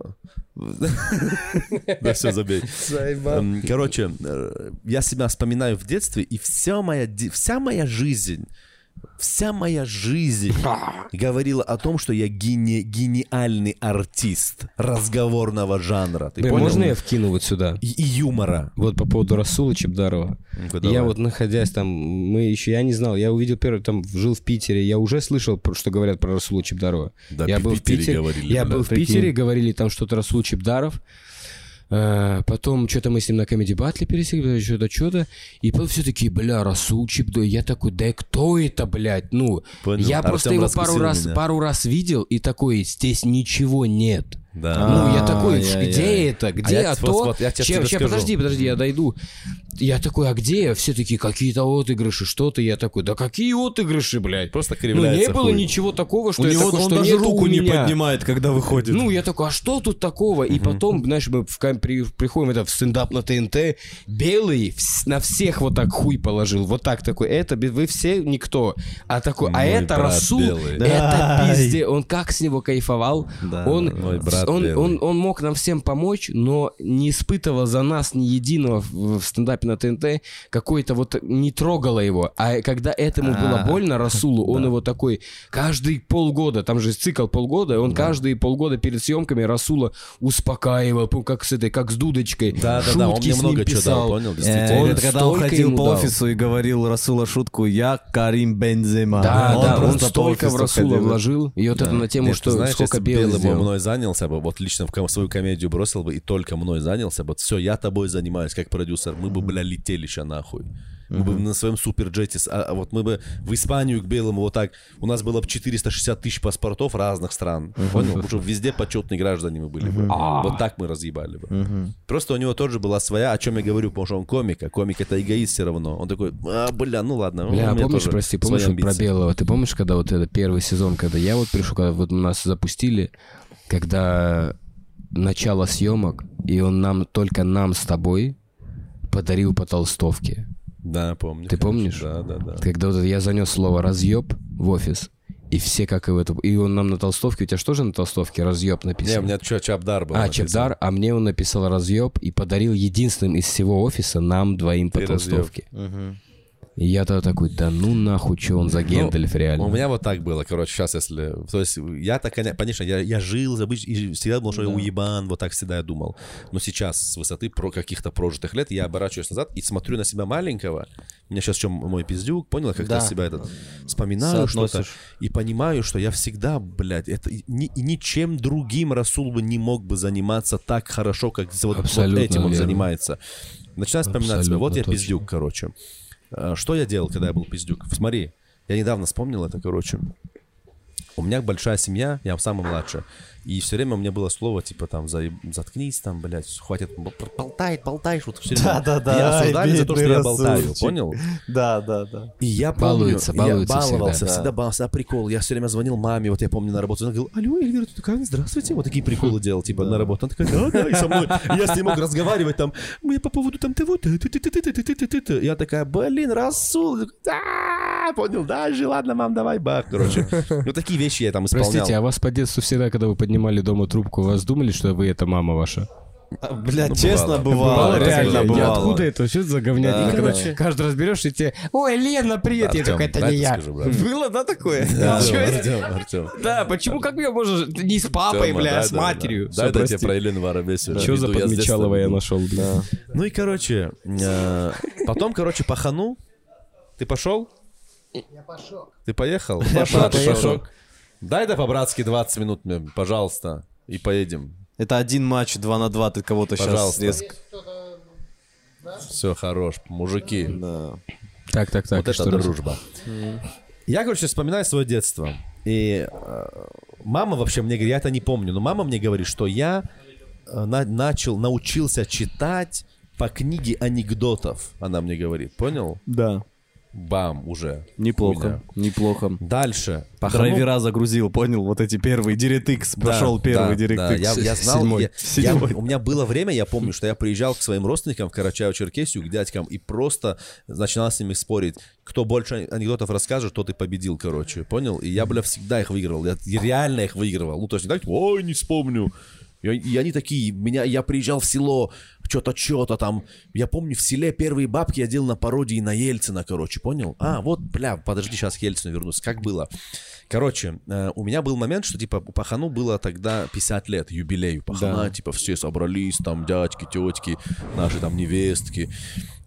Да все, забей. Эм, Короче, э, я себя вспоминаю в детстве, и вся моя, вся моя жизнь, вся моя жизнь говорила о том, что я гени- гениальный артист разговорного жанра. Ты Блин, понял? можно я вкину вот сюда? И, и юмора. Вот по поводу Расула Чебдарова. Ну-ка, Я вот находясь там, мы еще, я не знал, я увидел первый, там, жил в Питере, я уже слышал, что говорят про Расула Чебдарова. Да, я в был в Питере Питере, говорили, я был в. Питере, говорили там что-то Расул Чебдаров. Э, Потом что-то мы с ним на комедий батле пересекли, что-то, что-то. И потом все такие, бля, Расул Чебдаров. Я такой, да кто это, блядь? Ну, Понял. я Артем просто его пару раз, меня. пару раз видел, и такой, здесь ничего нет. Да. Ну, я А, такой, ай-яй-яй. где это? Где я а то? вот я ща, скажу. подожди, подожди, я дойду. Я такой, а где? Все такие, какие-то отыгрыши, что-то. Я такой, да какие отыгрыши, блядь? Просто Ну, не кривляется было хуй. ничего такого, что У я него такой, он что даже руку у не поднимает, когда выходит. Ну, я такой, а что тут такого? И потом, знаешь, мы в при- приходим это в стендап на ТНТ, белый на всех вот так хуй положил, вот так такой, это вы все никто, а такой, а это Расул, белый. это пизде, он как с него кайфовал, Да, он, брат он, он, он мог нам всем помочь, но не испытывал за нас ни единого в, стендапе на ТНТ, какой-то вот не трогало его, а когда этому было больно Расулу, он его такой каждый полгода, там же цикл полгода, он каждые полгода перед съемками Расула успокаивал, как с этой, как с дудочкой, Да, да, да, он мне много чего дал, понял, Э, действительно. Он когда он ходил по офису и говорил Расула шутку «Я Карим Бензема». Да, да, он столько в Расула вложил, и вот это на тему, что сколько белый мной занялся бы, вот лично в ком- свою комедию бросил бы и только мной занялся бы, все, я тобой занимаюсь как продюсер, мы бы, бля, летели ща нахуй. Мы бы на своем суперджете, а, а вот мы бы в Испанию к белому вот так, у нас было бы 460 тысяч паспортов разных стран, понял? Потому что везде почетные граждане мы были бы. Вот так мы разъебали бы. Просто у него тоже была своя, о чем я говорю, потому что он комик, а комик это эгоист все равно. Он такой, а, бля, ну ладно. Бля, помнишь, прости, помнишь вот про амбиции». белого? Ты помнишь, когда вот это первый сезон, когда я вот пришел, когда вот нас запустили, когда начало съемок, и он нам, только нам с тобой подарил по толстовке. Да, помню. Ты помнишь? Да, да, да. Когда вот я занес слово разъеб в офис, и все как и в это... И он нам на толстовке, у тебя же тоже на толстовке разъеб Не, написан? у меня чё, Чабдар был. А, написан. Чебдар, а мне он написал разъеб и подарил единственным из всего офиса нам двоим по Ты толстовке. И я тогда такой, да ну нахуй, что он за Гендальф реально. У меня вот так было, короче, сейчас если... То есть я так, конечно, я, я жил, забыть, и всегда думал, что я уебан, вот так всегда я думал. Но сейчас с высоты про каких-то прожитых лет я оборачиваюсь назад и смотрю на себя маленького. У меня сейчас в чем мой пиздюк, понял, как Да. я себя этот вспоминаю что-то и понимаю, что я всегда, блядь, это ни, ничем другим Расул бы не мог бы заниматься так хорошо, как вот, вот Абсолютно этим он верно. занимается. Начинаю вспоминать себя. Вот я Абсолютно точно. пиздюк, короче. А, Что я делал, когда я был пиздюк? Смотри, я недавно вспомнил это, короче. У меня большая семья, я самый младший. И все время у меня было слово, типа, там, заткнись, там, блядь, хватит, болтает, болтаешь, вот все время. Да, да, да. Меня осуждали за то, что я болтаю, понял? Да, да, да. И я помню, балуется, я баловался, всегда, всегда баловался, а прикол. Я все время звонил маме, вот я помню, на работу, она говорила, алло, Эльвира, ты такая, здравствуйте, вот такие приколы делал, типа, на работу. Она такая, да, да, и со мной, я с ней мог разговаривать, там, мы по поводу там того, я такая, блин, Расул, понял, да, же, ладно, мам, давай, бах, короче. Ну, такие вещи я там исполнял. Простите, а вас по детству всегда, когда вы поднимали дома трубку, вас думали, что вы это мама ваша? Блядь, Ну, честно, бывало. бывало, реально Я бывало. откуда это? Что это за говняк? Да, И, короче, каждый раз берешь и тебе, ой, Лена, привет. Я Артём, такой, это не я. скажи, брат. Было, да, такое? Да, это? Артем, Артем. Да, почему, как мне можно, не с папой, бля, да, а с да, да. матерью. Всё, дай тебе про Елену Воробесию. Что за Веду, я я нашел, бля? Ну и, короче, э, потом, короче, пахану. Ты пошел? Я пошел. Ты поехал? Пошел, поехал. Дай да по-братски 20 минут мне, пожалуйста, и поедем. Это один матч, два на два, ты кого-то сейчас Пожалуйста. резко... Все, хорош, мужики. Да. Так, так, так. вот это что дружба. Я, короче, вспоминаю свое детство. И э, мама вообще мне говорит, я это не помню, но мама мне говорит, что я э, на- начал, научился читать по книге анекдотов, она мне говорит. Понял? Да. Бам, уже. Неплохо, Хуйня. неплохо. Дальше. Драйвера загрузил, понял? Вот эти первые. DirectX. Да, Прошел первый да, да, DirectX. я, я знал, Седьмой. я- Седьмой. я- у меня было время, я помню, что я приезжал к своим родственникам в Карачаево-Черкесию, к дядькам, и просто начинал с ними спорить. Кто больше анекдотов расскажет, тот и победил, короче, понял? И я, бля, всегда их выигрывал, я реально их выигрывал. Ну, то есть не так, ой, не вспомню. И, и они такие, меня, я приезжал в село, что-то, что-то там. Я помню, в селе первые бабки я делал на пародии на Ельцина, короче, понял? А, вот, бля, подожди, сейчас к Ельцину вернусь. Как было? Короче, э, у меня был момент, что, типа, Пахану было тогда 50 лет, юбилей Пахана, типа, все собрались, там, дядьки, тетки, наши там невестки.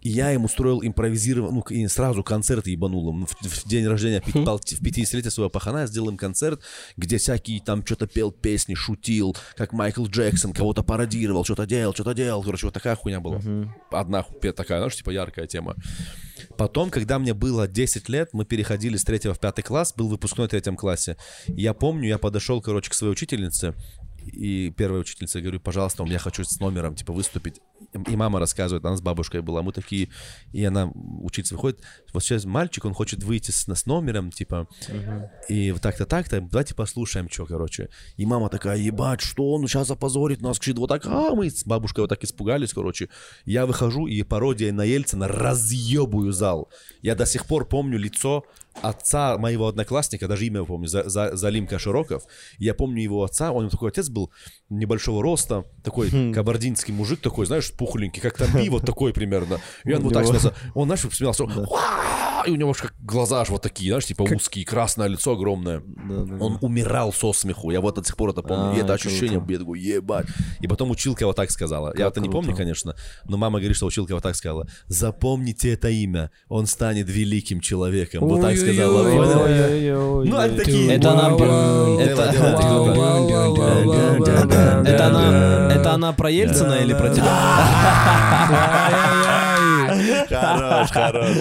И я им устроил импровизированный, ну, и сразу концерт ебанул им. В, в день рождения, в 50-летие своего пахана я сделал им концерт, где всякий там что-то пел песни, шутил, как Майкл Джексон, кого-то пародировал, что-то делал, что-то делал. Короче, вот такая хуйня была. Одна ху- такая, знаешь, типа яркая тема. Потом, когда мне было 10 лет, мы переходили с 3 в 5 класс, был выпускной в третьем классе. И я помню, я подошел, короче, к своей учительнице, и первая учительница, я говорю, пожалуйста, я хочу с номером, типа, выступить. И мама рассказывает, она с бабушкой была, мы такие, и она, учиться выходит, вот сейчас мальчик, он хочет выйти с, с номером, типа, и вот так-то, так-то, давайте послушаем, что, короче. И мама такая, ебать, что он сейчас опозорит нас, кричит, вот так, а мы с бабушкой вот так испугались, короче. Я выхожу, и пародия на Ельцина разъебую зал. Я до сих пор помню лицо отца моего одноклассника, даже имя помню, За- За- Залим Кашироков. Я помню его отца, он такой отец был небольшого роста, такой кабардинский мужик такой, знаешь, пухленький, как Тамби, вот такой примерно. И он вот так смеялся. Он, знаешь, смеялся, и у него аж как глаза аж вот такие, знаешь, типа узкие, красное лицо огромное. Он умирал со смеху, я вот до сих пор это помню. И А, это ощущение, я такой, ебать. И потом училка вот так сказала. Я это не помню, конечно, но мама говорит, что училка вот так сказала. Запомните это имя, он станет великим человеком. Вот так сказала. Ну, они такие. Это она... Это она... Это она про Ельцина или про тебя? Хорош, хорош.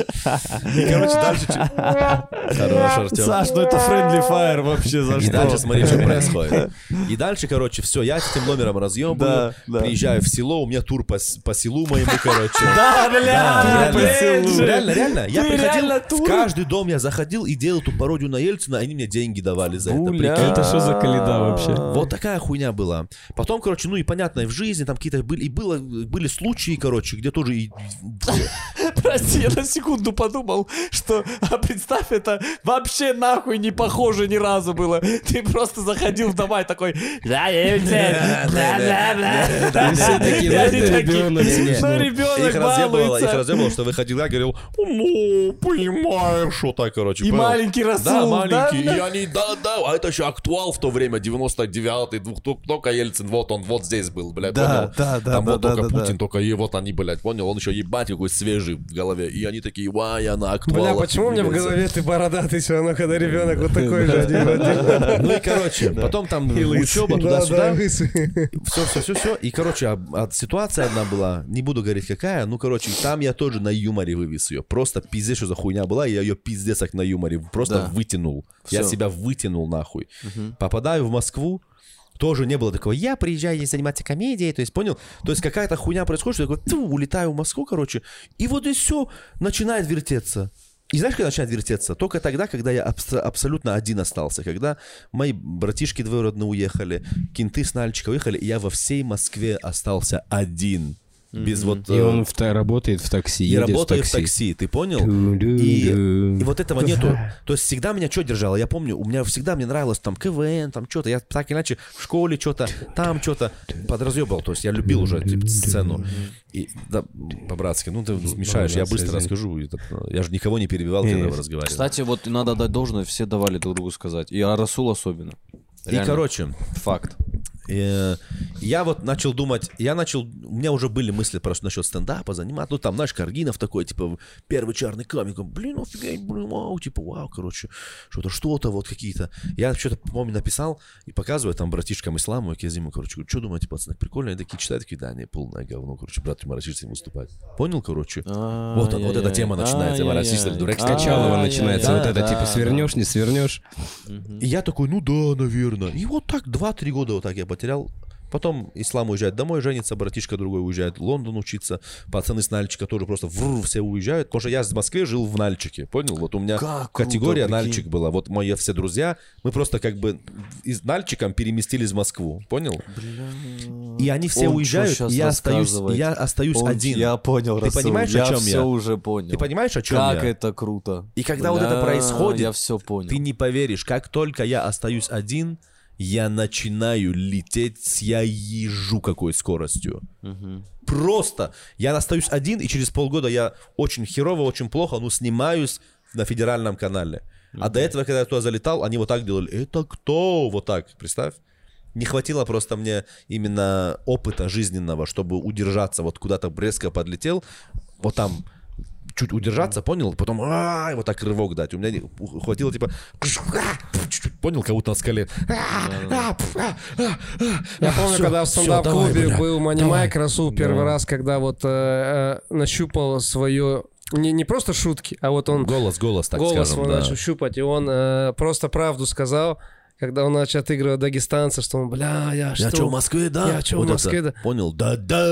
И, короче, дальше... Хорош, Артем. Саш, ну это friendly fire вообще, за И дальше что? смотри, что происходит. И дальше, короче, все, я с этим номером разъебываю, приезжаю в село, у меня тур по, по селу моему, короче. Да, бля, реально, реально. Я приходил, в каждый дом я заходил и делал эту пародию на Ельцина, они мне деньги давали за это. Бля. Это что за каледа вообще? Вот такая хуйня была. Потом, короче, ну и понятно, и в жизни там какие-то были, и было, были случаи, короче, где тоже и... Прости, я на секунду подумал, что, а представь, это вообще нахуй не похоже ни разу было. Ты просто заходил в дома и такой, да, Ельцин, бла-бла-бла». И все такие, И они «Ну, это такие, ребенок, Их ребенок разъебывало, их балуется. разъебывало, что выходил я, говорил, ну, понимаешь, что так, короче. И маленький Да, Расул, маленький. да? И они, да, да, а это еще актуал в то время, 99-й, двух- тол- только Ельцин, вот он, вот здесь был, блядь, Да, понял? да, да, Там да, вот да, только да, Путин, да. только и вот они, блядь, понял? Он еще ебать какой свежий в голове. И они такие, вай, она актуала. Бля, почему мне в двигается». голове ты бородатый все равно, когда ребенок вот такой же? Ну и, короче, потом там учеба Да, да, туда-сюда. Все, все, все, все. И, короче, ситуация одна была, не буду говорить какая, ну, короче, там я тоже на юморе вывез ее. Просто пиздец, что за хуйня была, и я ее пиздец как на юморе просто вытянул. Я себя вытянул нахуй. Попадаю в Москву, тоже не было такого, я приезжаю здесь заниматься комедией, то есть, понял? То есть какая-то хуйня происходит, что я такой, «Тьфу, улетаю в Москву, короче, и вот и все начинает вертеться. И знаешь, когда начинает вертеться? Только тогда, когда я абс- абсолютно один остался. Когда мои братишки двоюродные уехали, кенты с Нальчика уехали, и я во всей Москве остался один. Без вот... И э, он в та- работает в такси, и работаю в в такси. такси, ты понял? И, и вот этого нету. То есть всегда меня что держало? Я помню, у меня всегда мне нравилось там КВН, там что-то. Я так иначе в школе что-то, там что-то подразъебал. То есть я любил уже типа, сцену. И, да, по-братски, ну ты мешаешь, я быстро расскажу. И ну, Я же никого не перебивал, когда Не, вы разговаривали. Кстати, вот надо дать должное, все давали друг другу сказать. И Расул особенно. И, Реально. короче, Факт. Э, Я вот начал думать, я начал, у меня уже были мысли просто насчет стендапа заниматься, ну там, знаешь, Каргинов такой, типа, первый чарный комик, блин, офигеть, блин, вау, типа, вау, короче, что-то, что-то вот какие-то. Я что-то, помню, написал и показываю там братишкам Исламу и Кезиму, короче, говорю, что думаете, пацаны, прикольно? Они такие читают, такие, да, не, полное говно, короче, брат, ты ним выступать. Понял, короче? Вот, он, вот эта тема начинается, марашист, дурак, Качалова Ай-яй-яй. начинается вот это, типа, свернешь, не свернешь. И я такой, ну да, наверное. И вот так 2-3 года вот так я потерял. Потом Ислам уезжает домой, женится, братишка другой уезжает в Лондон учиться. Пацаны с Нальчика тоже просто вру, все уезжают. Потому что я в Москве жил в Нальчике, понял? Вот у меня Как круто, категория прикинь. Нальчик была. Вот мои все друзья, мы просто как бы из Нальчиком переместились в Москву, понял? И они все Он уезжают, я остаюсь, я остаюсь Он- один. Я понял, Ты Расул, понимаешь, о я чем все я? уже понял. Ты понимаешь, о чем Как я? это круто. И когда вот это Бля, происходит, Я все понял. Ты не поверишь, как только я остаюсь один, я начинаю лететь с я ежу какой скоростью. Просто я остаюсь один, и через полгода я очень херово, очень плохо, но снимаюсь на федеральном канале. А до этого, когда я туда залетал, они вот так делали. Это кто? Вот так, представь. Не хватило просто мне именно опыта жизненного, чтобы удержаться. Вот куда-то резко подлетел, вот там чуть удержаться, понял? Потом а, вот так рывок дать. У меня хватило типа чуть-чуть, понял, как будто на скале. Я помню, когда в стендап-клубе был Мани давай. Майк Расул первый раз, когда вот э, э, нащупал свое... Не, не просто шутки, а вот он Голос, голос, так голос скажем, он да. начал щупать, и он э, просто правду сказал, когда он начал отыгрывать дагестанца, что он, бля, я что? Я что, в Москве, да? Я в Вот это. Москве, да? Понял, да-да.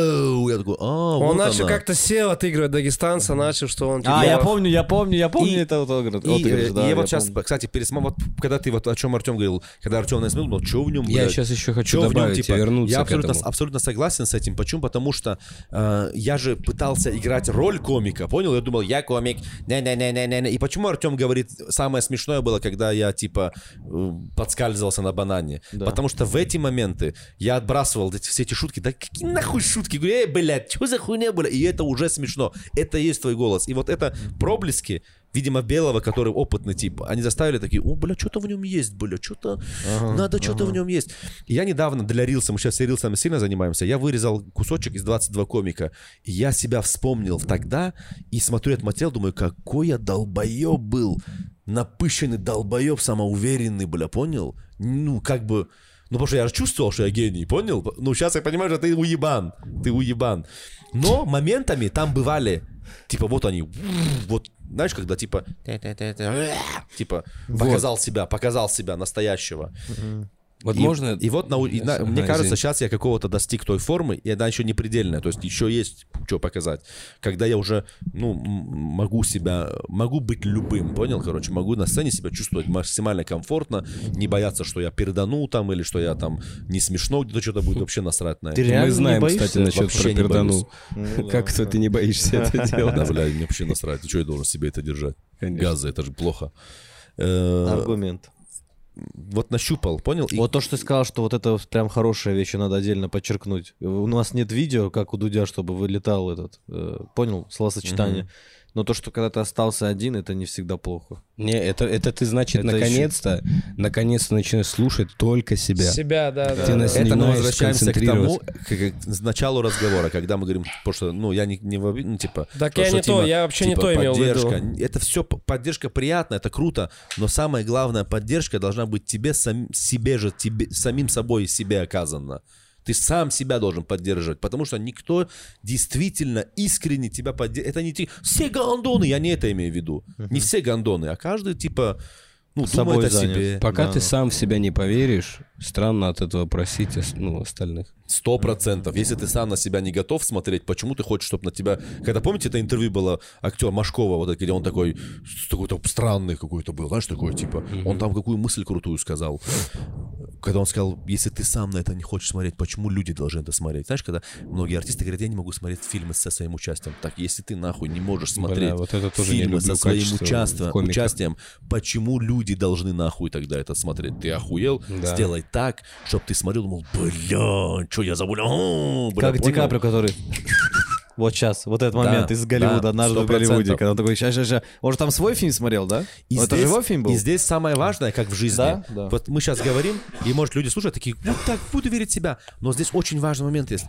Я такой, а, Он вот начал как-то сел отыгрывать дагестанца, начал, что он... А, типа, я помню, я помню, я помню И- это вот отыгрыш, И, э, отыгрыш, и да, я я вот сейчас, помню. кстати, пересмотрел, вот, когда ты вот о чем Артем говорил, когда Артем на смотрел, ну, что в нем, Я блядь? сейчас еще хочу в нем, добавить типа, и вернуться Я к абсолютно, абсолютно согласен с этим. Почему? Потому что э, я же пытался играть роль комика, понял? Я думал, я комик, не-не-не-не-не. И почему Артем говорит, самое смешное было, когда я, типа, э, подскальзывался на банане? Потому что в эти моменты я отбрасывал эти, все эти шутки. Да какие нахуй шутки? Говорю, эй, блядь, что за хуйня была? И это уже смешно. Это и есть твой голос. И вот это проблески, видимо, белого, который опытный тип, они заставили такие, о, бля, что-то в нем есть, бля, что-то, надо что-то в нем есть. И я недавно для рилса, мы сейчас все рилсами сильно занимаемся, я вырезал кусочек из 22 комика, и я себя вспомнил тогда, и смотрю этот материал, думаю, какой я долбоеб был, напыщенный долбоеб, самоуверенный, бля, понял? Ну, как бы... Ну, потому что я же чувствовал, что я гений, понял? Ну, сейчас я понимаю, что ты уебан, ты уебан. Но моментами там бывали, типа, вот они, вот, знаешь, когда, типа, типа, показал себя, показал себя настоящего. Вот И- можно... И вот, нау- и на- Ага, мне кажется, извини. сейчас я какого-то достиг той формы, и она еще не предельная, то есть еще есть что показать. Когда я уже, ну, могу себя, могу быть любым, понял, короче, могу на сцене себя чувствовать максимально комфортно, не бояться, что я передану там, или что я там не смешно, где-то что-то будет вообще насрать на Ты это. реально Мы не знаем, боишься? кстати, насчет Вообще про не пердану. Ну Как да, то ты не боишься это Да, делать? бля, мне вообще насрать. Что я должен себе это держать? Конечно. Газы, это же плохо. Э, Аргумент. Вот нащупал, понял? И- Вот то, что ты сказал, что вот это прям хорошая вещь, надо отдельно подчеркнуть. У нас нет видео, как у Дудя, чтобы вылетал этот, э, понял, словосочетание. Но то, что когда ты остался один, это не всегда плохо. Не, это, это ты, значит, Это наконец-то, наконец-то начинаешь слушать только себя. Себя, да, да. Ты да. Это мы возвращаемся к тому, к, к началу разговора, когда мы говорим, потому что, ну, я не, не ну, типа... Так я не то, типа- я вообще не типа то имел в виду. Это все, поддержка приятна, это круто, но самая главная поддержка должна быть тебе, сам, себе же, тебе, самим собой себе оказана. Ты сам себя должен поддерживать, потому что никто действительно искренне тебя поддерживает. Это не ты. Все гондоны, я не это имею в виду. Не все гондоны, а каждый типа, ну, Собой думает о занят. себе. Пока Да. ты сам в себя не поверишь, странно от этого просить ос- ну, остальных. Сто процентов. Если ты сам на себя не готов смотреть, почему ты хочешь, чтобы на тебя... Когда, помните, это интервью было актер Машкова, вот где он такой, такой-то странный какой-то был, знаешь, такой, типа, он там какую мысль крутую сказал. Когда он сказал, если ты сам на это не хочешь смотреть, почему люди должны это смотреть? Знаешь, когда многие артисты говорят, я не могу смотреть фильмы со своим участием. Так, если ты нахуй не можешь Бля, смотреть вот это тоже фильмы со своим комиках. участием, почему люди должны нахуй тогда это смотреть? Ты охуел? Да. Сделай так, чтобы ты смотрел, думал, бля, что я забыл? О, бля, как Ди понял?» Каприо, который... Вот сейчас, вот этот момент Да, из Голливуда, да, однажды в 100%. Голливуде, когда он такой, ща, ща, ща. Он же там свой фильм смотрел, да? И это же здесь- его фильм был? И здесь самое важное, как в жизни. Да? Да. Вот мы сейчас говорим, и, может, люди слушают, такие, вот так, буду верить в себя. Но здесь очень важный момент есть.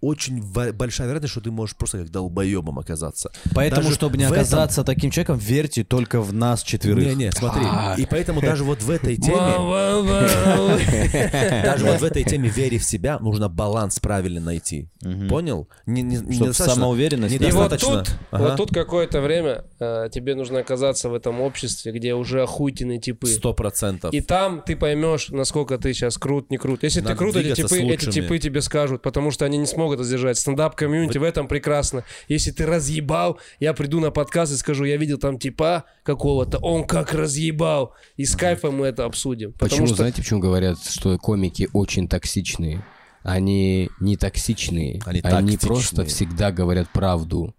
Очень большая вероятность, что ты можешь просто как долбоебом оказаться. Поэтому, Даже чтобы не в этом- оказаться таким человеком, верьте только в нас четверых. Не-не, смотри. А. И поэтому даже вот в этой теме, даже вот в этой теме вере в себя, нужно баланс правильно найти. Понял? Не, не, Чтоб недостаточно- самоуверенность. И вот тут, вот тут какое-то время э, тебе нужно оказаться в этом обществе, где уже охуительные типы. Сто процентов. И там ты поймешь, насколько ты сейчас крут, не крут. Если ты крут, эти типы тебе скажут, потому что они не смогут это сдержать. Стендап-комьюнити в этом прекрасно. Если ты разъебал, я приду на подкаст и скажу, я видел там типа какого-то, он как разъебал. И с кайфом мы это обсудим. Почему, что знаете, почему говорят, что комики очень токсичные? Они не токсичные, Они они, тактичные. просто всегда говорят правду.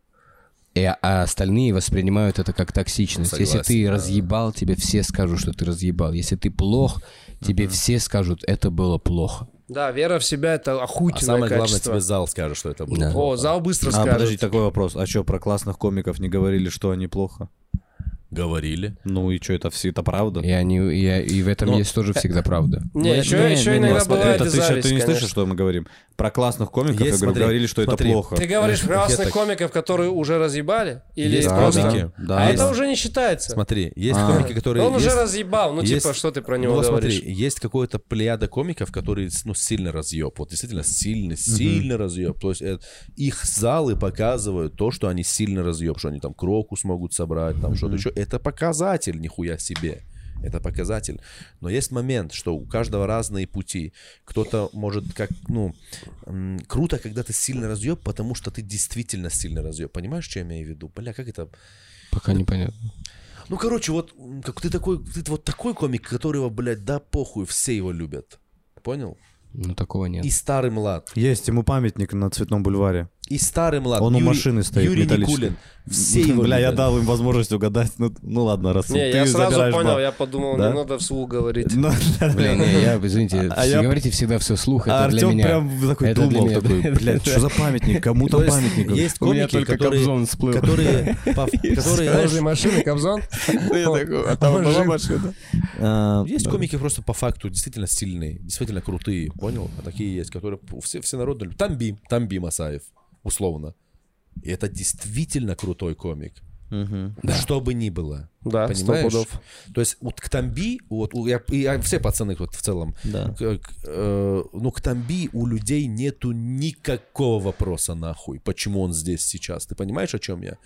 И, а остальные воспринимают это как токсичность. Если Согласен, ты да. разъебал, тебе все скажут, что ты разъебал. Если ты плох, тебе все скажут, это было плохо. Да, вера в себя это А охуительное самое главное, качество. тебе зал скажет, что это было. Да. О, зал быстро А, скажет. подожди, такой вопрос. А что, про классных комиков не говорили, что они плохо? Говорили. Ну и что, это все это правда? И, они, и, и в этом Но- есть тоже всегда правда. Не, Ну, еще, не, еще не, иногда бывает это ты, зависть, ты не конечно. слышишь, что мы говорим? Про классных комиков, Есть, я говорю, смотри, говорили, что смотри. это плохо. Ты говоришь Э, красных это- комиков, которые уже разъебали? Или Есть просто... комики. Да, а да. это уже не считается. Смотри, есть А. комики, которые... Он уже есть- разъебал. Ну, есть- типа, что ты про Ну, него вот говоришь? смотри, есть какое-то плеяда комиков, которые ну, сильно разъеб. Вот действительно сильный, сильно разъеб. То есть э, их залы показывают то, что они сильно разъеб, что они там кроку смогут собрать, там что-то еще. Это показатель, нихуя себе. Это показатель. Но есть момент, что у каждого разные пути. Кто-то может как, ну, м, круто, когда ты сильно разъеб, потому что ты действительно сильно разъеб. Понимаешь, что я имею в виду? Бля, как это... Пока непонятно. Ну, короче, вот как ты такой, ты вот такой комик, которого, блядь, да похуй, все его любят. Понял? Ну, такого нет. И старый млад. Есть ему памятник на Цветном бульваре. И старый млад. Он у Юрий- машины стоит Юрий. Никулин. Все его Бля, я дал им возможность угадать. Ну, ну ладно, раз Не, ты я сразу понял, бал. я подумал, Да? не надо вслух говорить. Ну, Блин, не, я, извините, А все- я- говорите всегда все слух, А это для Артем меня. прям такой Это для думал, меня. такой, блядь, что за памятник? Кому То там есть памятник? Есть У меня комики, только которые, которые, которые, машины Кобзон? А там была машина. А, есть комики просто по факту действительно сильные, действительно крутые, понял? А такие есть, которые все, все народы любят. Тамби, Тамби Масаев, условно. И это действительно крутой комик. Что бы ни было. Да, Понимаешь? пудов. То есть вот к Тамби, вот у- я, и, а, все пацаны вот в целом, Да. к- к- э, ну к Тамби у людей нету никакого вопроса нахуй, почему он здесь сейчас. Ты понимаешь, о чем я?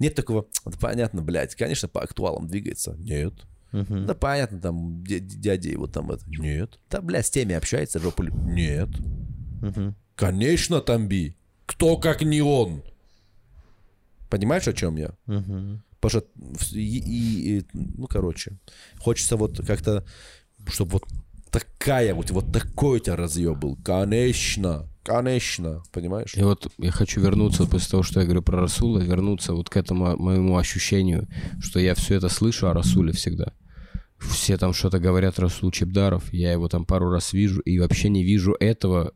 Нет такого, «Да понятно, блядь, конечно, по актуалам двигается. Нет. Да понятно, там дя- дядя его там это. Нет. Да, блядь, с теми общается, жопу Нет. Конечно, Тамби. Кто как не он? Понимаешь, о чем я? Потому что, и, и- и, ну, короче, хочется вот как-то, чтобы вот такая вот, вот такой у тебя разъеб был. Конечно, конечно, понимаешь? И вот я хочу вернуться после того, что я говорю про Расула, вернуться вот к этому моему ощущению, что я все это слышу о Расуле всегда. Все там что-то говорят Расул Чебдаров, я его там пару раз вижу и вообще не вижу этого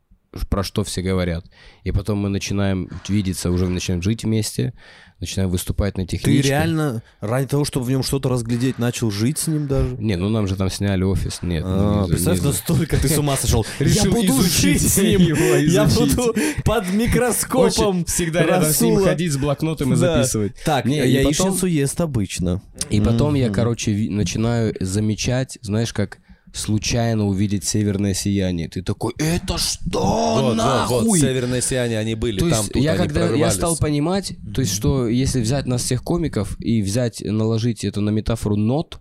про что все говорят. И потом мы начинаем видеться, уже начинаем жить вместе, начинаем выступать на Ты техничке. реально ради того, чтобы в нем что-то разглядеть, начал жить с ним даже? Не, ну нам же там сняли офис. Нет. А, ну, не- представь, не- настолько ты с ума сошел. Я буду жить с ним. его, Я буду под микроскопом всегда рядом с ним ходить с блокнотом и записывать. Так, и яичницу ест обычно. И потом я, короче, начинаю замечать, знаешь, как случайно увидеть северное сияние. Ты такой, это что, Вот, вот, нахуй? вот, северные сияния, они были То там, есть тут я когда я стал понимать, то есть что если взять нас всех комиков и взять, наложить это на метафору нот,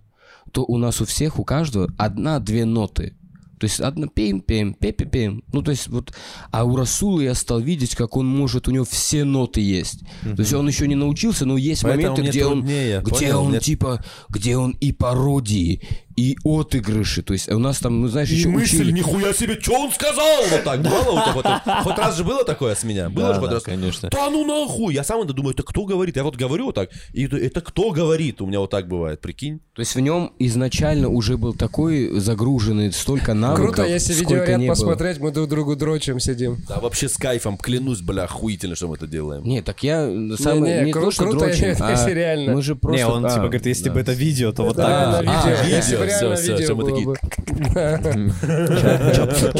то у нас у всех, у каждого одна-две ноты. То есть одна пим пим пи пи пим Ну, то есть вот... А у Расула я стал видеть, как он может, у него все ноты есть. То есть он еще не научился, но есть Поэтому моменты, где он... труднее, Где понял? он Мне- типа... Где он и пародии, и отыгрыши. То есть у нас там, ну знаешь, еще учили... нихуя себе, что он сказал? Вот так было у тебя? Вот, хоть раз же было такое с меня? Было же хоть раз? конечно. Да ну нахуй! Я сам это думаю, это кто говорит? Я вот говорю вот так, и это, кто говорит? У меня вот так бывает, прикинь. То есть в нем изначально уже был такой загруженный столько навыков, Круто, если видеоряд посмотреть, мы друг другу дрочим, сидим. Да вообще с кайфом, клянусь, бля, охуительно, что мы это делаем. Не, так я сам Не, не, не, кру- то, что круто, дрочим, а если реально. мы же просто... Не, он а, типа говорит, если да. бы это видео, то вот Да, так. А, видео. Всё, видео всё, мы такие-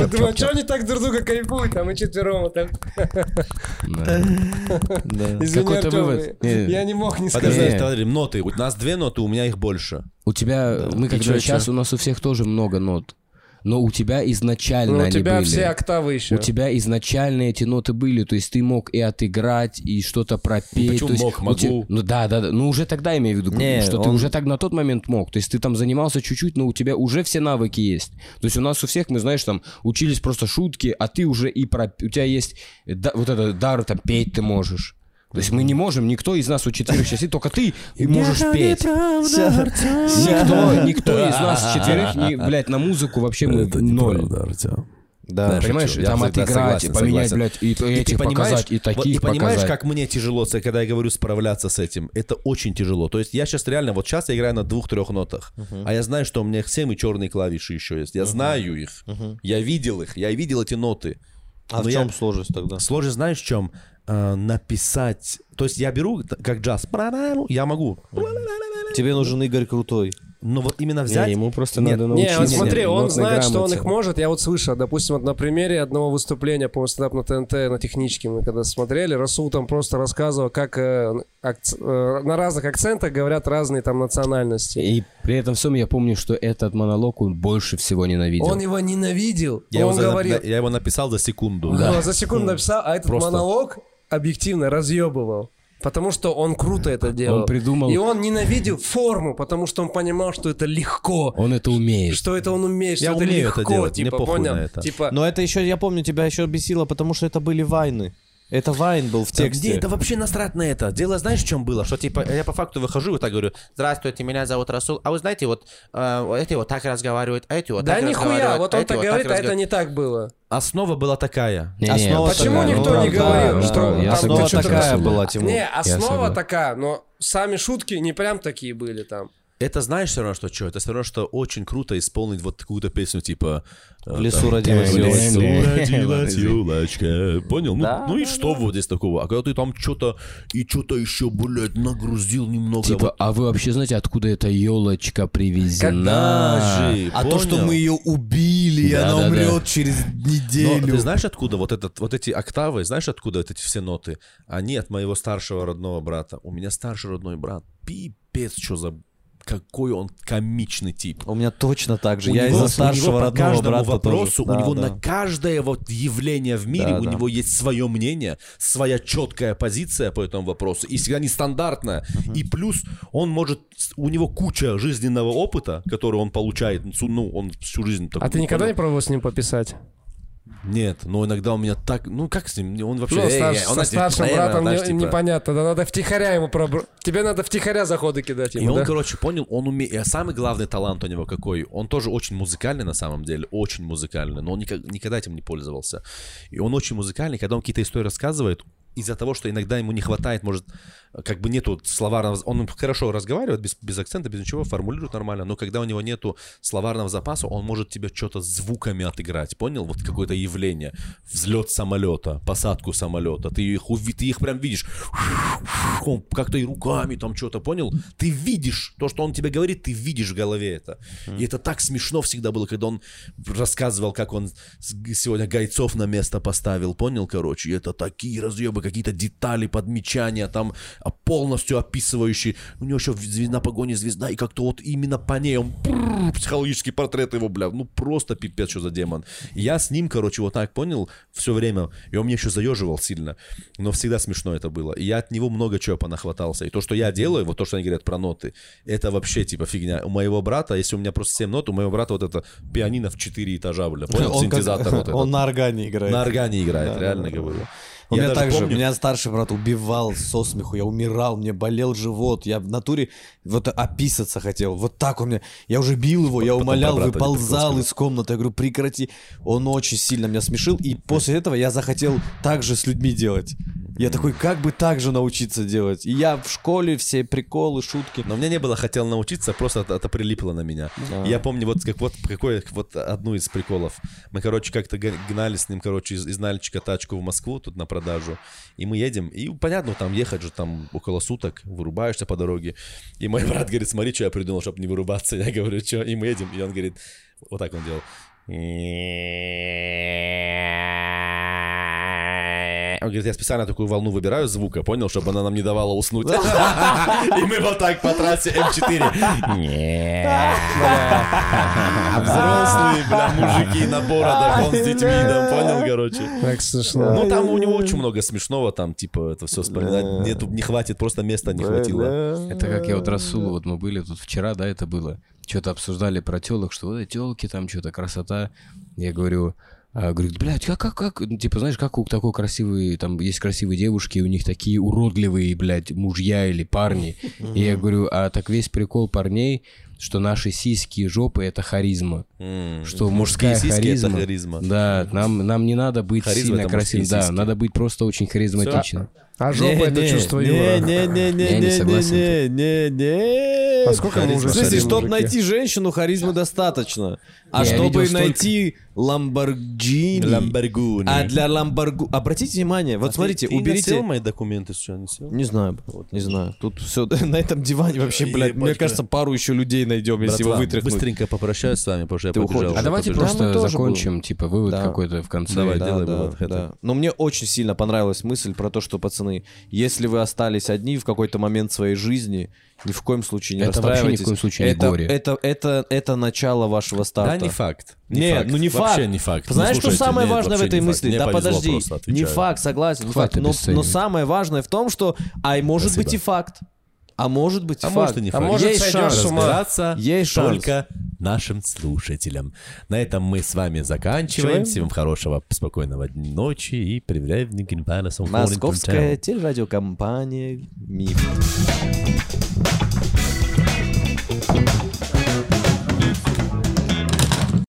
думаем, что они так друг друга кайфуют, а мы четвером вот так. Да. Извини. Не. я не мог не Подожди, сказать. подожди, ноты. У нас две ноты, у меня их больше. У тебя, мы чё, сейчас, у нас у всех тоже много нот. Но у тебя изначально Ну, у они тебя были. все октавы еще. У тебя изначально эти ноты были, то есть ты мог и отыграть, и что-то пропеть. почему то есть мог? Могу. Ну да, да, да. Ну уже тогда имею в виду, Не, что ты он- уже так на тот момент мог. То есть ты там занимался чуть-чуть, но у тебя уже все навыки есть. То есть у нас у всех, мы, знаешь, там учились просто шутки, а ты уже и про... У тебя есть да- вот этот дар, там, петь ты можешь. То есть мы не можем, никто из нас у четверых сейчас, только ты и можешь петь. Никто, никто из нас четверых, не, блядь, на музыку вообще мы ноль. Да. Понимаешь, шучу. Я там отыграть, согласен, поменять, согласен. блядь, и И этих показать, и вот таких ты понимаешь, показать. как мне тяжело, когда я говорю справляться с этим? Это очень тяжело. То есть я сейчас реально, вот сейчас я играю на двух-трех нотах, а я знаю, что у меня семь и черные клавиши еще есть. Я знаю их, я видел их, я видел эти ноты. А Но в я- чем сложность тогда? Сложность знаешь в чем? Э, написать. То есть я беру, как джаз, я могу. Тебе нужен Игорь Крутой. Но вот именно взять... Не, ему просто Нет, надо Не, научиться. вот смотри, он нотной знает, что он грамоте. их может. Я вот слышал, допустим, вот на примере одного выступления, по стендап на ТНТ, на техничке мы когда смотрели, Расул там просто рассказывал, как э, акц- э, на разных акцентах говорят разные там национальности. И при этом всем я помню, что этот монолог он больше всего ненавидел. Он его ненавидел. Я, его он за- говорил, я его написал за секунду. Ну, за секунду написал, а этот Просто. монолог объективно разъебывал. Потому что он круто это делал. Он придумал- И он ненавидел форму, потому что он понимал, что это легко. Он это умеет. Что это он умеет, что Я это умею легко, это делать, мне типа, похуй понял? на это. Типа, Но это еще, я помню, тебя еще бесило, потому что это были вайны. Это вайн был в Да тексте. Где это вообще насрать на это? Дело знаешь, в чем было? Что типа я по факту выхожу и вот так говорю, Здравствуйте, меня зовут Расул. А вы знаете, вот э, эти вот так разговаривают, а эти вот да так нихуя, разговаривают, вот а он эти так вот говорит, а это не так было. основа была такая. Не-не, Основа Почему такая, никто ну, не да, говорил, да, что да, там Основа такая была, Тимур. Не, основа такая, но сами шутки не прям такие были там. Это знаешь все равно, что что? Это все равно, что очень круто исполнить вот какую-то песню типа... э, В лесу там, родилась В лесу елочка. родилась елочка. Понял? Ну, Да, ну и да, что вот здесь такого? А когда ты там что-то и что-то еще, блядь, нагрузил немного. Типа, вот а вы вообще знаете, откуда эта елочка привезена? даже, А то, что понял? мы ее убили, и Да, она да, да. умрет через Но неделю. ты знаешь, откуда вот, этот, вот эти октавы, знаешь, откуда вот эти все ноты? Они от моего старшего родного брата. У меня старший родной брат, пипец, что за... Какой он комичный тип. У меня точно так же. У я него- из-за у старшего него по родного каждому брата вопросу, тоже. у него Да, на да. каждое вот явление в мире, Да, у да. него есть свое мнение, своя четкая позиция по этому вопросу, и всегда нестандартная. И плюс он может, у него куча жизненного опыта, который он получает, ну, он всю жизнь... А ты никогда не пробовал с ним пописать? Нет, но иногда у меня так... Ну, как с ним? Он вообще... Ну, Эй, старш- эй, он, со старшим наверное, братом знаешь, не- типа- непонятно. Да надо втихаря ему пробр... Тебе надо втихаря заходы кидать И ему, он, да? короче, понял, он умеет... а Самый главный талант у него какой? Он тоже очень музыкальный на самом деле, очень музыкальный, но он никак- никогда этим не пользовался. И он очень музыкальный, когда он какие-то истории рассказывает, из-за того, что иногда ему не хватает, может, как бы нету словарного... Он хорошо разговаривает, без, без акцента, без ничего, формулирует нормально, но когда у него нету словарного запаса, он может тебе что-то звуками отыграть, понял? Вот какое-то явление. Взлет самолета, посадку самолета. Ты их, уви- ты их прям видишь. Он как-то и руками там что-то, понял? Ты видишь то, что он тебе говорит, ты видишь в голове это. И это так смешно всегда было, когда он рассказывал, как он сегодня гайцов на место поставил, понял, короче? И это такие разъебы, какие-то детали, подмечания там полностью описывающие. У него еще звезда погони звезда, и как-то вот именно по ней он психологический портрет его, бля, ну просто пипец, что за демон. Я с ним, короче, вот так понял все время, и он мне еще заеживал сильно, но всегда смешно это было. И я от него много чего понахватался. И то, что я делаю, вот то, что они говорят про ноты, это вообще типа фигня. У моего брата, если у меня просто 7 нот, у моего брата вот это пианино в 4 этажа, бля, понял, синтезатор вот этот. Он на органе играет. На органе играет, реально говорю. У Я меня даже так же, помню- меня старший брат убивал со смеху, я умирал, мне болел живот, я в натуре вот описаться хотел, вот так у меня, я уже бил его, я умолял, выползал из комнаты, я говорю, прекрати, он очень сильно меня смешил, и после этого я захотел так же с людьми делать. Я такой, как бы так же научиться делать? И я в школе все приколы, шутки. Но у меня не было, хотел научиться, просто это, это прилипло на меня. И Я помню, вот как вот какой, вот одну из приколов. Мы, короче, как-то гнали с ним, короче, из, из Нальчика тачку в Москву тут на продажу. И мы едем, и понятно, там ехать же там около суток, вырубаешься по дороге. И мой брат говорит, смотри, что я придумал, чтобы не вырубаться. Я говорю, что? И мы едем, и он говорит, вот так он делал. Он говорит, я специально такую волну выбираю звука, понял, чтобы она нам не давала уснуть. И мы вот так по трассе М4. А взрослые, бля, мужики на бородах, он с детьми, там, понял, короче. Так смешно. Ну, там у него очень много смешного, там, типа, это все вспоминать. Нету, не хватит, просто места не хватило. Это как я вот Расулу, вот мы были тут вчера, да, это было. Что-то обсуждали про телок, что вот телки там, что-то красота. Я говорю, говорит, блядь, как, как, как, ну, типа, знаешь, как у такой красивой, там, есть красивые девушки, у них такие уродливые, блядь, мужья или парни. И я говорю, а так весь прикол парней, что наши сиськи и жопы — это харизма. Что мужская сиськи — это харизма. харизма. Да, нам, нам не надо быть Харизма — сильно красивым. Да, сиськи. надо быть просто очень харизматичным. А жопа это чувство юмора. Не, не, не, Я не не, согласен. не, не, не. А сколько мы уже сидим, чтобы найти женщину, харизмы достаточно. А Я чтобы найти Ламборджини... Lamborghini. А для Ламборгу... Обратите внимание, вот смотрите, Ты- ты уберите... носил мои документы, что не сел? Не знаю, вот, не знаю. Тут все на этом диване вообще, блядь, мне кажется, пару еще людей найдем, если его вытряхнуть. быстренько попрощаюсь с вами, потому что я Ты побежал. уходишь. А давайте побежал. просто закончим, типа, вывод Да. какой-то в конце. Давай, Да, делай да, вывод, да. Но мне очень сильно понравилась мысль про то, что, пацаны, если вы остались одни в какой-то момент своей жизни, ни в коем случае не Это вообще ни в коем случае не это, горе. Это, это, это начало вашего старта. Да, не факт. Не Нет, факт. ну не Вообще факт. не факт. Ну, Знаешь, что слушайте, самое нет, важное в вообще этой не факт. мысли? Мне да подожди, просто, не факт, согласен. не Хватит факт. Но, но самое важное в том, что, а может быть и факт. А может быть и А факт. может и не А факт. может, Есть сойдешь шанс с ума. разбираться Есть шанс. только нашим слушателям. На этом мы с вами заканчиваем. Всем хорошего, спокойного ночи и проверяем внимание. Московская телерадиокомпания «Миф».